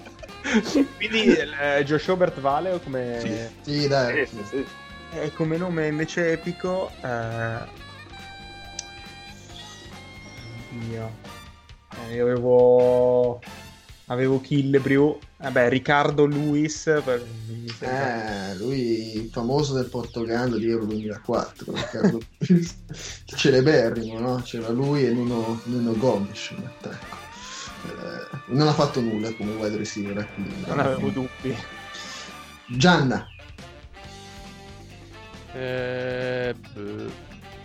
Quindi eh, Joe Schobert vale o come... sì, dai. Eh, sì, sì. E come nome invece epico... Eh... Dio. Eh, io avevo... Avevo Killebrew. Vabbè, Riccardo Luis. Per... Eh, lui famoso del Portogallo di Euro 2004, Riccardo. celeberrimo, no? C'era lui e Nuno, Nuno Gomes in attacco. Eh, non ha fatto nulla come wide receiver. quindi- Non avevo dubbi. Gianna. Eh.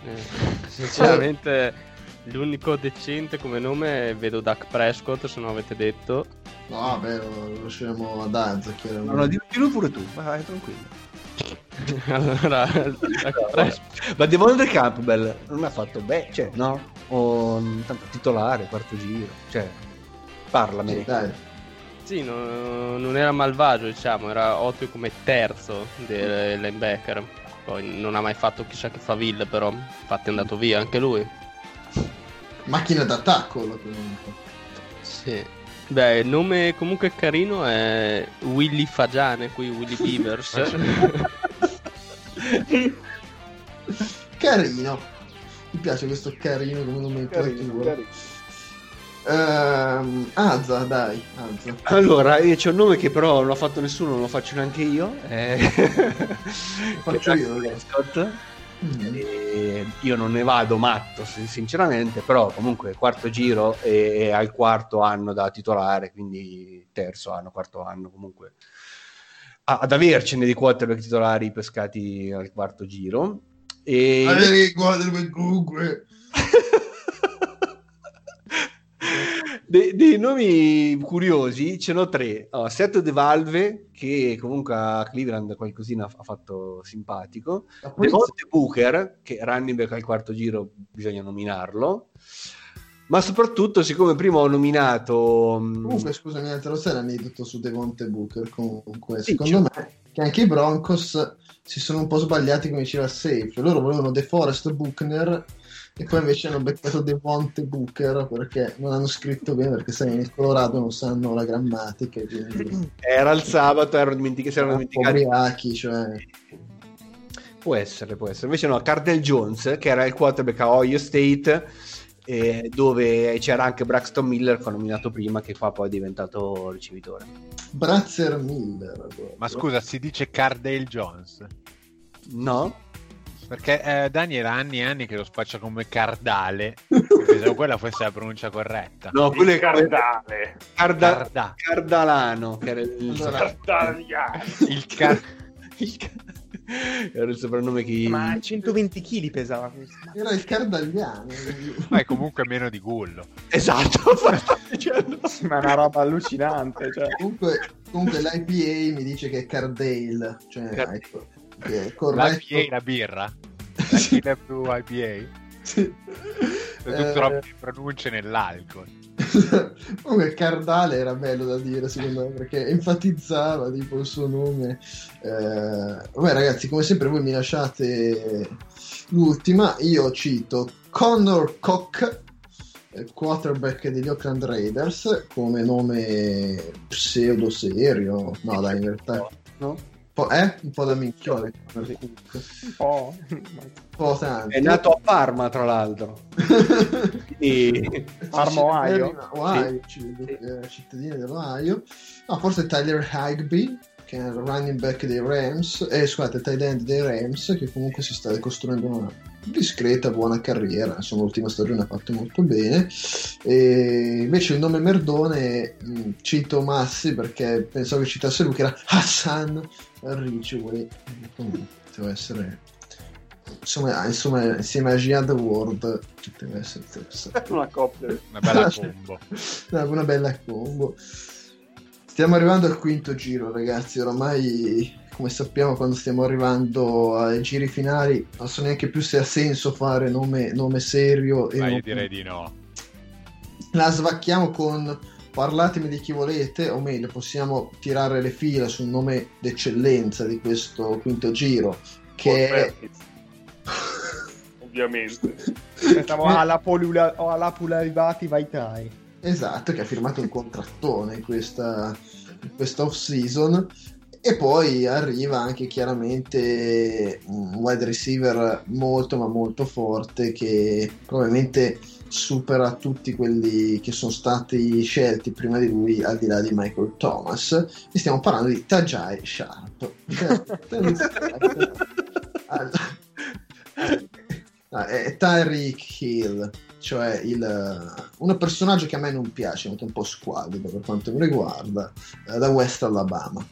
Eh, sinceramente, l'unico decente come nome vedo Duck Prescott, se non avete detto. No, vabbè, lo lasciamo ad Azza, chiaramente. No, no, dillo, dillo pure tu. Vai, vai, tranquillo. allora, Duck Prescott. Ma Devon Campbell non ha fatto beh, cioè, no? O tanto titolare, quarto giro. Cioè, parlami. Sì, dai. Sì, no- non era malvagio, diciamo, era ottimo come terzo del linebacker. Poi non ha mai fatto chissà che faville, però infatti è andato via anche lui. Macchina d'attacco la comunque. Sì. Beh, il nome comunque carino è Willy Fagiane, qui Willy Beavers. Carino. Mi piace questo carino come nome in Carino, carino. Ehm, Azza, dai, Azza. Allora, c'è un nome che però non l'ho fatto nessuno, non lo faccio neanche io. Eh... Faccio io. Mm. E io non ne vado matto sin- sinceramente però comunque quarto giro e, e al quarto anno da titolare quindi terzo anno quarto anno comunque ad avercene di quarterback titolari pescati al quarto giro E... Avere che quarterback comunque. De- dei nomi curiosi ce n'ho tre. Allora, Seto De Valve, che comunque a Cleveland qualcosina ha fatto simpatico. Polizia- Devonte Booker, che running back al quarto giro bisogna nominarlo. Ma soprattutto, siccome prima ho nominato... mm, Comunque, scusami, te lo sai l'aneddoto su Devonte Booker? Comunque, Sì, secondo me, che anche i Broncos si sono un po' sbagliati come diceva Safe. Loro volevano DeForest Buchner e poi invece hanno beccato Devonte Booker perché non hanno scritto bene, perché sai, in Colorado non sanno la grammatica. Quindi, Era il sabato, erano dimenticati, si erano po' dimenticati. ubriachi, cioè... Può essere, può essere. Invece no, Cardell Jones, che era il quarterback a Ohio State, eh, dove c'era anche Braxton Miller, che ho nominato prima, che qua poi è diventato ricevitore. Brazzer Miller. proprio. Ma scusa, si dice Cardale Jones? No? Perché eh, Dani era anni e anni che lo spaccia come Cardale. Pensavo quella fosse la pronuncia corretta. No, quello è Cardale. Carda- Carda. Cardalano, che era il, Cardale. Il car- il ca- era il soprannome che... Ma 120 kg pesava questo. Era il Cardagliano. Ma è comunque meno di Gullo. Esatto, dicendo. Ma è una roba allucinante. Cioè. comunque, comunque l'IPA mi dice che è Cardale, cioè Car- ecco, La corretto. IPA, la birra? La Killer Brew IPA? Sì. Sono Eh, pronunce nell'alcol. Comunque Cardale era bello da dire secondo me perché enfatizzava tipo il suo nome. Eh, vabbè ragazzi, come sempre voi mi lasciate l'ultima, io cito Connor Koch, eh, quarterback degli Oakland Raiders, come nome pseudo serio. No dai, in realtà... No? Un po', eh? Un po' da minchione. Un Un po'. po' tanto. È nato a Parma, tra l'altro. Quindi... Parma, Ohio. Ohio, ci- eh, cittadini dell'Ohio. No, forse Tyler Higby, che è il running back dei Rams, eh, scusate, tight end dei Rams, che comunque si sta costruendo una discreta, buona carriera. Insomma, l'ultima stagione ha fatto molto bene. E invece il nome Merdone, mh, cito Massi perché pensavo che citasse lui, che era Hassan Ridgeway. Deve essere. Insomma, insomma, insieme a Jihad World deve essere Una coppia. Una bella combo. No, una bella combo. Stiamo arrivando al quinto giro, ragazzi. Oramai, come sappiamo, quando stiamo arrivando ai giri finali, non so neanche più se ha senso fare nome, nome serio. Ma io non- direi di no. La svacchiamo con parlatemi di chi volete, o meglio, possiamo tirare le fila sul nome d'eccellenza di questo quinto giro, che è. Ovviamente. Pensavo alla, polula- alla Pularivati Vaitai. Esatto, che ha firmato un contrattone in questa, in questa off-season. E poi arriva anche chiaramente un wide receiver molto ma molto forte che probabilmente supera tutti quelli che sono stati scelti prima di lui al di là di Michael Thomas e stiamo parlando di Tajai Sharp Allora, Ah, è Tyreek Hill cioè il, un personaggio che a me non piace, è un po' squallido per quanto mi riguarda, eh, da West Alabama.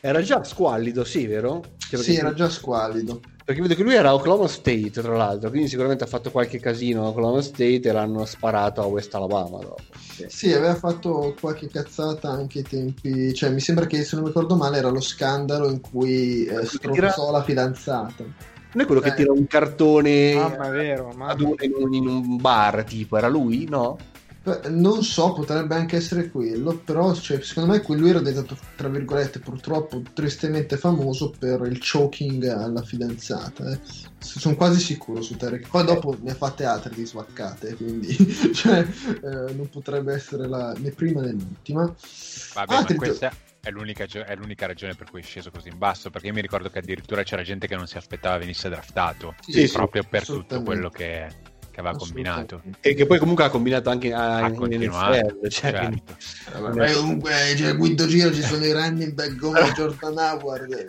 Era già squallido, sì, vero? Cioè, Sì, era già squallido. Perché vedo che lui era Oklahoma State, tra l'altro, quindi sicuramente ha fatto qualche casino a Oklahoma State e l'hanno sparato a West Alabama dopo. Sì. Sì, aveva fatto qualche cazzata anche ai tempi, cioè mi sembra che se non mi ricordo male era lo scandalo in cui eh, strozzò la fidanzata. Non è quello che Eh. tira un cartone Mamma, è vero. Mamma. ad un, in un bar, tipo, era lui? No? Non so, potrebbe anche essere quello, però cioè, secondo me lui era diventato, tra virgolette, purtroppo tristemente famoso per il choking alla fidanzata. eh. Sono quasi sicuro su Terry. Poi dopo ne ha fatte altre di svaccate, quindi cioè, eh, non potrebbe essere la, né prima né l'ultima. Vabbè, Altri ma questa è l'unica, è l'unica ragione per cui è sceso così in basso. Perché io mi ricordo che addirittura c'era gente che non si aspettava venisse draftato Sì, sì, proprio per tutto quello che, che aveva combinato. E che poi comunque ha combinato anche a, Ha in NFL, cioè, quindi- certo. Vabbè, comunque, cioè, il quinto giro ci sono i running back come Jordan Howard.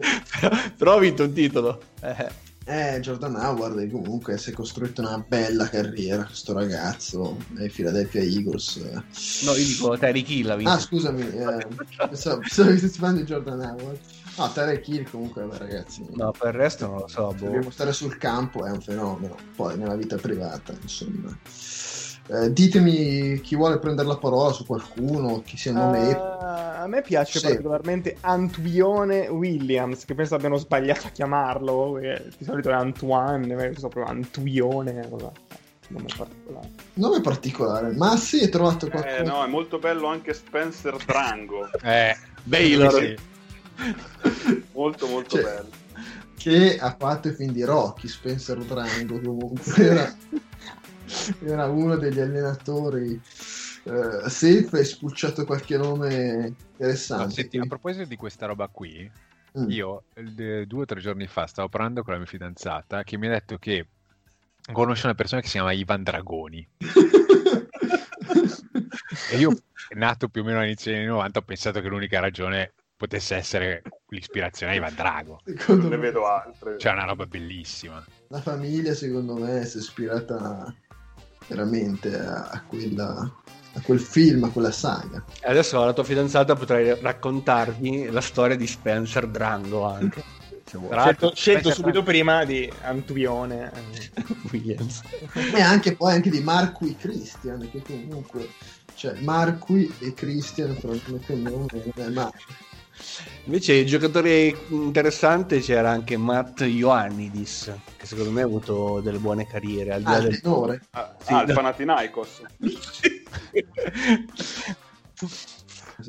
però ha vinto un titolo. Eh. Eh, Jordan Howard comunque si è costruito una bella carriera, questo ragazzo ai Philadelphia Eagles. No, io dico Tyreek Hill ha vinto. Ah, scusami, eh, pensavo, pensavo che stessi parlando di Jordan Howard. No, Tyreek Hill comunque, ragazzi. No, per il resto non lo so. Boh. Dobbiamo stare sul campo, è un fenomeno. Poi nella vita privata, insomma. Eh, ditemi chi vuole prendere la parola su qualcuno, chi sia il nome. Ah, a me piace Sì. particolarmente Antuione Williams, che penso abbiano sbagliato a chiamarlo. di solito è Antoine, ma io so proprio Antuione. Cosa? Nome particolare. Nome particolare, ma sì, hai trovato Eh, qualcuno. no, è molto bello anche Spencer Drango. Eh, Baylor. sì. molto, molto Cioè, bello. che ha fatto i film di Rocky, Spencer Drango comunque era, era uno degli allenatori eh, safe e spulciato qualche nome No, interessante senti, a proposito di questa roba qui, Mm. io eh, due o tre giorni fa stavo parlando con la mia fidanzata che mi ha detto che conosce una persona che si chiama Ivan Dragoni e io, nato più o meno all'inizio degli anni 90, ho pensato che l'unica ragione potesse essere l'ispirazione a Ivan Drago. secondo Non ne me vedo altre. Cioè, è una roba bellissima. la famiglia secondo me si è ispirata veramente a, quella, a quel film, a quella saga Adesso la tua fidanzata potrai raccontarvi la storia di Spencer Drango anche. Scelto, scelto subito prima di Antuione. Williams. e anche poi anche di Marqui Christian che comunque cioè Marqui e Christian però come cognome non è Invece il giocatore interessante c'era anche Matt Ioannidis, che secondo me ha avuto delle buone carriere. Al di là ah, del... tenore Ah, Sì, ah, il no. Panathinaikos.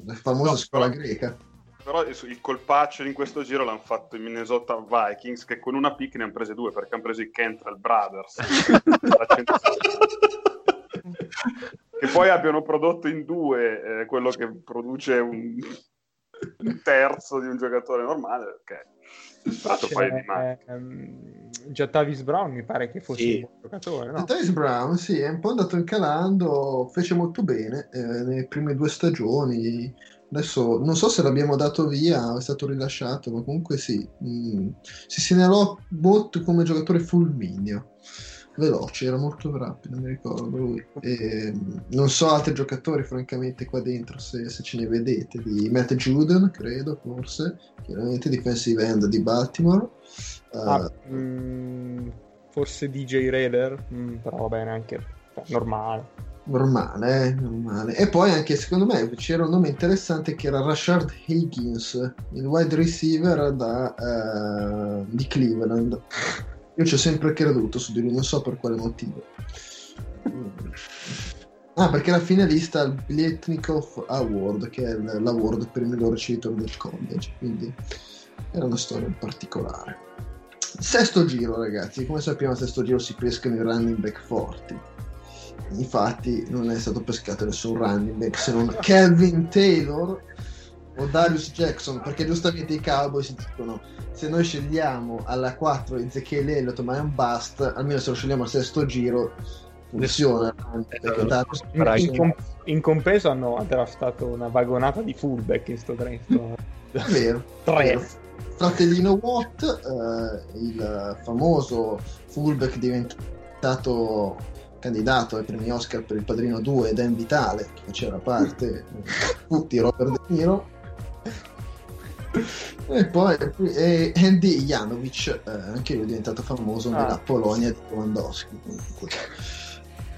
la famosa No, scuola greca Però il colpaccio in questo giro l'hanno fatto i Minnesota Vikings che con una pick ne hanno prese due perché hanno preso i Kentrell Brothers. Da 160. che poi abbiano prodotto in due eh, quello che produce un, un terzo di un giocatore normale. Ok. L'altro poi di mano. ehm, Jatavis Brown mi pare che fosse Sì. un buon giocatore, no? Travis Brown sì è un po' andato incalando fece molto bene eh, nelle prime due stagioni adesso non so se l'abbiamo dato via o è stato rilasciato ma comunque sì mm, si segnalò molto come giocatore fulmineo veloce era molto rapido mi ricordo lui E, non so altri giocatori francamente qua dentro se, se ce ne vedete di Matt Juden credo forse chiaramente defensive end di Baltimore Ah, Eh, mm, forse DJ Raider, mm, però va bene anche normale. Normale, eh, normale. E poi anche secondo me c'era un nome interessante che era Rashard Higgins, il wide receiver da, eh, di Cleveland. Io ci ho sempre creduto su di lui, non so per quale motivo. Ah, perché era finalista al Biletnikov Award, che è l'award per il miglior ricevitore del college, quindi era una storia particolare. Sesto giro, ragazzi, come sappiamo al sesto giro si pescano i running back forti. Infatti non è stato pescato nessun running back se non Kelvin Taylor o Darius Jackson, perché giustamente i Cowboys dicono se noi scegliamo alla 4 Ezekiel Elliott ma è un bust, almeno se lo scegliamo al sesto giro funziona. Darius In, in in compenso hanno draftato una vagonata di fullback in sto draft. vero, Tre. Fratellino Watt, eh, il famoso fullback diventato candidato ai premi Oscar per il Padrino 2 Dan Vitale, che faceva parte di Robert De Niro. E poi e Andy Janovic, eh, anche lui è diventato famoso Ah. nella Polonia di Lewandowski. comunque.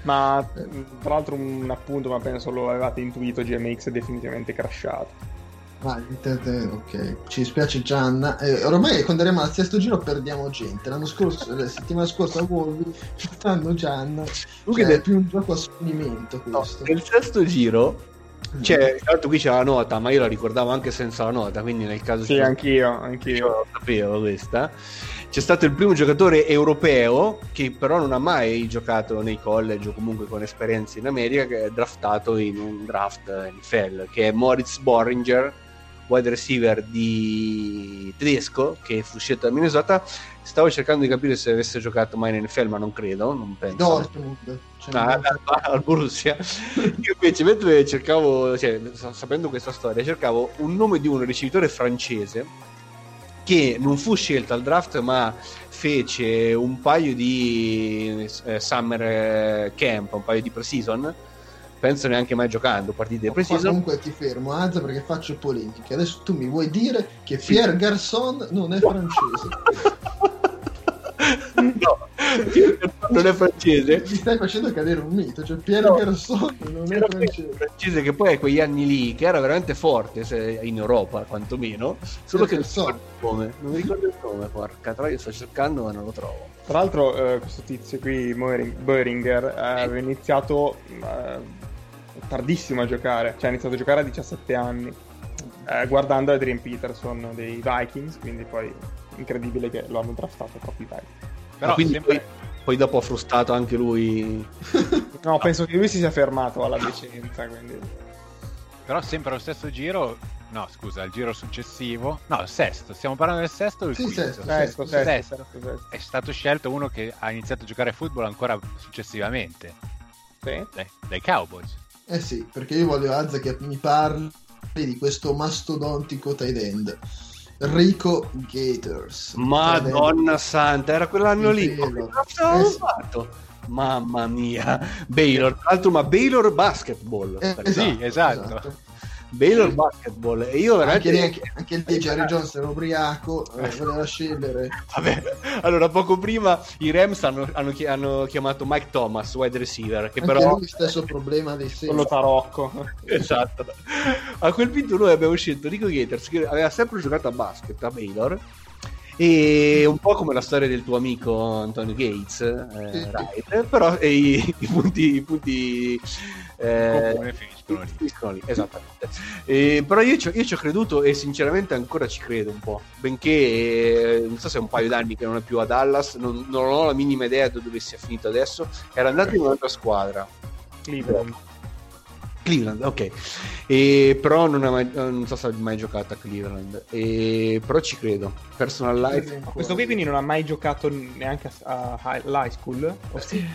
Ma mh, tra l'altro un appunto, ma penso lo avevate intuito, GMX è definitivamente crashato. Ah, internet, ok, ci dispiace Gianna. Eh, ormai quando arriviamo al sesto giro perdiamo gente. L'anno scorso, la settimana scorsa a Wolvi, quest'anno Gianna. Tu che Cioè, è più un gioco a sfinimento No, questo. nel sesto giro Cioè, tra l'altro qui c'è la nota, ma io la ricordavo anche senza la nota, quindi nel caso Sì, anch'io, io anch'io. non sapevo questa. C'è stato il primo giocatore europeo che però non ha mai giocato nei college o comunque con esperienze in America, che è draftato in un draft NFL, che è Moritz Boringer, wide receiver di tedesco, che fu scelto da Minnesota. Stavo cercando di capire se avesse giocato mai in NFL, ma non credo, non penso. Dortmund. Cioè, Ah, non- al- al Borussia io invece mentre cercavo cioè, sa- sapendo questa storia cercavo un nome di un ricevitore francese che non fu scelto al draft ma fece un paio di eh, summer eh, camp, un paio di pre-season penso neanche mai giocando partite pre-season comunque ti fermo, Azza, perché faccio polemiche. Adesso tu mi vuoi dire che Pierre Garçon non è francese. no non è francese Mi stai facendo cadere un mito, cioè Pierre No. Garçon non è Era francese. francese che poi a quegli anni lì che era veramente forte se- in Europa quantomeno solo che non mi so. ricordo il nome non mi ricordo il nome porca troia sto cercando ma non lo trovo Tra l'altro, eh, questo tizio qui, Boering- Boeringer, eh, aveva iniziato eh, tardissimo a giocare, cioè ha iniziato a giocare a 17 anni, eh, guardando Adrian Peterson dei Vikings, quindi poi incredibile che lo hanno draftato proprio i Vikings. Però quindi sempre- poi, poi dopo ha frustato anche lui No, penso che lui si sia fermato alla decenza, quindi... Però sempre lo stesso giro, no scusa, il giro successivo, no, il sesto, stiamo parlando del sesto o del Sì, sesto, Sesto. sesto, sesto. È stato scelto uno che ha iniziato a giocare a football ancora successivamente, Sì. dai, dai Cowboys. Eh sì, perché io voglio Azza che mi parli di questo mastodontico tight end. Rico Gators. Madonna santa era quell'anno lì. Che avevano Eh sì. fatto? mamma mia Baylor tra l'altro ma Baylor basketball Eh, perché- Sì, esatto. Baylor basketball e io Anche veramente lì, anche, anche lì Jerry Jones era ubriaco, eh, voleva scegliere. Vabbè, allora poco prima i Rams hanno, hanno chi- hanno chiamato Mike Thomas, wide receiver, che Anche però... lui stesso problema dei Con lo segni. tarocco. Esatto. A quel punto noi abbiamo scelto Rico Gators, che aveva sempre giocato a basket a Baylor, e un po' come la storia del tuo amico Antonio Gates, eh, Sì. Wright, però e i, i punti... I punti eh, Lì. finiscono lì, esattamente. Eh, però io ci, ho- io ci ho creduto e sinceramente ancora ci credo un po'. Benché eh, non so se è un paio d'anni che non è più a Dallas, non, non ho la minima idea di dove sia finito adesso. Era andato in un'altra squadra, Cleveland. Cleveland, ok. E, però non, mai, non so se ha mai giocato a Cleveland. E, però ci credo. Personal life. Questo qui quindi non ha mai giocato neanche a, a high, all'high school? O sì?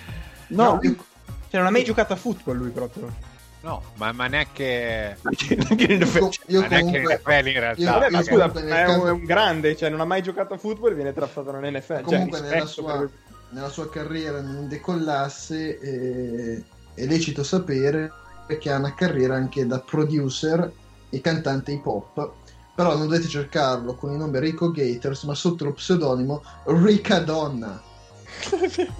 No, Cioè non ha mai giocato a football lui proprio. No, ma, ma neanche, anche in NFL. Io ma neanche comunque, NFL in realtà. io- Vabbè, ma io scusa, è un, caso- è un grande, cioè non ha mai giocato a football e viene draftato nell'NFL. comunque cioè, nella, sua, per- nella sua carriera non decollasse, eh, è lecito sapere che ha una carriera anche da producer e cantante hip hop. Però non dovete cercarlo con il nome Rico Gators, ma sotto lo pseudonimo Ricadonna. È vera.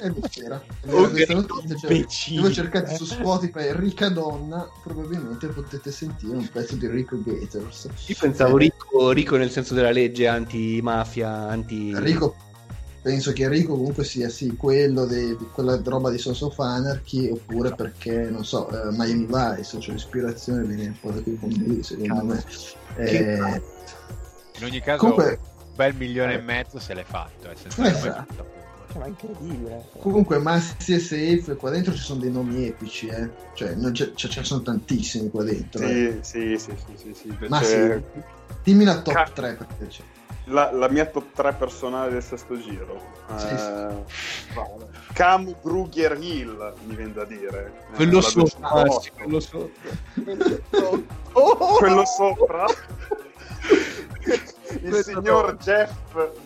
È vera cioè, se voi cercate su Spotify Ricadonna, probabilmente potete sentire un pezzo di Rico Gators. Io pensavo Rico, Rico nel senso della legge anti-mafia, anti... Rico penso che Rico comunque sia sì quello di quella roba di Sons of Anarchy oppure perché non so eh, Miami Vice cioè l'ispirazione viene un po' da quei punti lì secondo me. Eh, In ogni caso, comunque un bel milione e mezzo se l'è fatto. Eh, Esatto. Cioè, ma è incredibile. comunque Massi e Safe qua dentro ci sono dei nomi epici eh. cioè c'è- ce ne sono tantissimi qua dentro eh. Sì, sì, sì, sì, sì, sì. Sì. dimmi la top Ca- 3 perché c'è La, la mia top 3 personale del sesto giro. Sì, Eh, sì. vale. Cam Brugger Hill, mi viene da dire. Eh, Quello 208. ah, sì, quello sotto. Quello sopra. Il Questo signor no. Jeff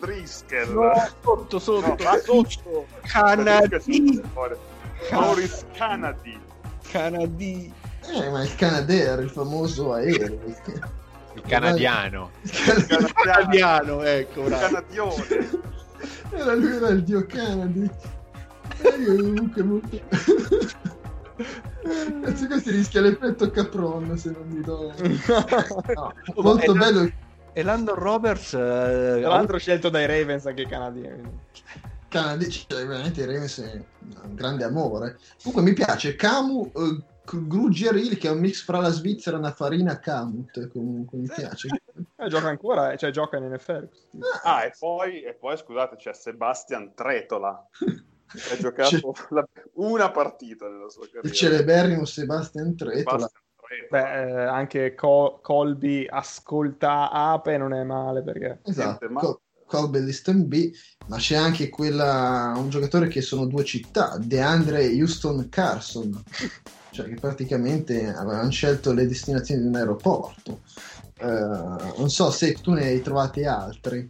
Driscoll. No, sotto, sotto. No, sotto. Canadi. Maurice Canady. Canadi. eh, ma il Canadair il famoso aereo Il canadiano. Canadiano. Canadiano, ecco, bravo. Canadione. era lui era il dio Canady Eh, io comunque molto Cazzo, questo rischia l'effetto Capron se non mi do No, molto è- bello il E Landon Roberts... eh, Tra l'altro scelto dai Ravens anche i canadiani. Canadi cioè veramente Remes è un grande amore comunque mi piace Camu eh, Gruggeril che è un mix fra la Svizzera e una farina Camut comunque mi piace Eh, gioca ancora, eh, cioè gioca in NFL. Ah, e poi, e poi scusate, c'è Sebastian Tretola. Ha giocato la- una partita nella sua il carriera. celeberrimo Sebastian Tretola Sebastian Tretola. Beh, eh, anche Co- Colby ascolta Ape non è male perché... Esatto, ma- Col- Colby Liston B, ma c'è anche quella, un giocatore che sono due città, DeAndre Houston Carson. cioè che praticamente avevano scelto le destinazioni di un aeroporto. Eh, non so se tu ne hai trovati altri.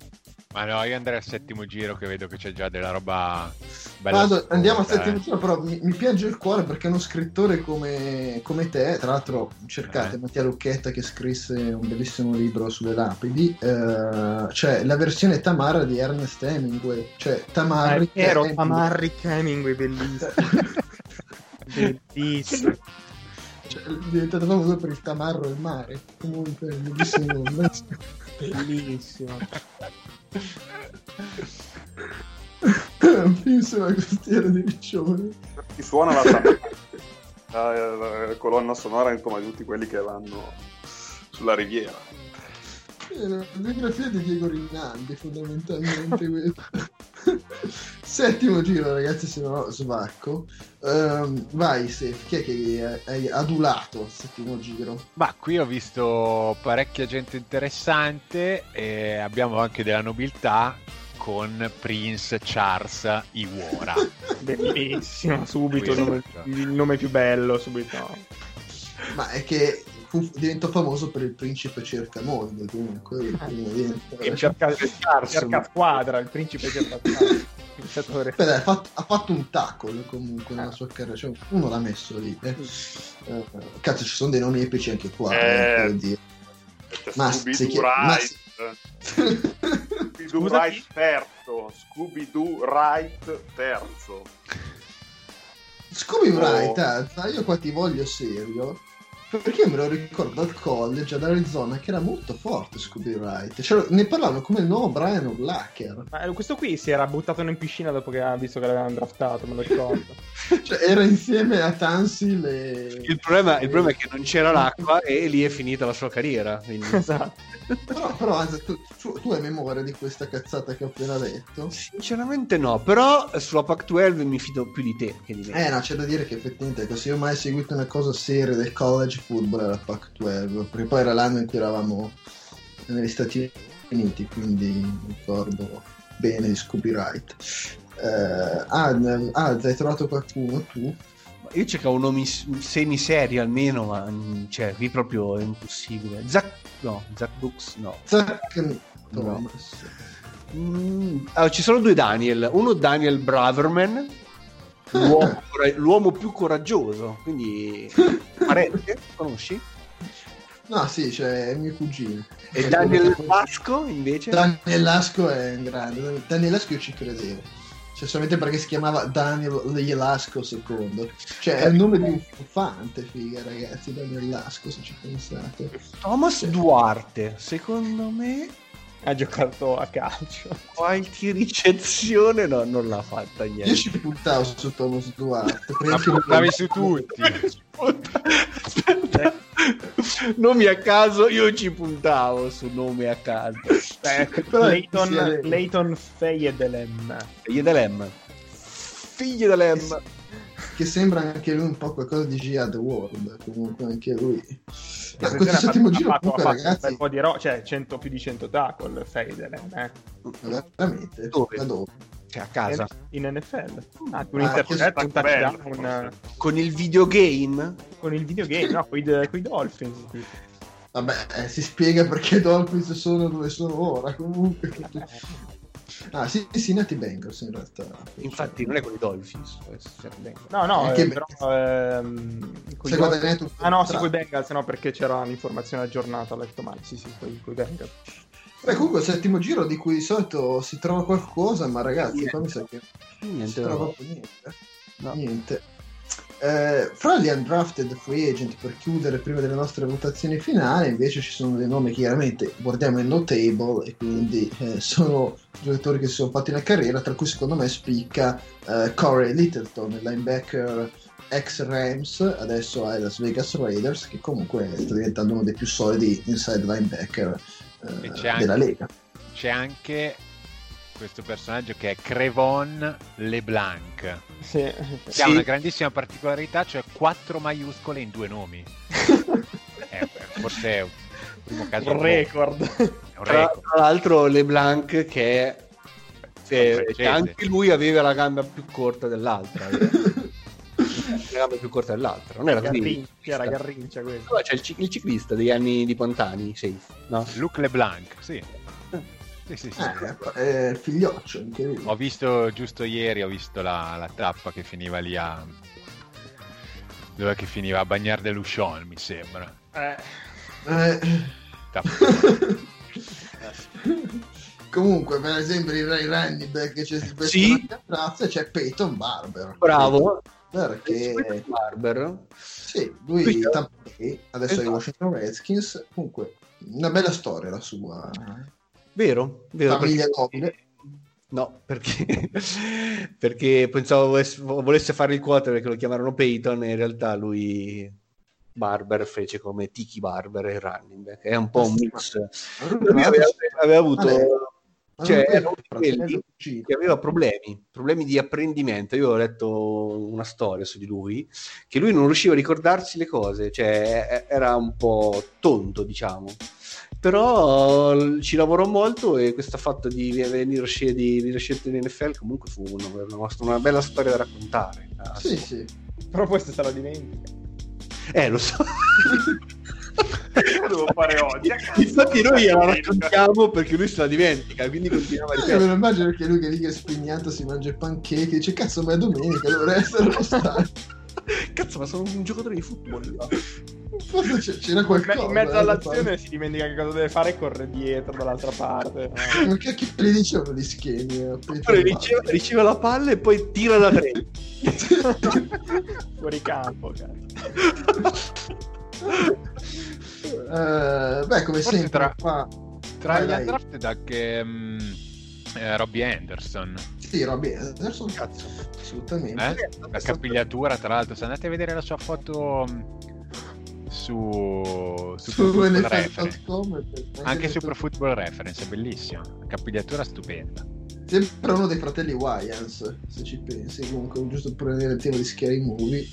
Ma no, io andrei al settimo giro che vedo che c'è già della roba bella. Vado- assurda, andiamo al eh. settimo giro, però mi, mi piange il cuore perché uno scrittore come, come te, tra l'altro cercate Eh. Mattia Lucchetta che scrisse un bellissimo libro sulle lapidi, eh, c'è la versione Tamara di Ernest Hemingway, cioè Ah, Tamarri è vero, Hemingway. Tamarri Hemingway, bellissimo. bellissimo. Cioè, è diventato famoso per il tamarro e il mare. Comunque, bellissimo. Bellissimo. Film sulla costiera di Riccione. Ti suona la, tam- la- la colonna sonora insomma, di tutti quelli che vanno sulla riviera. La biografia di Diego Rinaldi, fondamentalmente. questo. Settimo giro, ragazzi, se no svacco. Ehm, vai, Sef, chi è che hai adulato al settimo giro? Ma qui ho visto parecchia gente interessante e abbiamo anche della nobiltà con Prince Charles Iwara. Bellissimo, subito il nome, il nome più bello, subito. Ma è che fu- diventò famoso per il principe cerca moglie, comunque. quindi diventa- E cerca, cerca squadra, il principe cerca squadra. Beh, dai, ha, fatto, ha fatto un tackle comunque nella sua carriera, cioè, uno l'ha messo lì. eh. Eh, cazzo, ci sono dei nomi epici anche qua. Eh. eh, Ma Scooby-Doo Right. Scooby-Doo Scusa, Right terzo. Scooby-Doo Right terzo. Scooby Oh. Wright, Azza, io qua ti voglio serio. Perché io me lo ricordo al college ad Arizona che era molto forte Scooby Wright. Cioè, ne parlavano come il nuovo Brian Urlacher. Ma questo qui si era buttato in piscina dopo che ha visto che l'avevano draftato, me lo ricordo. Cioè, era insieme a Tansil e... Il problema, il problema è che non c'era l'acqua e lì è finita la sua carriera. quindi- esatto. Però, però tu, tu- tu hai memoria di questa cazzata che ho appena detto? Sinceramente no, però sulla Pac-12 mi fido più di te che di me. Eh no, c'è da dire che effettivamente se io ho mai seguito una cosa seria del college football era Pac-12, perché poi era l'anno in cui eravamo negli Stati Uniti, quindi ricordo bene di Scooby Wright. Eh, Ad, Ad, hai trovato qualcuno tu? Io cercavo nomi s- semiseri almeno, ma mm, cioè, qui proprio è impossibile. Zach, no, Zach Brooks, no. Zach Thomas. Mm, allora, ci sono due Daniel, uno Daniel Braverman, l'uomo, cora- l'uomo più coraggioso, quindi parente, conosci? No, sì, cioè è mio cugino. E Daniel Vasco invece? Daniel Lasco è un grande. Daniel Lasco io ci credevo. Cioè, solamente perché si chiamava Daniel Lasco II. Cioè, è il nome di un fufante, figa, ragazzi. Daniel Lasco, se ci pensate. Thomas Duarte, secondo me Ha giocato a calcio. qualche ricezione no, non l'ha fatta niente. Io ci puntavo su Thomas Duarte. Ma puntavi su tutti. Aspetta. Nomi a caso, io ci puntavo su nomi a caso. Però Leighton, sì, è- Leighton Feyedelem. Che sembra anche lui un po' qualcosa di Jihad World. Comunque, anche lui. Ma Attenzione, questo ha fatto- settimo ha giro, fatto, comunque, ha fatto un ragazzi. bel po' di ro- cioè 100 più di 100 tackle Feyedelem, eh. Veramente? Dove? Da dove? Cioè, a casa. in NFL. Ah, un Ah, intercetto, un touchdown un- Con il videogame? con il videogame, no, con i Dolphins. Vabbè, eh, si spiega perché i Dolphins sono dove sono ora. Comunque. Ah, sì, Cincinnati Bengals in realtà. Infatti non è con i Dolphins. cioè, No, no, Eh, eh, però ehm, Se guadagnato un Ah no, sì, con i Bengals, no, perché c'era l'informazione aggiornata, ho letto male. Sì, sì, con i Bengals. Beh, comunque il settimo giro di cui di solito si trova qualcosa, ma ragazzi, Niente. qua mi sa che non si Niente, trova no. proprio niente. No. Niente. Eh, fra gli undrafted free agent per chiudere prima delle nostre votazioni finali invece ci sono dei nomi che chiaramente guardiamo in notable e quindi eh, sono giocatori che si sono fatti una carriera tra cui secondo me spicca eh, Corey Littleton il linebacker ex Rams adesso ai Las Vegas Raiders che comunque sta diventando uno dei più solidi inside linebacker eh, della Lega. C'è anche questo personaggio che è Crevon LeBlanc, Sì. che Sì. ha una grandissima particolarità, cioè quattro maiuscole in due nomi. Eh, forse è un primo caso Un record. Un Tra, record. tra l'altro LeBlanc che è... che- anche lui aveva la gamba più corta dell'altra. una gamba più corta dell'altra. Non era così. Era Garrincia questo? No, c'è il, cic- il ciclista degli anni di Pantani, safe, no? Luc Leblanc, sì. Sì, sì, sì. Eh, è il figlioccio, incredibile. Ho visto giusto ieri, ho visto la, la tappa che finiva lì a... Dove che finiva a Bagnare de Luchon, mi sembra. Eh, Eh, Comunque, per esempio, il Ray back che c'è questo Sì. razza c'è Peyton Barber. Bravo. Perché Barber. sì, lui. Tampa Bay, adesso è Esatto. i Washington Redskins. Comunque, una bella storia la sua. Vero, vero. Famiglia perché-. No, perché, perché pensavo volesse, volesse fare il quarterback che lo chiamarono Peyton e in realtà lui Barber fece come Tiki Barber e running back. È un po' un mix. Lui aveva, aveva avuto... Cioè, era uno che aveva problemi, problemi di apprendimento. Io ho letto una storia su di lui, che lui non riusciva a ricordarsi le cose, cioè era un po' tonto, diciamo. Però ci lavorò molto e questo fatto di venire scelto di, venire scelto in NFL comunque fu una, una- una bella storia da raccontare. Ah, Sì, sì. però questo se lo dimentica. Eh, lo so. Lo devo fare oggi. Infatti noi la raccontiamo perché lui se la dimentica, quindi continuava a Io me ripetere. lo immagino che lui che lì che è spignato si mangia pancake e dice cazzo ma è domenica dovrei essere allo stadio Cazzo, ma sono un giocatore di football. Forse c'era In qualcosa in mezzo eh, all'azione si dimentica che cosa deve fare e corre dietro dall'altra parte. da- ma che, che gli dicevano gli schemi eh, riceve, riceve la palla e poi tira da tre. Fuori campo. Eh, beh come Forse sempre tra- qua Tra gli undrafted anche mm, eh, Robbie Anderson. sì Robbie Anderson cazzo assolutamente Eh? La capigliatura, tra l'altro, se andate a vedere la sua foto mm, su, su, su Pro Football Reference, anche su Pro Football Reference, è bellissima. La capigliatura stupenda. Sembra uno dei fratelli Wyans, se ci pensi, comunque giusto per prendere il tema di Scary Movie.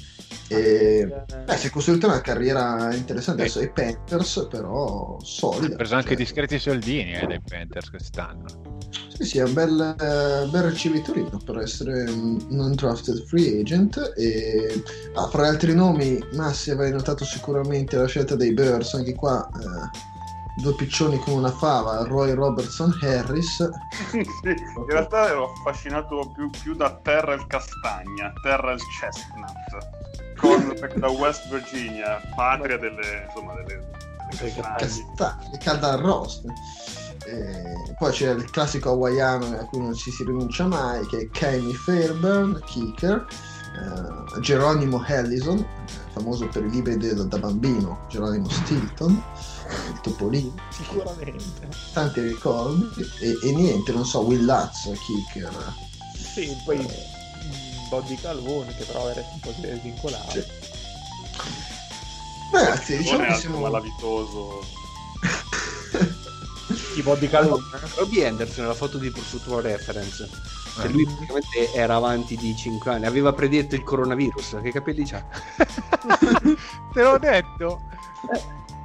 E... Beh, si è costruita una carriera interessante adesso ai Panthers, però solida. Ha preso anche Cioè, discreti soldini eh, dai Panthers quest'anno. Sì, sì, è un bel, eh, bel ricevitorino per essere un non drafted free agent. E ah, fra gli altri nomi, Massi avrei notato sicuramente la scelta dei Bears, anche qua eh, due piccioni con una fava, Roy Robertson Harris. sì, in realtà ero affascinato più, più da Terra il Castagna, Terra il Chestnut, cornerback da West Virginia, patria delle, insomma, delle, delle castagne. Calda arrosto. E poi c'è il classico hawaiano a cui non ci si rinuncia mai, che è Kami Fairburn, kicker, eh, Geronimo Hallison, famoso per i libri da bambino, Geronimo Stilton, eh, il Topolino, Sicuramente. tanti ricordi, e, e niente, non so, Will Lutz, kicker. Sì, poi un Body Calvone che però era un po' svincolato. Sì. Ragazzi, diciamo che siamo... malavitoso. I Body Calvone. Robbie Anderson, la foto di Football Reference. Cioè, Eh. lui praticamente era avanti di 5 anni, aveva predetto il coronavirus. Che capelli c'ha? Te l'ho detto!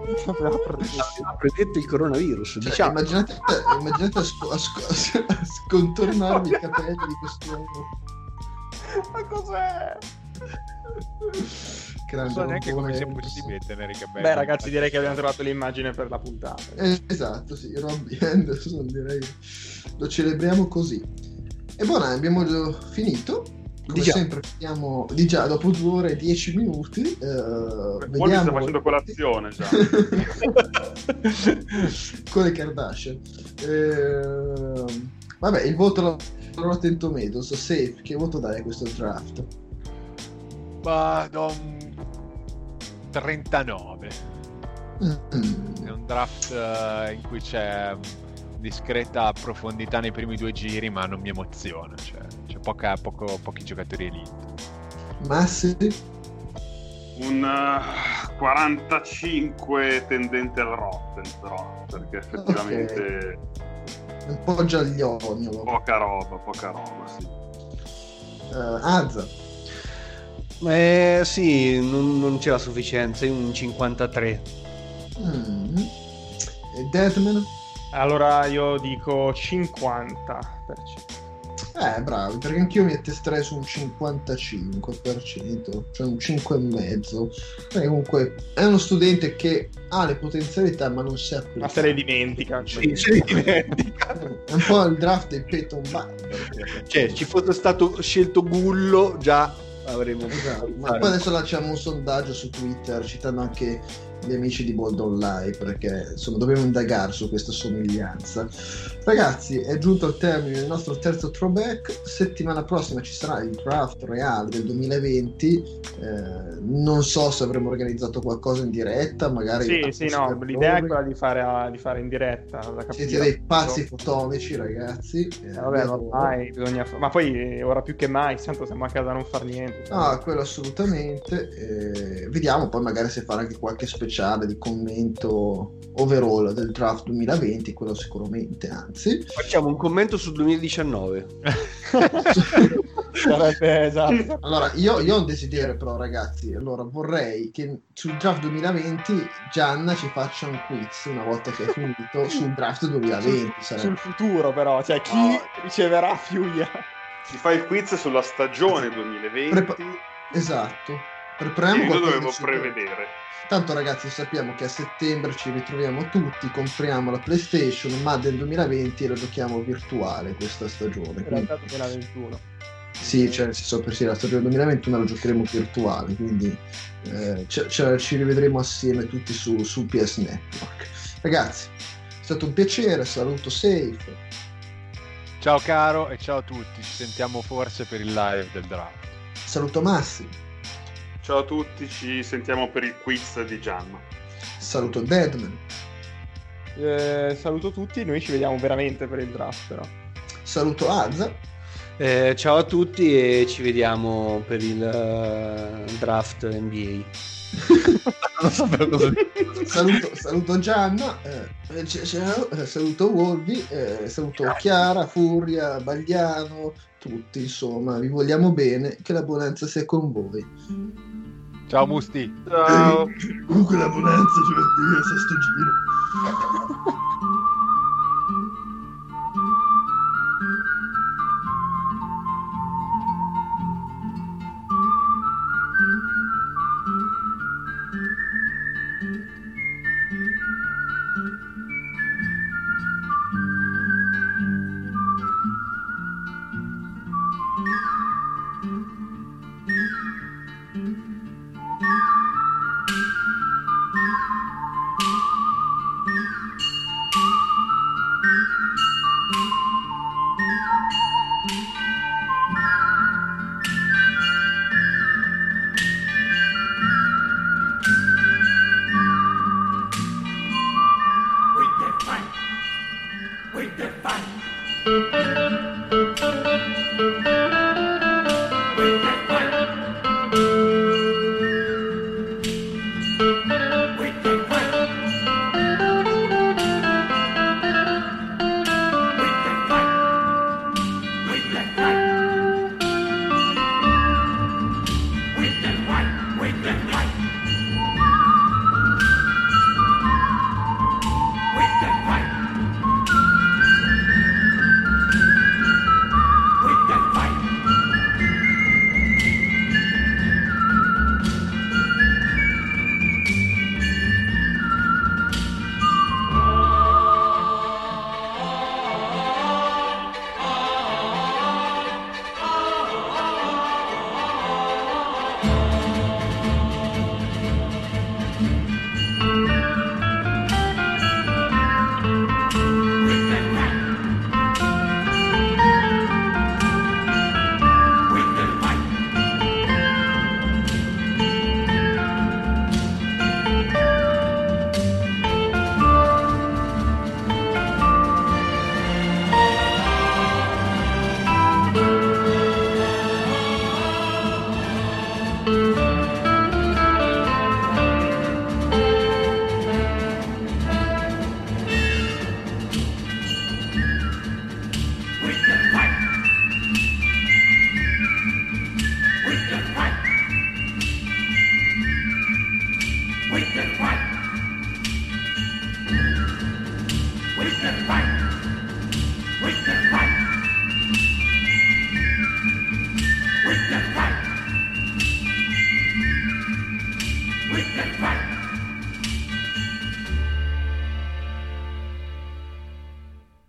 Aveva predetto il coronavirus. Cioè, diciamo. immaginate, immaginate a, sco- a sco- a scontornarvi i capelli di quest'uomo. Ma cos'è? Non Grande so neanche come sia possibile tenere i capelli. Beh, ragazzi, direi che abbiamo trovato l'immagine per la puntata. Eh, esatto, sì, Robbie Anderson direi lo celebriamo così. E buona, abbiamo già finito. Come Di già. sempre, vediamo di già dopo due ore e dieci minuti. eh, Molti vediamo sta facendo colazione già. con le Kardashian. Eh, vabbè, il voto lo Rotten Tomatoes, safe. Che voto dai a questo draft? Ma do un 39. Mm. È un draft eh, in cui c'è discreta profondità nei primi due giri, ma non mi emoziona. Cioè, poca- poco- pochi giocatori elite. Massi? Un eh, 45 tendente al Rotten, però, perché effettivamente Un po' giagliogno. poca roba, poca roba, sì. Uh, Azza. Eh, sì, non, non c'è la sufficienza. Un 53. Mm. E Deadman? Allora io dico 50%. Eh, bravi, perché anch'io mi attesterei su un 55%, cioè un 5,5%. Perché comunque è uno studente che ha le potenzialità ma non si applica. Ma se le dimentica. Sì, se ne dimentica. È un po' il draft dei Peyton Barber. Cioè, ci fosse stato scelto Gullo, già avremmo Esatto, ma poi adesso lanciamo un sondaggio su Twitter citando anche gli amici di Bold Online perché insomma dobbiamo indagare su questa somiglianza. Ragazzi, è giunto al termine il nostro terzo throwback. Settimana prossima ci sarà il draft reale del 2020. Eh, non so se avremo organizzato qualcosa in diretta, magari. Sì, sì, no, spettatori. l'idea è quella di fare, di fare in diretta. Siete dei pazzi fotonici, ragazzi. Eh, Eh, vabbè, ormai bisogna fa- Ma poi eh, ora più che mai, tanto siamo a casa a non far niente. Ah, quello assolutamente. Eh, vediamo poi magari se fare anche qualche speciale di commento overall del draft 2020, quello sicuramente, anzi. Facciamo un commento sul 2019. Sarebbe esatto. Allora, io, io ho un desiderio però, ragazzi. Allora, vorrei che sul draft 2020 Gianna ci faccia un quiz una volta che è finito sul draft 2020. sarebbe- Sul futuro, però, cioè chi No. riceverà più io. Si fa il quiz sulla stagione 2020 Prepa- Esatto. Prepariamo dovevo di super- prevedere. Tanto ragazzi sappiamo che a settembre ci ritroviamo tutti, compriamo la PlayStation, ma del 2020 la giochiamo virtuale questa stagione. In realtà 2021. sì, cioè, nel senso per sì, la stagione 2021 la giocheremo virtuale, quindi eh, ce- ce- ci rivedremo assieme tutti su, su PS Network. Ragazzi, è stato un piacere, saluto Safe, Ciao caro e ciao a tutti, ci sentiamo forse per il live del draft. saluto Massi, Ciao a tutti, ci sentiamo per il quiz di Gianna. saluto Deadman, Eh, saluto tutti, noi ci vediamo veramente per il draft, però. saluto Azza, Eh, ciao a tutti e ci vediamo per il eh, draft NBA. non sapevo cosa dire. saluto, saluto Gianna, eh, c- ciao, eh, saluto Wolvi, eh, saluto Chiara, Furia, Bagliano, tutti insomma, vi vogliamo bene, che la buonanza sia con voi. Ciao Musti! Ciao. Comunque l'ho io a sto giro.